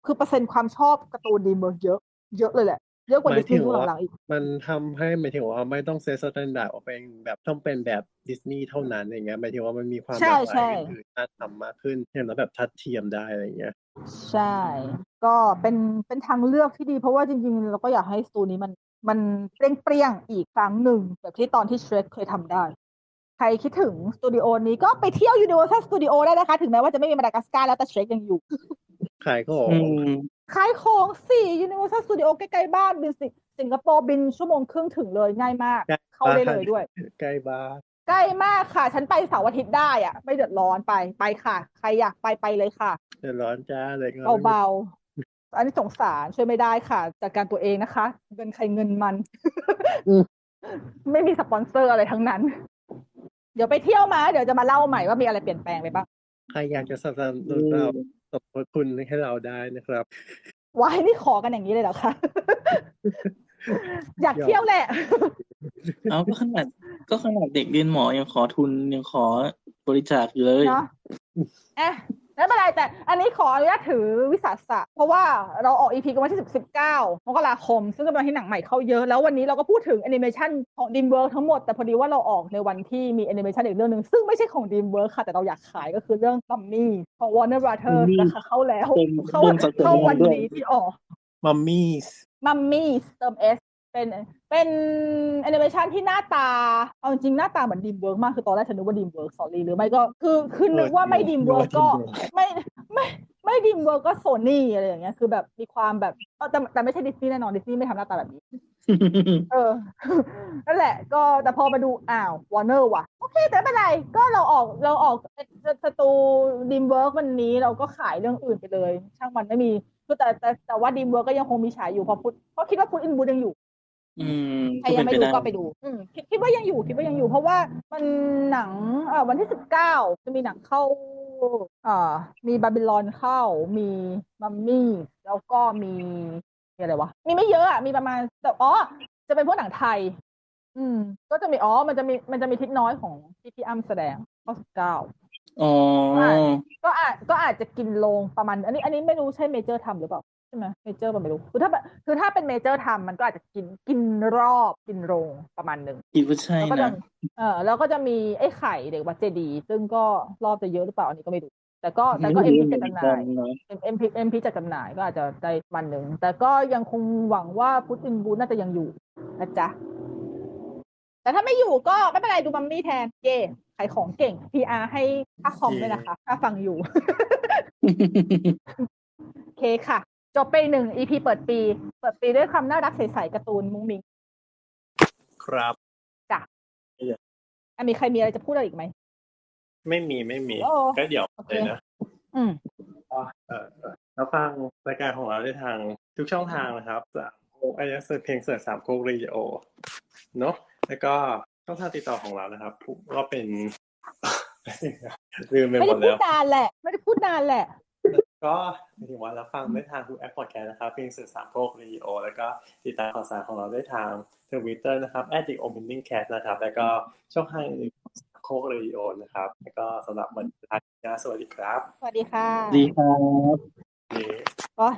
คือเปอร์เซ็นต์ความชอบการ์ตูนดิมเบิร์เยอะ เยอะเลยแหละเยอะกว่าหมาดิยสถึนีย์งดูว่าหลังๆอีก มันทำให้หมายถึงว่าไม่ต้อง set standard ว่าเป็นแบบต้องเป็นแบบดิสนีย์เท่านั้นอย่างเงี้ยหมายถึงว่ามันมีใช่ ใช่ ความหลากหลายอื่นๆน่าทำมากขึ้นอย่างแล้วแบบทัดเทียมได้อะไรเงี้ย ใช่ ก็เป็นเป็นทางเลือกที่ดี เพราะว่าจริงๆ เราก็อยากให้สตูนี้มัน มันเปรี้ยงๆอีกครั้งหนึ่งแบบที่ตอนที่ Shrek เคยทำได้ ใครคิดถึงสตูดิโอนี้ก็ไปเที่ยว Universal Studio ได้นะคะ ถึงแม้ว่าจะไม่มีมาดากัสการ์แล้วแต่เชร k ยังอยู่ ขายของอืมขายของสี่ Universal Studio ใกล้ๆบ้านบินสิสิงคโปร์บินชั่วโมงครึ่งถึงเลยง่ายมาก เข้าได้เลยด้วย ใกล้บ้านใกล้มากค่ะ ฉันไปเสาร์อาทิตย์ได้อะไม่เดือดร้อนไปไปค่ะ ใครอยากไปไปเลยค่ะ เดือดร้อนจ้าเลยก็เบาๆ อันนี้สงสารช่วยไม่ได้ค่ะ จัดการตัวเองนะคะ เงินใครเงินมัน ไม่มีสปอนเซอร์อะไรทั้งนั้น เดี๋ยวไปเที่ยวมา เดี๋ยวจะมาเล่าใหม่ว่ามีอะไรเปลี่ยนแปลงไปบ้าง ใครอยากจะสนับสนุนเราสมทบทุนให้เราได้นะครับวายนี่ขอกันอย่างนี้เลยเหรอคะ อยากเที่ยวแหละ เอาก็ขนาดก็ขนาดเด็กเรียนหมอยังขอทุนยังขอบริจาคอยู่เลยเนาะเอ๊ะ ไม่เป็นไรแต่อันนี้ขออนุญาตถือวิสาสะเพราะว่าเราออกอีพีกันวันที่สิบเก้ามกราคม ซึ่งเป็นวันที่หนังใหม่เข้าเยอะ แล้ววันนี้เราก็พูดถึงแอนิเมชันของ DreamWorks ทั้งหมด แต่พอดีว่าเราออกในวันที่มีแอนิเมชันอีกเรื่องหนึ่งซึ่งไม่ใช่ของ DreamWorks ค่ะ แต่เราอยากขายก็คือเรื่อง Mummies ของ Warner Brothers Mummy นะคะเข้าแล้วเต็มเข้าเต็มสัดส่วนเข้าวันด้วยนี้ที่ออก Mummies Mummy เติม s เป็นเป็นแอนิเมชันที่หน้าตา เอาจริงๆหน้าตาเหมือน DreamWorks มากคือตอนแรกฉันนึกว่า DreamWorks สอรี่หรือไม่ก็คือคือนึกว่าไม่ DreamWorks ก็ไม่ไม่ไม่ DreamWorks ก็โซนี่อะไรอย่างเงี้ยคือแบบมีความแบบเออแต่แต่ไม่ใช่ดิสนีย์แน่นอนดิสนีย์ไม่ทำหน้าตาแบบนี้เออ นั่นแหละ ก็แต่พอมาดูอ้าววอร์เนอร์ว่ะ โอเค แต่ไม่เป็นไร ก็เราออกเราออกสตู DreamWorks วันนี้เราก็ขายเรื่องอื่นไปเลย ช่างมันไม่มีคือแต่แต่แต่ว่า DreamWorks ก็ยังคงมีฉายอยู่เพราะ Puss เพราะคิดว่า Puss in Boots ยังอยู่ อืมใครก็ยัเป็งนไม่ไปดูได้ก็ไปดู อืมคิดคิดว่ายังอยู่คิดว่ายังอยู่ เพราะว่ามันหนังเอ่อวันที่สิบเก้าจะมีหนังเข้าเอ่อมี Babylon เข้า มี Mummies แล้วก็มีมีอะไรวะมีไม่เยอะอะมีประมาณแต่อ๋อจะเป็นพวกหนังไทย อืม ก็จะมีอ๋อมันจะมีมันจะมีทิดน้อยของที่พี่อ้ำแสดงข้อสิบเก้าอ๋อก็อาจก็อาจจะกินลงประมาณ อันนี้ อันนี้ไม่รู้ใช่เมเจอร์ทำหรือเปล่า ใช่ไหมเมเจอร์มันไม่รู้คือถ้าแบบคือถ้าเป็นเมเจอร์ทำมันก็อาจจะกินกินรอบกินโรงประมาณหนึ่งคิดว่าใช่แล้วก็จะนะเออแล้วก็จะมีไอ้ไข่เด็กวัดเจดีย์ซึ่งก็รอบจะเยอะหรือเปล่าอันนี้ก็ไม่รู้แต่ก็แต่ก็เอ็มพีจัดจำหน่ายเนอะเอ็มพีเอ็มพีจัดจำหน่ายก็อาจจะได้มันหนึ่งแต่ก็ยังคงหวังว่าพุทธินบูน่าจะยังอยู่นะจ๊ะแต่ถ้าไม่อยู่ก็ไม่เป็นไรดูมัมมี่แทนเย่ขายของเก่ง PR ให้ค่าคอมด้วยนะคะ ถ้าฟังอยู่ โอเคค่ะ จบไปหนึ่ง EP เปิดปี เปิดปีด้วยความน่ารักใสๆการ์ตูนมุ้งมิ้ง ครับอะมีใครมีอะไรจะพูดอะไรอีกไหม ไม่มีไม่มี โอ้ก็เดี๋ยวโอเค เลยนะอืม ก็เออเออแล้วฟังรายการของเราได้ทางทุกช่องทางนะครับสามโคกไอเอสเพียง search สามโคกเรดิโอเนาะแล้วก็ช่องทางติดต่อของเรานะครับก็เป็น ลืมไปหมดแล้ว ไม่หมได้พูแล้ด นานแหละ ไม่ได้พูดนานแหละ ก็หมายถึงว่ารับฟังได้ทางทุกแอปพอดแคสต์นะครับเพียง search สามโคกเรดิโอ แล้วก็ติดตามข่าวสารของเราได้ทางทวิตเตอร์นะครับ at the opening cast นะครับ แล้วก็ช่องทางอื่นของสามโคกเรดิโอนะครับ แล้วก็สำหรับวันนี้สวัสดีครับ สวัสดีค่ะ ดีครับนี่โอ้ย